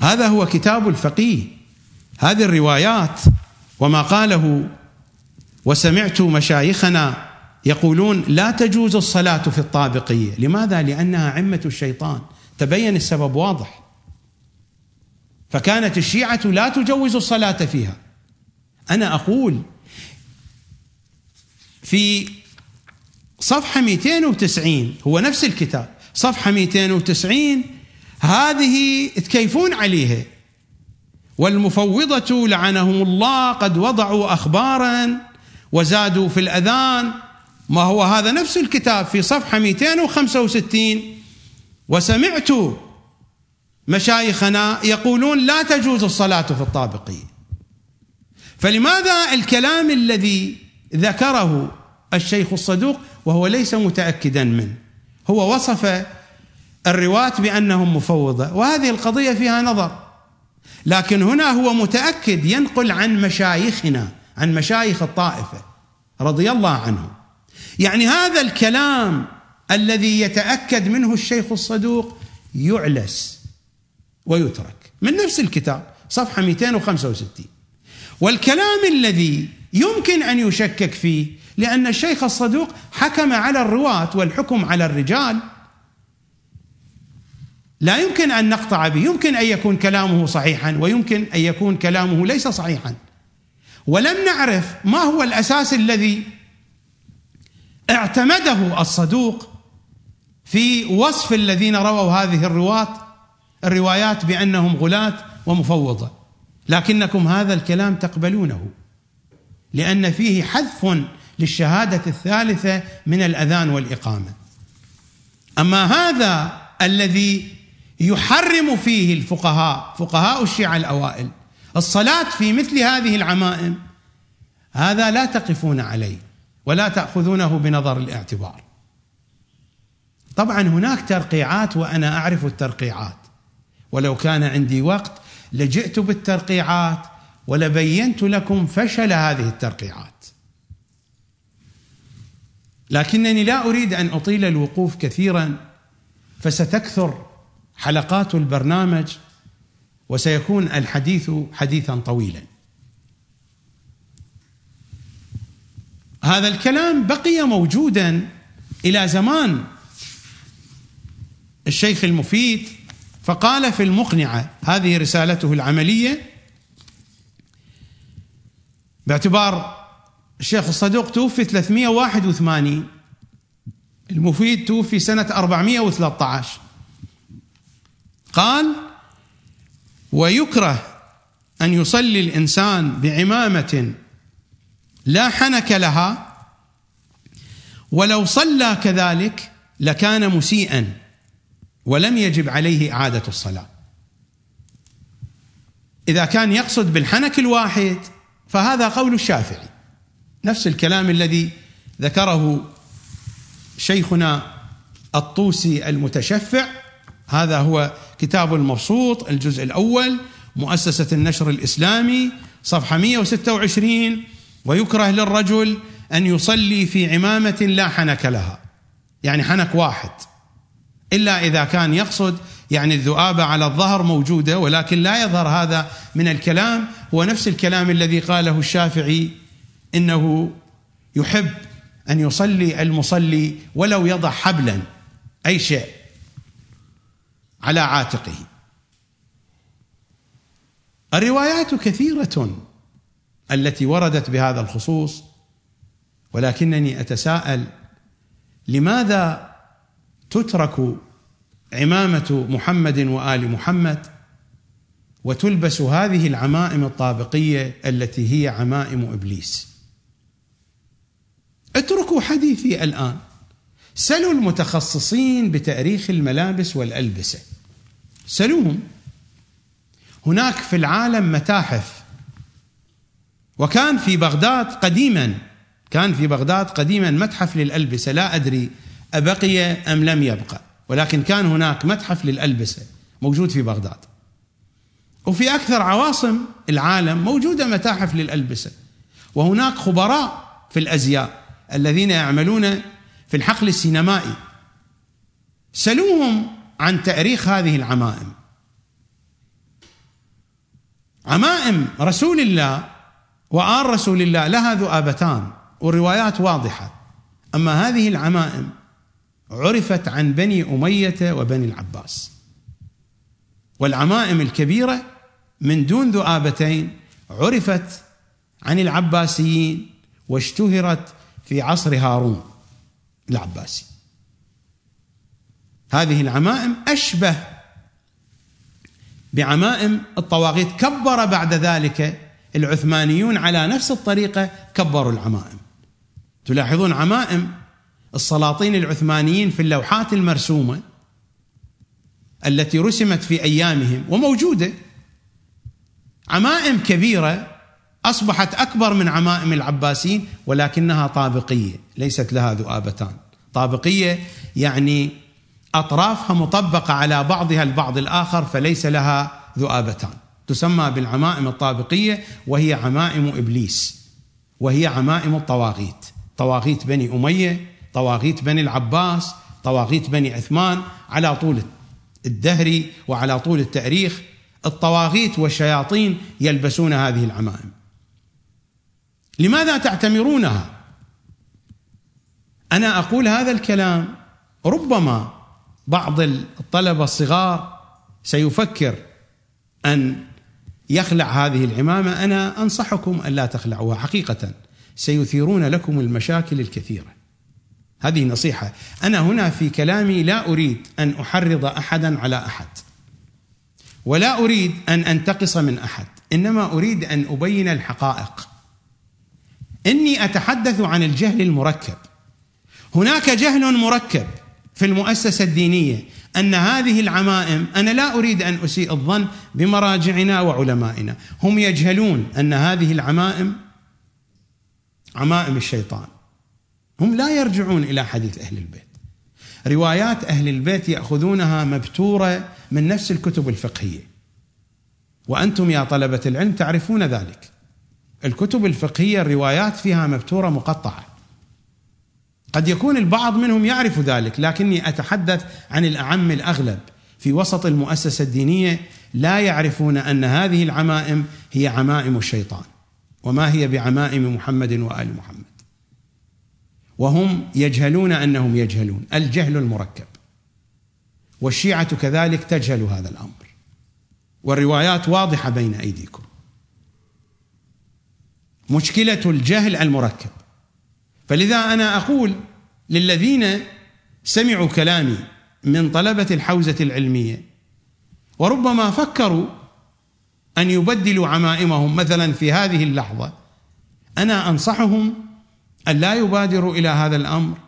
هذا هو كتاب الفقيه هذه الروايات وما قاله وسمعت مشايخنا يقولون لا تجوز الصلاة في الطابقية لماذا؟ لأنها عمة الشيطان. تبين السبب واضح. فكانت الشيعة لا تجوز الصلاة فيها. أنا أقول في صفحة 290 هو نفس الكتاب صفحة 290 هذه تكيفون عليها. والمفوضة لعنهم الله قد وضعوا أخبارا وزادوا في الأذان. ما هو هذا؟ نفس الكتاب في صفحة 265 وسمعت مشايخنا يقولون لا تجوز الصلاة في الطابقية فلماذا الكلام الذي ذكره الشيخ الصدوق وهو ليس متأكدا منه؟ هو وصف الرواة بأنهم مفوضة وهذه القضية فيها نظر. لكن هنا هو متأكد ينقل عن مشايخنا. عن مشايخ الطائفة رضي الله عنهم. يعني هذا الكلام الذي يتأكد منه الشيخ الصدوق يعلس ويترك من نفس الكتاب صفحة 265 والكلام الذي يمكن أن يشكك فيه لأن الشيخ الصدوق حكم على الرواة والحكم على الرجال. لا يمكن أن نقطع به، يمكن أن يكون كلامه صحيحا ويمكن أن يكون كلامه ليس صحيحا. ولم نعرف ما هو الأساس الذي اعتمده الصدوق في وصف الذين رووا هذه الرواة الروايات بأنهم غلاة ومفوضة. لكنكم هذا الكلام تقبلونه لأن فيه حذف للشهادة الثالثة من الأذان والإقامة. أما هذا الذي يحرم فيه الفقهاء فقهاء الشيعة الأوائل الصلاة في مثل هذه العمائم. هذا لا تقفون عليه ولا تأخذونه بنظر الاعتبار. طبعا هناك ترقيعات وأنا أعرف الترقيعات. ولو كان عندي وقت لجئت بالترقيعات ولبينت لكم فشل هذه الترقيعات. لكنني لا أريد أن أطيل الوقوف كثيرا فستكثر حلقات البرنامج وسيكون الحديث حديثا طويلا. هذا الكلام بقي موجودا إلى زمان الشيخ المفيد فقال في المقنعة هذه رسالته العملية باعتبار الشيخ الصدوق توفي 381 المفيد توفي سنة 413 قال ويكره أن يصلي الإنسان بعمامة لا حنك لها ولو صلى كذلك لكان مسيئا ولم يجب عليه إعادة الصلاة. إذا كان يقصد بالحنك الواحد فهذا قول الشافعي. نفس الكلام الذي ذكره شيخنا الطوسي المتشفع هذا هو كتاب المبسوط الجزء الأول مؤسسة النشر الإسلامي صفحة 126 ويكره للرجل أن يصلي في عمامة لا حنك لها. يعني حنك واحد. إلا إذا كان يقصد يعني الذؤابة على الظهر موجودة ولكن لا يظهر هذا من الكلام. هو نفس الكلام الذي قاله الشافعي إنه يحب أن يصلي المصلي ولو يضع حبلا أي شيء. على عاتقه. الروايات كثيرة التي وردت بهذا الخصوص ولكنني أتساءل لماذا تترك عمامة محمد وآل محمد وتلبس هذه العمائم الطابقية التي هي عمائم إبليس؟ اتركوا حديثي الآن. سلوا المتخصصين بتأريخ الملابس والألبسة. سلوهم. هناك في العالم متاحف. وكان في بغداد قديما كان في بغداد قديما متحف للألبسة. لا أدري أبقي أم لم يبقى. ولكن كان هناك متحف للألبسة موجود في بغداد. وفي أكثر عواصم العالم موجودة متاحف للألبسة. وهناك خبراء في الأزياء الذين يعملون في الحقل السينمائي. سلوهم عن تأريخ هذه العمائم. عمائم رسول الله وآل رسول الله لها ذؤابتان والروايات واضحة. أما هذه العمائم عرفت عن بني أمية وبني العباس. والعمائم الكبيرة من دون ذؤابتين عرفت عن العباسيين واشتهرت في عصر هارون. العباسي. هذه العمائم أشبه بعمائم الطواغيت. كبر بعد ذلك العثمانيون على نفس الطريقة كبروا العمائم. تلاحظون عمائم السلاطين العثمانيين في اللوحات المرسومة التي رسمت في أيامهم وموجودة. عمائم كبيرة أصبحت أكبر من عمائم العباسيين ولكنها طابقية ليست لها ذؤابتان. طابقية يعني أطرافها مطبقة على بعضها البعض الآخر فليس لها ذؤابتان. تسمى بالعمائم الطابقية وهي عمائم إبليس وهي عمائم الطواغيت. طواغيت بني أمية طواغيت بني العباس طواغيت بني عثمان على طول الدهر وعلى طول التأريخ. الطواغيت والشياطين يلبسون هذه العمائم. لماذا تعتمرونها؟ أنا أقول هذا الكلام ربما بعض الطلبة الصغار سيفكر أن يخلع هذه العمامة. أنا أنصحكم أن لا تخلعوها. حقيقة سيثيرون لكم المشاكل الكثيرة. هذه نصيحة. أنا هنا في كلامي لا أريد أن أحرض أحدا على أحد ولا أريد أن أنتقص من أحد إنما أريد أن أبين الحقائق. إني أتحدث عن الجهل المركب. هناك جهل مركب في المؤسسة الدينية أن هذه العمائم أنا لا أريد أن أسيء الظن بمراجعنا وعلمائنا. هم يجهلون أن هذه العمائم عمائم الشيطان. هم لا يرجعون إلى حديث أهل البيت. روايات أهل البيت يأخذونها مبتورة من نفس الكتب الفقهية. وأنتم يا طلبة العلم تعرفون ذلك. الكتب الفقهية الروايات فيها مبتورة مقطعة. قد يكون البعض منهم يعرف ذلك لكني أتحدث عن الأعم الأغلب. في وسط المؤسسة الدينية لا يعرفون أن هذه العمائم هي عمائم الشيطان وما هي بعمائم محمد وآل محمد. وهم يجهلون أنهم يجهلون الجهل المركب. والشيعة كذلك تجهل هذا الأمر. والروايات واضحة بين أيديكم. مشكلة الجهل المركب. فلذا أنا أقول للذين سمعوا كلامي من طلبة الحوزة العلمية وربما فكروا أن يبدلوا عمائمهم مثلا في هذه اللحظة أنا أنصحهم أن لا يبادروا إلى هذا الأمر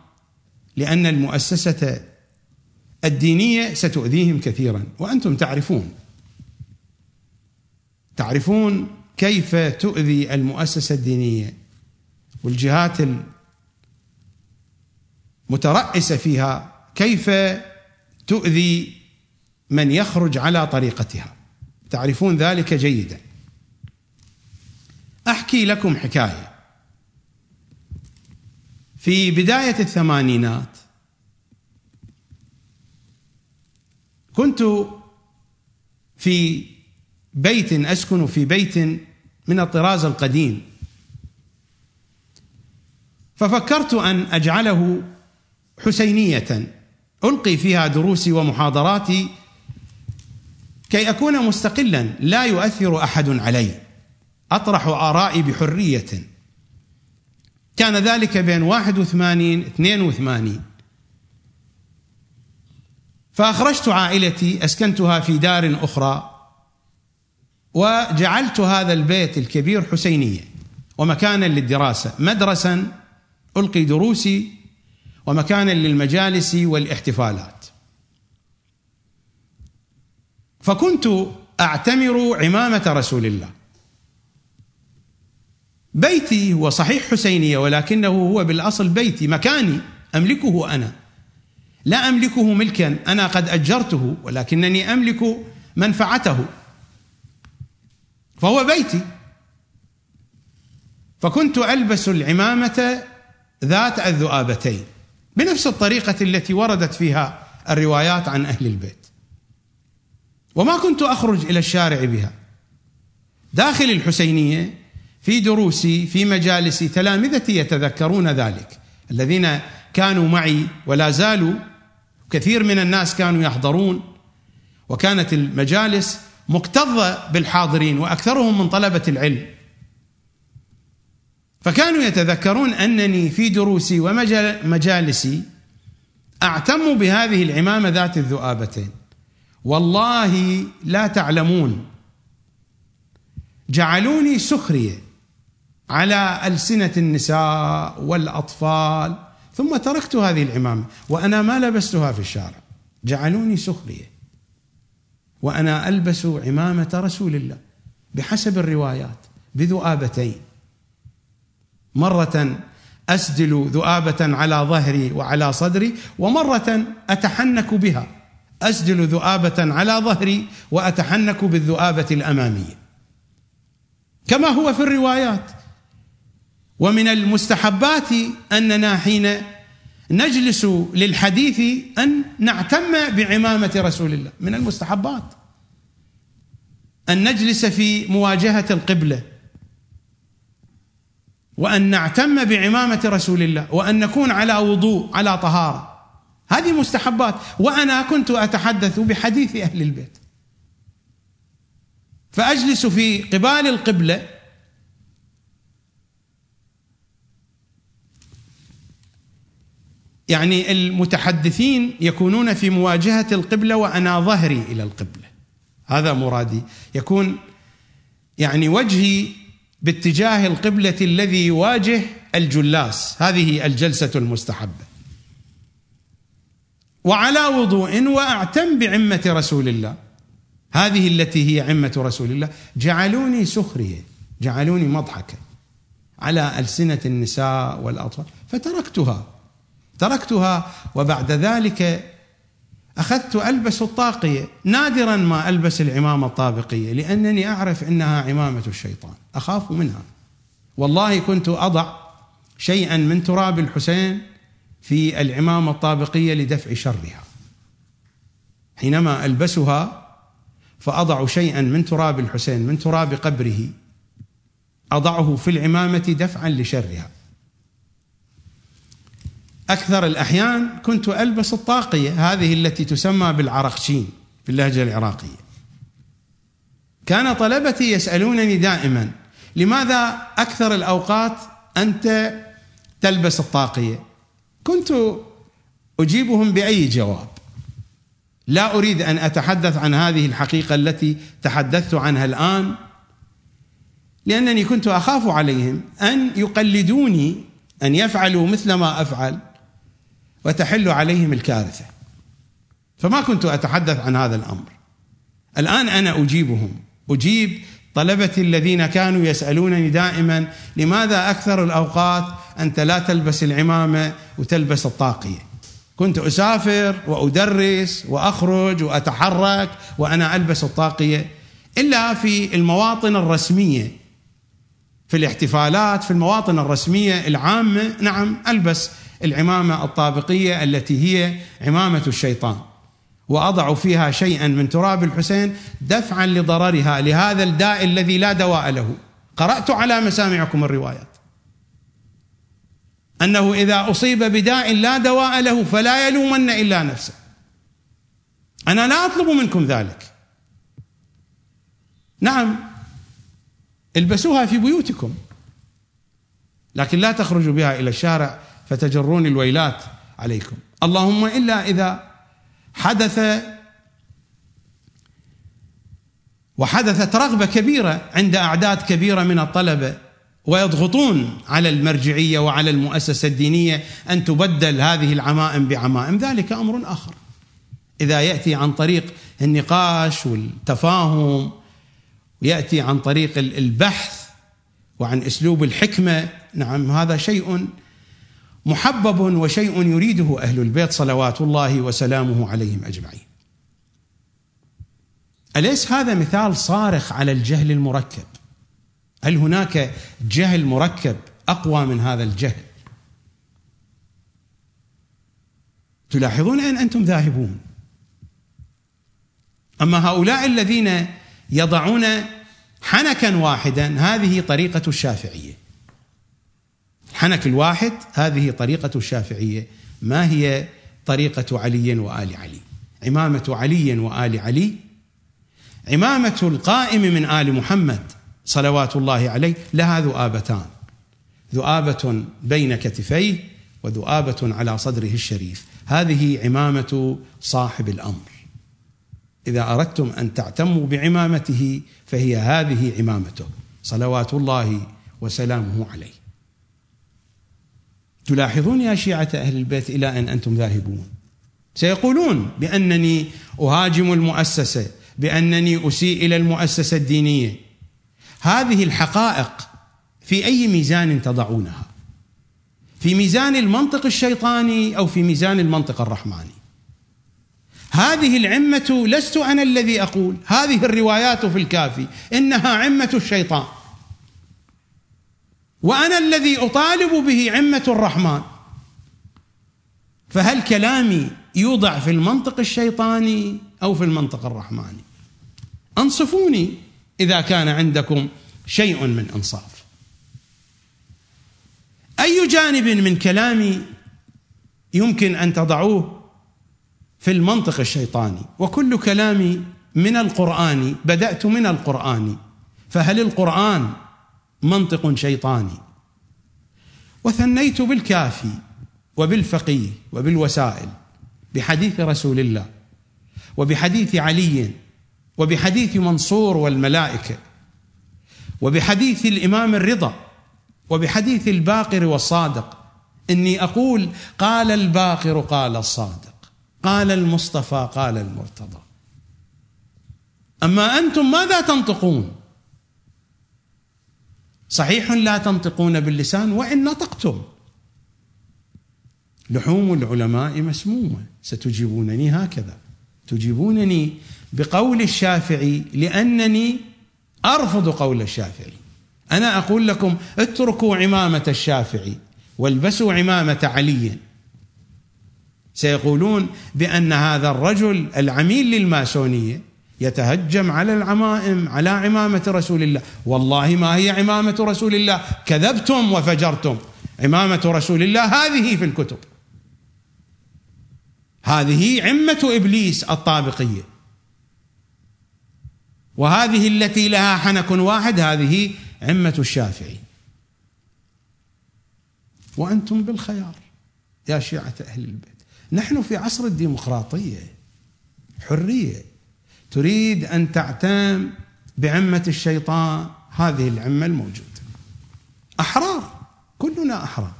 لأن المؤسسة الدينية ستؤذيهم كثيرا وأنتم تعرفون. تعرفون كيف تؤذي المؤسسة الدينية والجهات المترأسه فيها كيف تؤذي من يخرج على طريقتها. تعرفون ذلك جيدا. أحكي لكم حكاية. في بداية الثمانينات كنت في بيت أسكن في بيت من الطراز القديم. ففكرت أن أجعله حسينية. ألقي فيها دروسي ومحاضراتي كي أكون مستقلا لا يؤثر أحد علي. أطرح آرائي بحرية. كان ذلك بين 81 82 فأخرجت عائلتي أسكنتها في دار أخرى وجعلت هذا البيت الكبير حسينية ومكانا للدراسة. مدرسا ألقي دروسي ومكانا للمجالس والاحتفالات. فكنت أعتمر عمامة رسول الله. بيتي هو صحيح حسينية ولكنه هو بالأصل بيتي. مكاني أملكه أنا. لا أملكه ملكا أنا قد أجرته ولكنني أملك منفعته. فهو بيتي. فكنت ألبس العمامة ذات الذؤابتين. بنفس الطريقة التي وردت فيها الروايات عن أهل البيت. وما كنت أخرج إلى الشارع بها. داخل الحسينية في دروسي في مجالسي تلامذتي يتذكرون ذلك. الذين كانوا معي ولا زالوا كثير من الناس كانوا يحضرون. وكانت المجالس مكتظة بالحاضرين وأكثرهم من طلبة العلم. فكانوا يتذكرون أنني في دروسي ومجالسي أعتم بهذه العمامة ذات الذؤابتين. والله لا تعلمون. جعلوني سخرية على ألسنة النساء والأطفال ثم تركت هذه العمامة وأنا ما لبستها في الشارع. جعلوني سخرية. وأنا ألبس عمامة رسول الله بحسب الروايات بذؤابتين. مرة اسدل ذؤابة على ظهري وعلى صدري ومرة أتحنك بها. اسدل ذؤابة على ظهري وأتحنك بالذؤابة الأمامية. كما هو في الروايات. ومن المستحبات أننا حين نجلس للحديث أن نعتم بعمامة رسول الله. من المستحبات. أن نجلس في مواجهة القبلة. وأن نعتم بعمامة رسول الله وأن نكون على وضوء على طهارة. هذه مستحبات. وأنا كنت أتحدث بحديث أهل البيت. فأجلس في قبال القبلة. يعني المتحدثين يكونون في مواجهة القبلة وأنا ظهري إلى القبلة. هذا مرادي. يكون يعني وجهي باتجاه القبلة الذي يواجه الجلاس. هذه الجلسة المستحبة. وعلى وضوء وأعتم بعمة رسول الله. هذه التي هي عمة رسول الله. جعلوني سخرية. جعلوني مضحكا على ألسنة النساء والأطفال. فتركتها. تركتها. وبعد ذلك أخذت ألبس الطاقية. نادرا ما ألبس العمامة الطابقية لأنني أعرف إنها عمامة الشيطان. أخاف منها. والله كنت أضع شيئا من تراب الحسين في العمامة الطابقية لدفع شرها. حينما ألبسها فأضع شيئا من تراب الحسين من تراب قبره أضعه في العمامة دفعا لشرها. أكثر الأحيان كنت ألبس الطاقية هذه التي تسمى بالعرقشين باللهجة العراقية. كان طلبتي يسألونني دائما لماذا أكثر الأوقات أنت تلبس الطاقية؟ كنت أجيبهم بأي جواب. لا أريد أن أتحدث عن هذه الحقيقة التي تحدثت عنها الآن لأنني كنت أخاف عليهم أن يقلدوني أن يفعلوا مثل ما أفعل. وتحل عليهم الكارثة. فما كنت أتحدث عن هذا الأمر. الآن أنا أجيبهم. أجيب طلبتي الذين كانوا يسألونني دائما لماذا أكثر الأوقات أنت لا تلبس العمامة وتلبس الطاقية؟ كنت أسافر وأدرس وأخرج وأتحرك وأنا ألبس الطاقية. إلا في المواطن الرسمية. في الاحتفالات في المواطن الرسمية العامة نعم ألبس العمامة الطابقية التي هي عمامة الشيطان وأضع فيها شيئا من تراب الحسين دفعا لضررها لهذا الداء الذي لا دواء له. قرأت على مسامعكم الروايات. أنه إذا أصيب بداء لا دواء له فلا يلومن إلا نفسه. أنا لا أطلب منكم ذلك. نعم البسوها في بيوتكم لكن لا تخرجوا بها إلى الشارع فتجرون الويلات عليكم. اللهم إلا إذا حدث وحدثت رغبة كبيرة عند أعداد كبيرة من الطلبه ويضغطون على المرجعية وعلى المؤسسة الدينية أن تبدل هذه العمائم بعمائم. ذلك أمر آخر. إذا يأتي عن طريق النقاش والتفاهم ياتي عن طريق البحث وعن أسلوب الحكمة نعم هذا شيء محبب وشيء يريده أهل البيت صلوات الله وسلامه عليهم أجمعين. أليس هذا مثال صارخ على الجهل المركب؟ هل هناك جهل مركب أقوى من هذا الجهل؟ تلاحظون ان أنتم ذاهبون. أما هؤلاء الذين يضعون حنكا واحدا هذه طريقة الشافعية حنك الواحد هذه طريقة الشافعية. ما هي طريقة علي وآل علي؟ عمامة علي وآل علي. عمامة القائم من آل محمد صلوات الله عليه لها ذؤابتان. ذؤابة بين كتفيه وذؤابة على صدره الشريف. هذه عمامة صاحب الأمر. إذا أردتم أن تعتموا بعمامته فهي هذه عمامته. صلوات الله وسلامه عليه. تلاحظون يا شيعة أهل البيت إلى أن أنتم ذاهبون. سيقولون بأنني أهاجم المؤسسة بأنني أسيء إلى المؤسسة الدينية. هذه الحقائق في أي ميزان تضعونها؟ في ميزان المنطق الشيطاني أو في ميزان المنطق الرحماني؟ هذه العمة لست أنا الذي أقول هذه الروايات في الكافي إنها عمة الشيطان. وأنا الذي أطالب به عمة الرحمن. فهل كلامي يوضع في المنطق الشيطاني أو في المنطق الرحماني؟ أنصفوني إذا كان عندكم شيء من إنصاف. أي جانب من كلامي يمكن أن تضعوه في المنطق الشيطاني؟ وكل كلامي من القرآن بدأت من القرآن. فهل القرآن منطق شيطاني. وثنيت بالكافي وبالفقيه وبالوسائل بحديث رسول الله وبحديث علي وبحديث منصور والملائكة وبحديث الإمام الرضا وبحديث الباقر والصادق. إني أقول قال الباقر قال الصادق قال المصطفى قال المرتضى. أما أنتم ماذا تنطقون؟ صحيح لا تنطقون باللسان وإن نطقتم. لحوم العلماء مسمومة. ستجيبونني هكذا. تجيبونني بقول الشافعي لأنني أرفض قول الشافعي. أنا أقول لكم اتركوا عمامة الشافعي والبسوا عمامة علي. سيقولون بأن هذا الرجل العميل للماسونية. يتهجم على العمائم على عمامة رسول الله. والله ما هي عمامة رسول الله؟ كذبتم وفجرتم. عمامة رسول الله هذه في الكتب. هذه عمة إبليس الطابقية. وهذه التي لها حنك واحد هذه عمة الشافعي. وأنتم بالخيار يا شيعة أهل البيت. نحن في عصر الديمقراطية حرية. تريد أن تعتم بعمة الشيطان هذه العمة الموجودة. أحرار كلنا أحرار.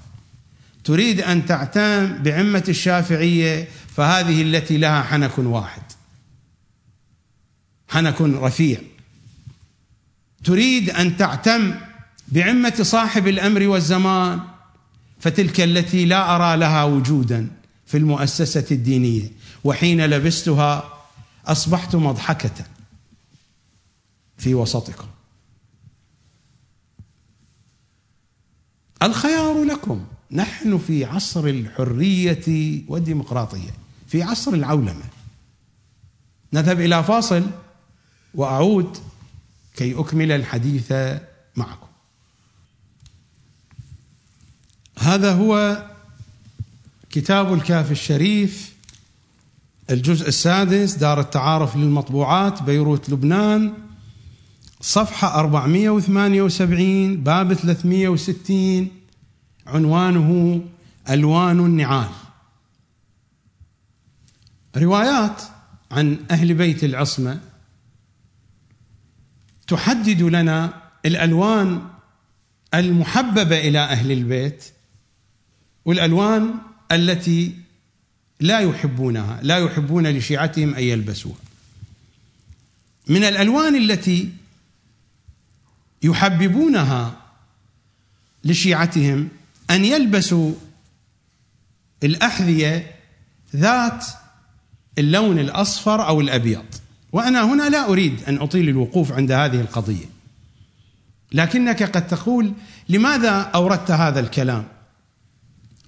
تريد أن تعتم بعمة الشافعية فهذه التي لها حنك واحد. حنك رفيع. تريد أن تعتم بعمة صاحب الأمر والزمان فتلك التي لا أرى لها وجودا في المؤسسة الدينية وحين لبستها أصبحت مضحكة في وسطكم. الخيار لكم. نحن في عصر الحرية والديمقراطية في عصر العولمة. نذهب إلى فاصل وأعود كي أكمل الحديث معكم. هذا هو كتاب الكاف الشريف الجزء السادس دار التعارف للمطبوعات بيروت لبنان صفحة 478 باب 360 عنوانه ألوان النعال. روايات عن أهل بيت العصمة تحدد لنا الألوان المحببة إلى أهل البيت والألوان التي لا يحبونها لا يحبون لشيعتهم أن يلبسوها. من الألوان التي يحببونها لشيعتهم أن يلبسوا الأحذية ذات اللون الأصفر أو الأبيض. وأنا هنا لا أريد أن أطيل الوقوف عند هذه القضية. لكنك قد تقول لماذا أوردت هذا الكلام؟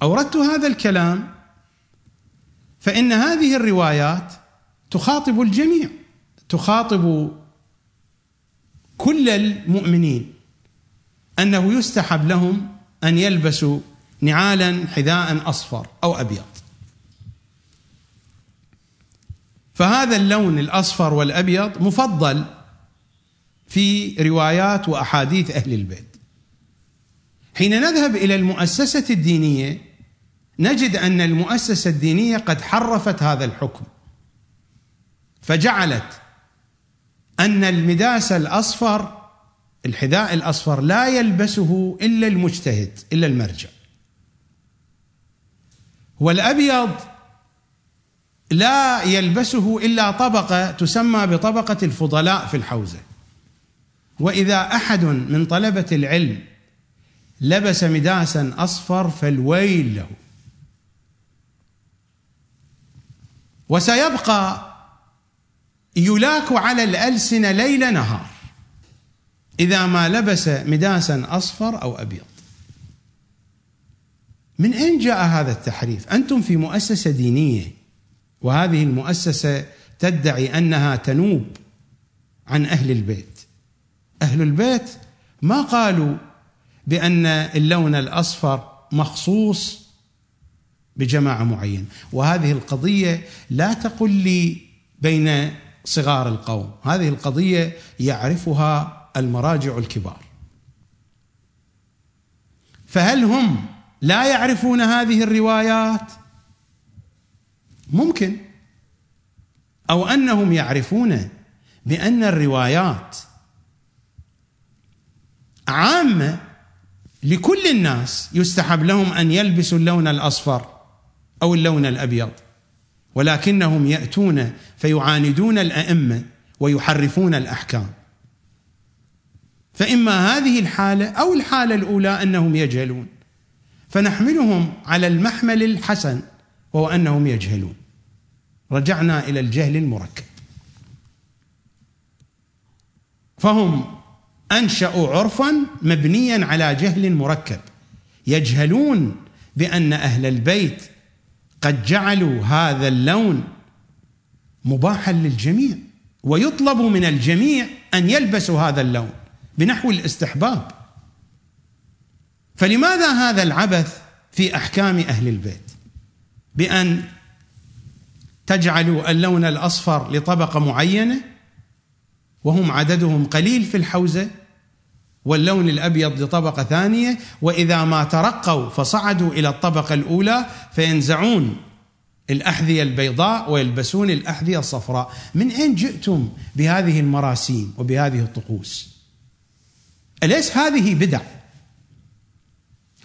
أوردت هذا الكلام فإن هذه الروايات تخاطب الجميع تخاطب كل المؤمنين. أنه يستحب لهم أن يلبسوا نعالا حذاء أصفر أو أبيض. فهذا اللون الأصفر والأبيض مفضل في روايات وأحاديث أهل البيت. حين نذهب إلى المؤسسة الدينية نجد أن المؤسسة الدينية قد حرفت هذا الحكم. فجعلت أن المداس الأصفر الحذاء الأصفر لا يلبسه إلا المجتهد إلا المرجع. والأبيض لا يلبسه إلا طبقة تسمى بطبقة الفضلاء في الحوزة. وإذا أحد من طلبة العلم لبس مداسا أصفر فالويل له. وسيبقى يلاك على الألسنة ليل نهار إذا ما لبس مداسا أصفر أو أبيض. من أين جاء هذا التحريف؟ أنتم في مؤسسة دينية وهذه المؤسسة تدعي أنها تنوب عن أهل البيت. أهل البيت ما قالوا بأن اللون الأصفر مخصوص بجماعة معينة وهذه القضية لا تقل لي بين صغار القوم. هذه القضية يعرفها المراجع الكبار. فهل هم لا يعرفون هذه الروايات؟ ممكن. أو أنهم يعرفون بأن الروايات عامة لكل الناس يستحب لهم أن يلبسوا اللون الأصفر. أو اللون الأبيض ولكنهم يأتون فيعاندون الأئمة ويحرفون الأحكام. فإما هذه الحالة أو الحالة الأولى أنهم يجهلون فنحملهم على المحمل الحسن وهو أنهم يجهلون. رجعنا إلى الجهل المركب. فهم أنشأوا عرفا مبنيا على جهل مركب يجهلون بأن أهل البيت قد جعلوا هذا اللون مباحا للجميع ويطلب من الجميع أن يلبسوا هذا اللون بنحو الاستحباب. فلماذا هذا العبث في أحكام أهل البيت؟ بأن تجعل اللون الأصفر لطبقة معينة وهم عددهم قليل في الحوزة واللون الأبيض لطبقة ثانية وإذا ما ترقوا فصعدوا إلى الطبقة الأولى فينزعون الأحذية البيضاء ويلبسون الأحذية الصفراء، من أين جئتم بهذه المراسيم وبهذه الطقوس؟ أليس هذه بدع؟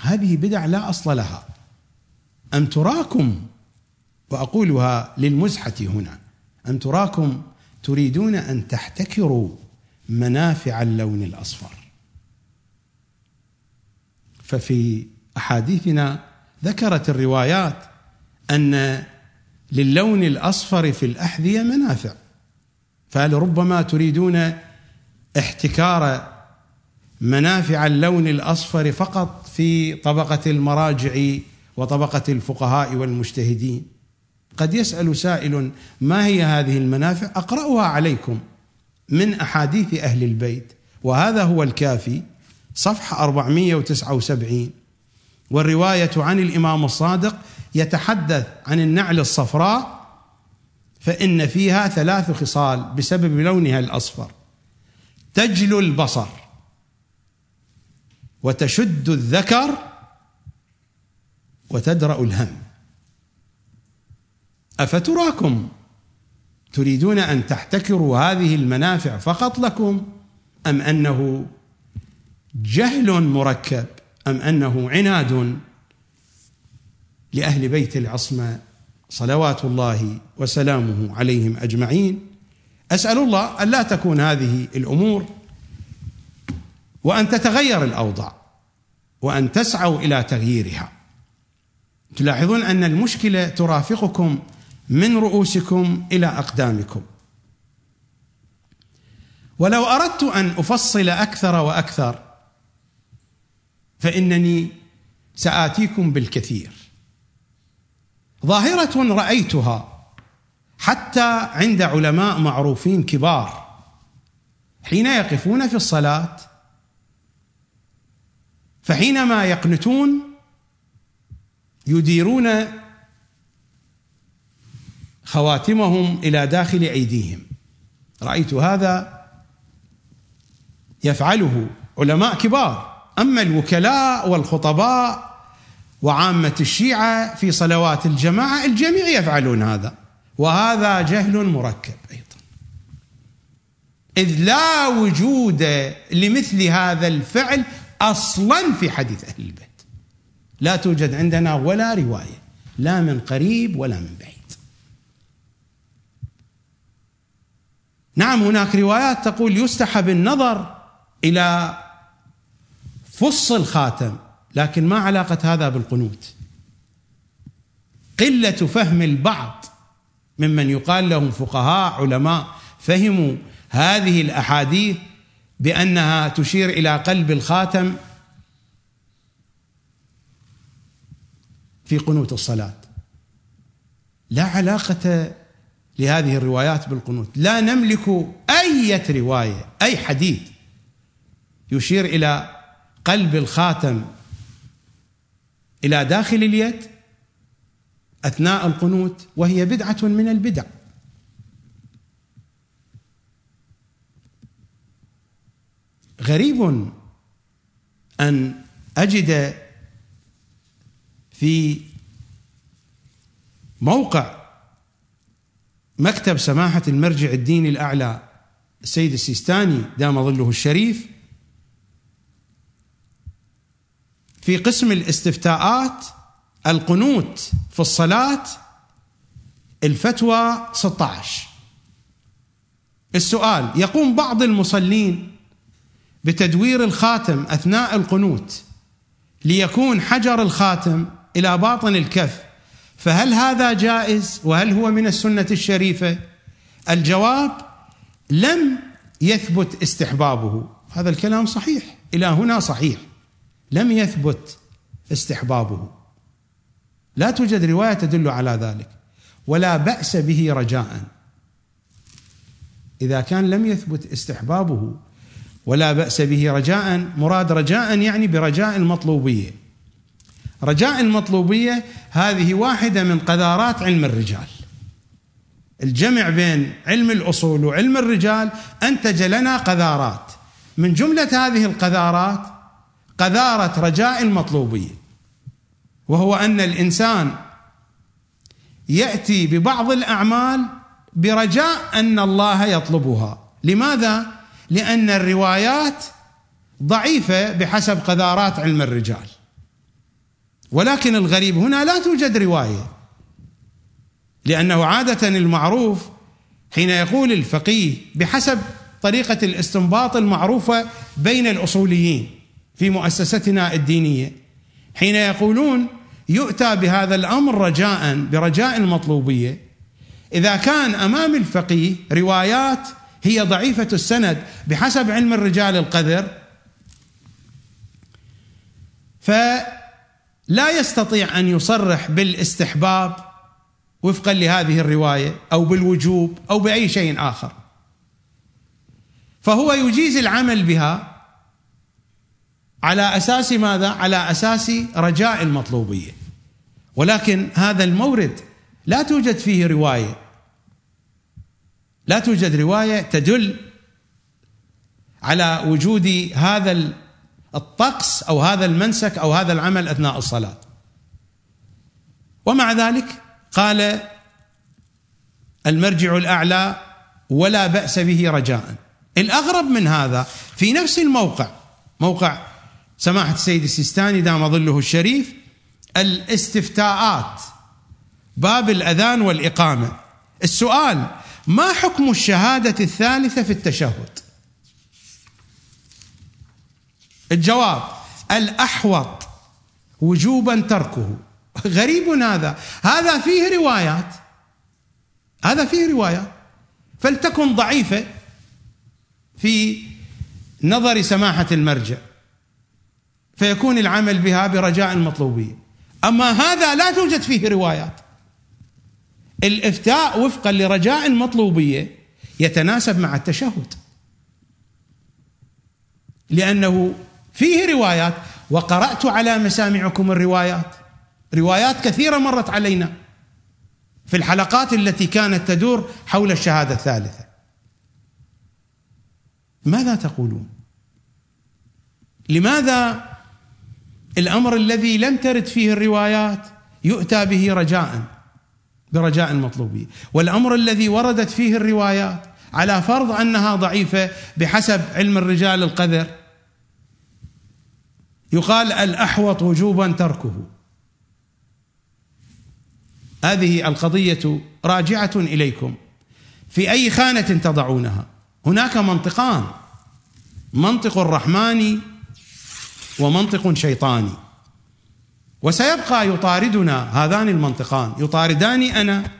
هذه بدع لا أصل لها. أم تراكم وأقولها للمزحة هنا أم تراكم تريدون أن تحتكروا منافع اللون الأصفر. ففي أحاديثنا ذكرت الروايات أن للون الأصفر في الأحذية منافع. فلربما تريدون احتكار منافع اللون الأصفر فقط في طبقة المراجع وطبقة الفقهاء والمجتهدين. قد يسأل سائل ما هي هذه المنافع؟ أقرأها عليكم من أحاديث أهل البيت وهذا هو الكافي. صفحة 479 والرواية عن الإمام الصادق يتحدث عن النعل الصفراء فإن فيها ثلاث خصال بسبب لونها الأصفر. تجلو البصر وتشد الذكر وتدرأ الهم. أفتراكم تريدون أن تحتكروا هذه المنافع فقط لكم أم أنه جهل مركب أم أنه عناد لأهل بيت العصمة صلوات الله وسلامه عليهم أجمعين؟ أسأل الله أن لا تكون هذه الأمور وأن تتغير الأوضاع وأن تسعوا إلى تغييرها. تلاحظون أن المشكلة ترافقكم من رؤوسكم إلى أقدامكم. ولو أردت أن أفصل أكثر وأكثر فإنني سآتيكم بالكثير. ظاهرة رأيتها حتى عند علماء معروفين كبار حين يقفون في الصلاة فحينما يقنتون يديرون خواتمهم إلى داخل أيديهم. رأيت هذا يفعله علماء كبار. أما الوكلاء والخطباء وعامة الشيعة في صلوات الجماعة الجميع يفعلون هذا. وهذا جهل مركب أيضا. إذ لا وجود لمثل هذا الفعل أصلا في حديث أهل البيت. لا توجد عندنا ولا رواية لا من قريب ولا من بعيد. نعم هناك روايات تقول يستحب النظر إلى فص الخاتم لكن ما علاقة هذا بالقنوت. قلة فهم البعض ممن يقال لهم فقهاء علماء فهموا هذه الأحاديث بأنها تشير إلى قلب الخاتم في قنوت الصلاة. لا علاقة لهذه الروايات بالقنوت. لا نملك أي رواية أي حديث يشير إلى قلب الخاتم إلى داخل اليد أثناء القنوت وهي بدعة من البدع. غريب أن أجد في موقع مكتب سماحة المرجع الديني الأعلى السيد السيستاني دام ظله الشريف في قسم الاستفتاءات القنوت في الصلاة الفتوى 16 السؤال يقوم بعض المصلين بتدوير الخاتم أثناء القنوت ليكون حجر الخاتم إلى باطن الكف فهل هذا جائز وهل هو من السنة الشريفة؟ الجواب لم يثبت استحبابه. هذا الكلام صحيح إلى هنا صحيح. لم يثبت استحبابه. لا توجد رواية تدل على ذلك ولا بأس به رجاء. إذا كان لم يثبت استحبابه ولا بأس به رجاء مراد رجاء يعني برجاء المطلوبية. رجاء المطلوبية هذه واحدة من قذارات علم الرجال. الجمع بين علم الأصول وعلم الرجال أنتج لنا قذارات. من جملة هذه القذارات قذارة رجاء المطلوبيه وهو أن الإنسان يأتي ببعض الأعمال برجاء أن الله يطلبها. لماذا؟ لأن الروايات ضعيفة بحسب قذارات علم الرجال. ولكن الغريب هنا لا توجد رواية. لأنه عادة المعروف حين يقول الفقيه بحسب طريقة الاستنباط المعروفة بين الأصوليين. في مؤسستنا الدينية. حين يقولون يؤتى بهذا الأمر رجاء برجاء المطلوبية. إذا كان أمام الفقيه روايات هي ضعيفة السند بحسب علم الرجال القذر فلا يستطيع أن يصرح بالاستحباب وفقا لهذه الرواية أو بالوجوب أو بأي شيء آخر. فهو يجيز العمل بها على أساس ماذا؟ على أساس رجاء المطلوبية. ولكن هذا المورد لا توجد فيه رواية. لا توجد رواية تدل على وجود هذا الطقس أو هذا المنسك أو هذا العمل أثناء الصلاة. ومع ذلك قال المرجع الأعلى ولا بأس به رجاء. الأغرب من هذا في نفس الموقع موقع سماحة السيد السيستاني دام ظله الشريف الاستفتاءات باب الأذان والإقامة. السؤال ما حكم الشهادة الثالثة في التشهد؟ الجواب الأحوط وجوبا تركه. غريب هذا. هذا فيه روايات. هذا فيه روايات. فلتكن ضعيفة في نظر سماحة المرجع. فيكون العمل بها برجاء المطلوبيه أما هذا لا توجد فيه روايات. الإفتاء وفقا لرجاء المطلوبية يتناسب مع التشهد. لأنه فيه روايات وقرأت على مسامعكم الروايات. روايات كثيرة مرت علينا في الحلقات التي كانت تدور حول الشهادة الثالثة. ماذا تقولون؟ لماذا الأمر الذي لم ترد فيه الروايات يؤتى به رجاء برجاء المطلوبيه والأمر الذي وردت فيه الروايات على فرض أنها ضعيفة بحسب علم الرجال القذر يقال الأحوط وجوبا تركه. هذه القضية راجعة إليكم. في أي خانة تضعونها؟ هناك منطقان منطق الرحمن ومنطق شيطاني. وسيبقى يطاردنا هذان المنطقان. يطارداني أنا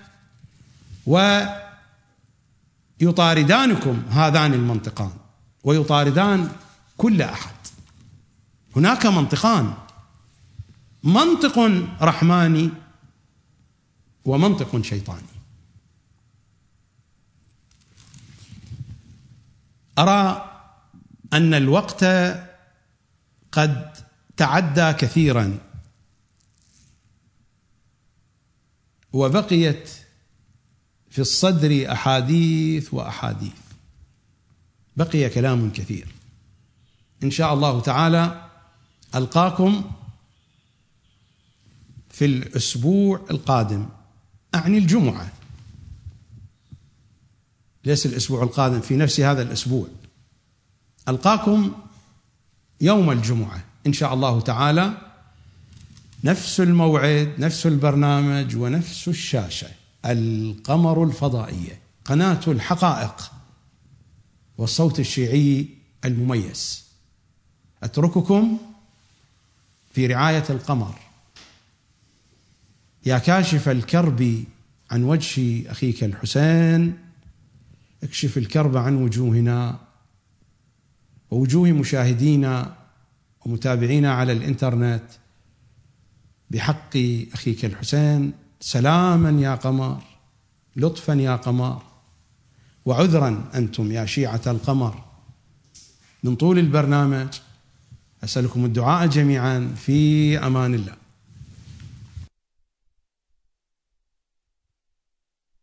ويطاردانكم هذان المنطقان. ويطاردان كل أحد. هناك منطقان. منطق رحماني ومنطق شيطاني. أرى أن الوقت قد تعدى كثيرا. وبقيت في الصدر أحاديث وأحاديث. بقي كلام كثير. إن شاء الله تعالى ألقاكم في الأسبوع القادم. أعني الجمعة. ليس الأسبوع القادم في نفس هذا الأسبوع. ألقاكم يوم الجمعة. إن شاء الله تعالى نفس الموعد نفس البرنامج ونفس الشاشة. القمر الفضائيه قناة الحقائق والصوت الشيعي المميز. أترككم في رعاية القمر. يا كاشف الكرب عن وجه أخيك الحسين اكشف الكرب عن وجوهنا. ووجوه مشاهدينا ومتابعينا على الإنترنت بحق أخيك الحسين سلاما يا قمر لطفا يا قمر وعذرا أنتم يا شيعة القمر. من طول البرنامج أسألكم الدعاء جميعا في أمان الله.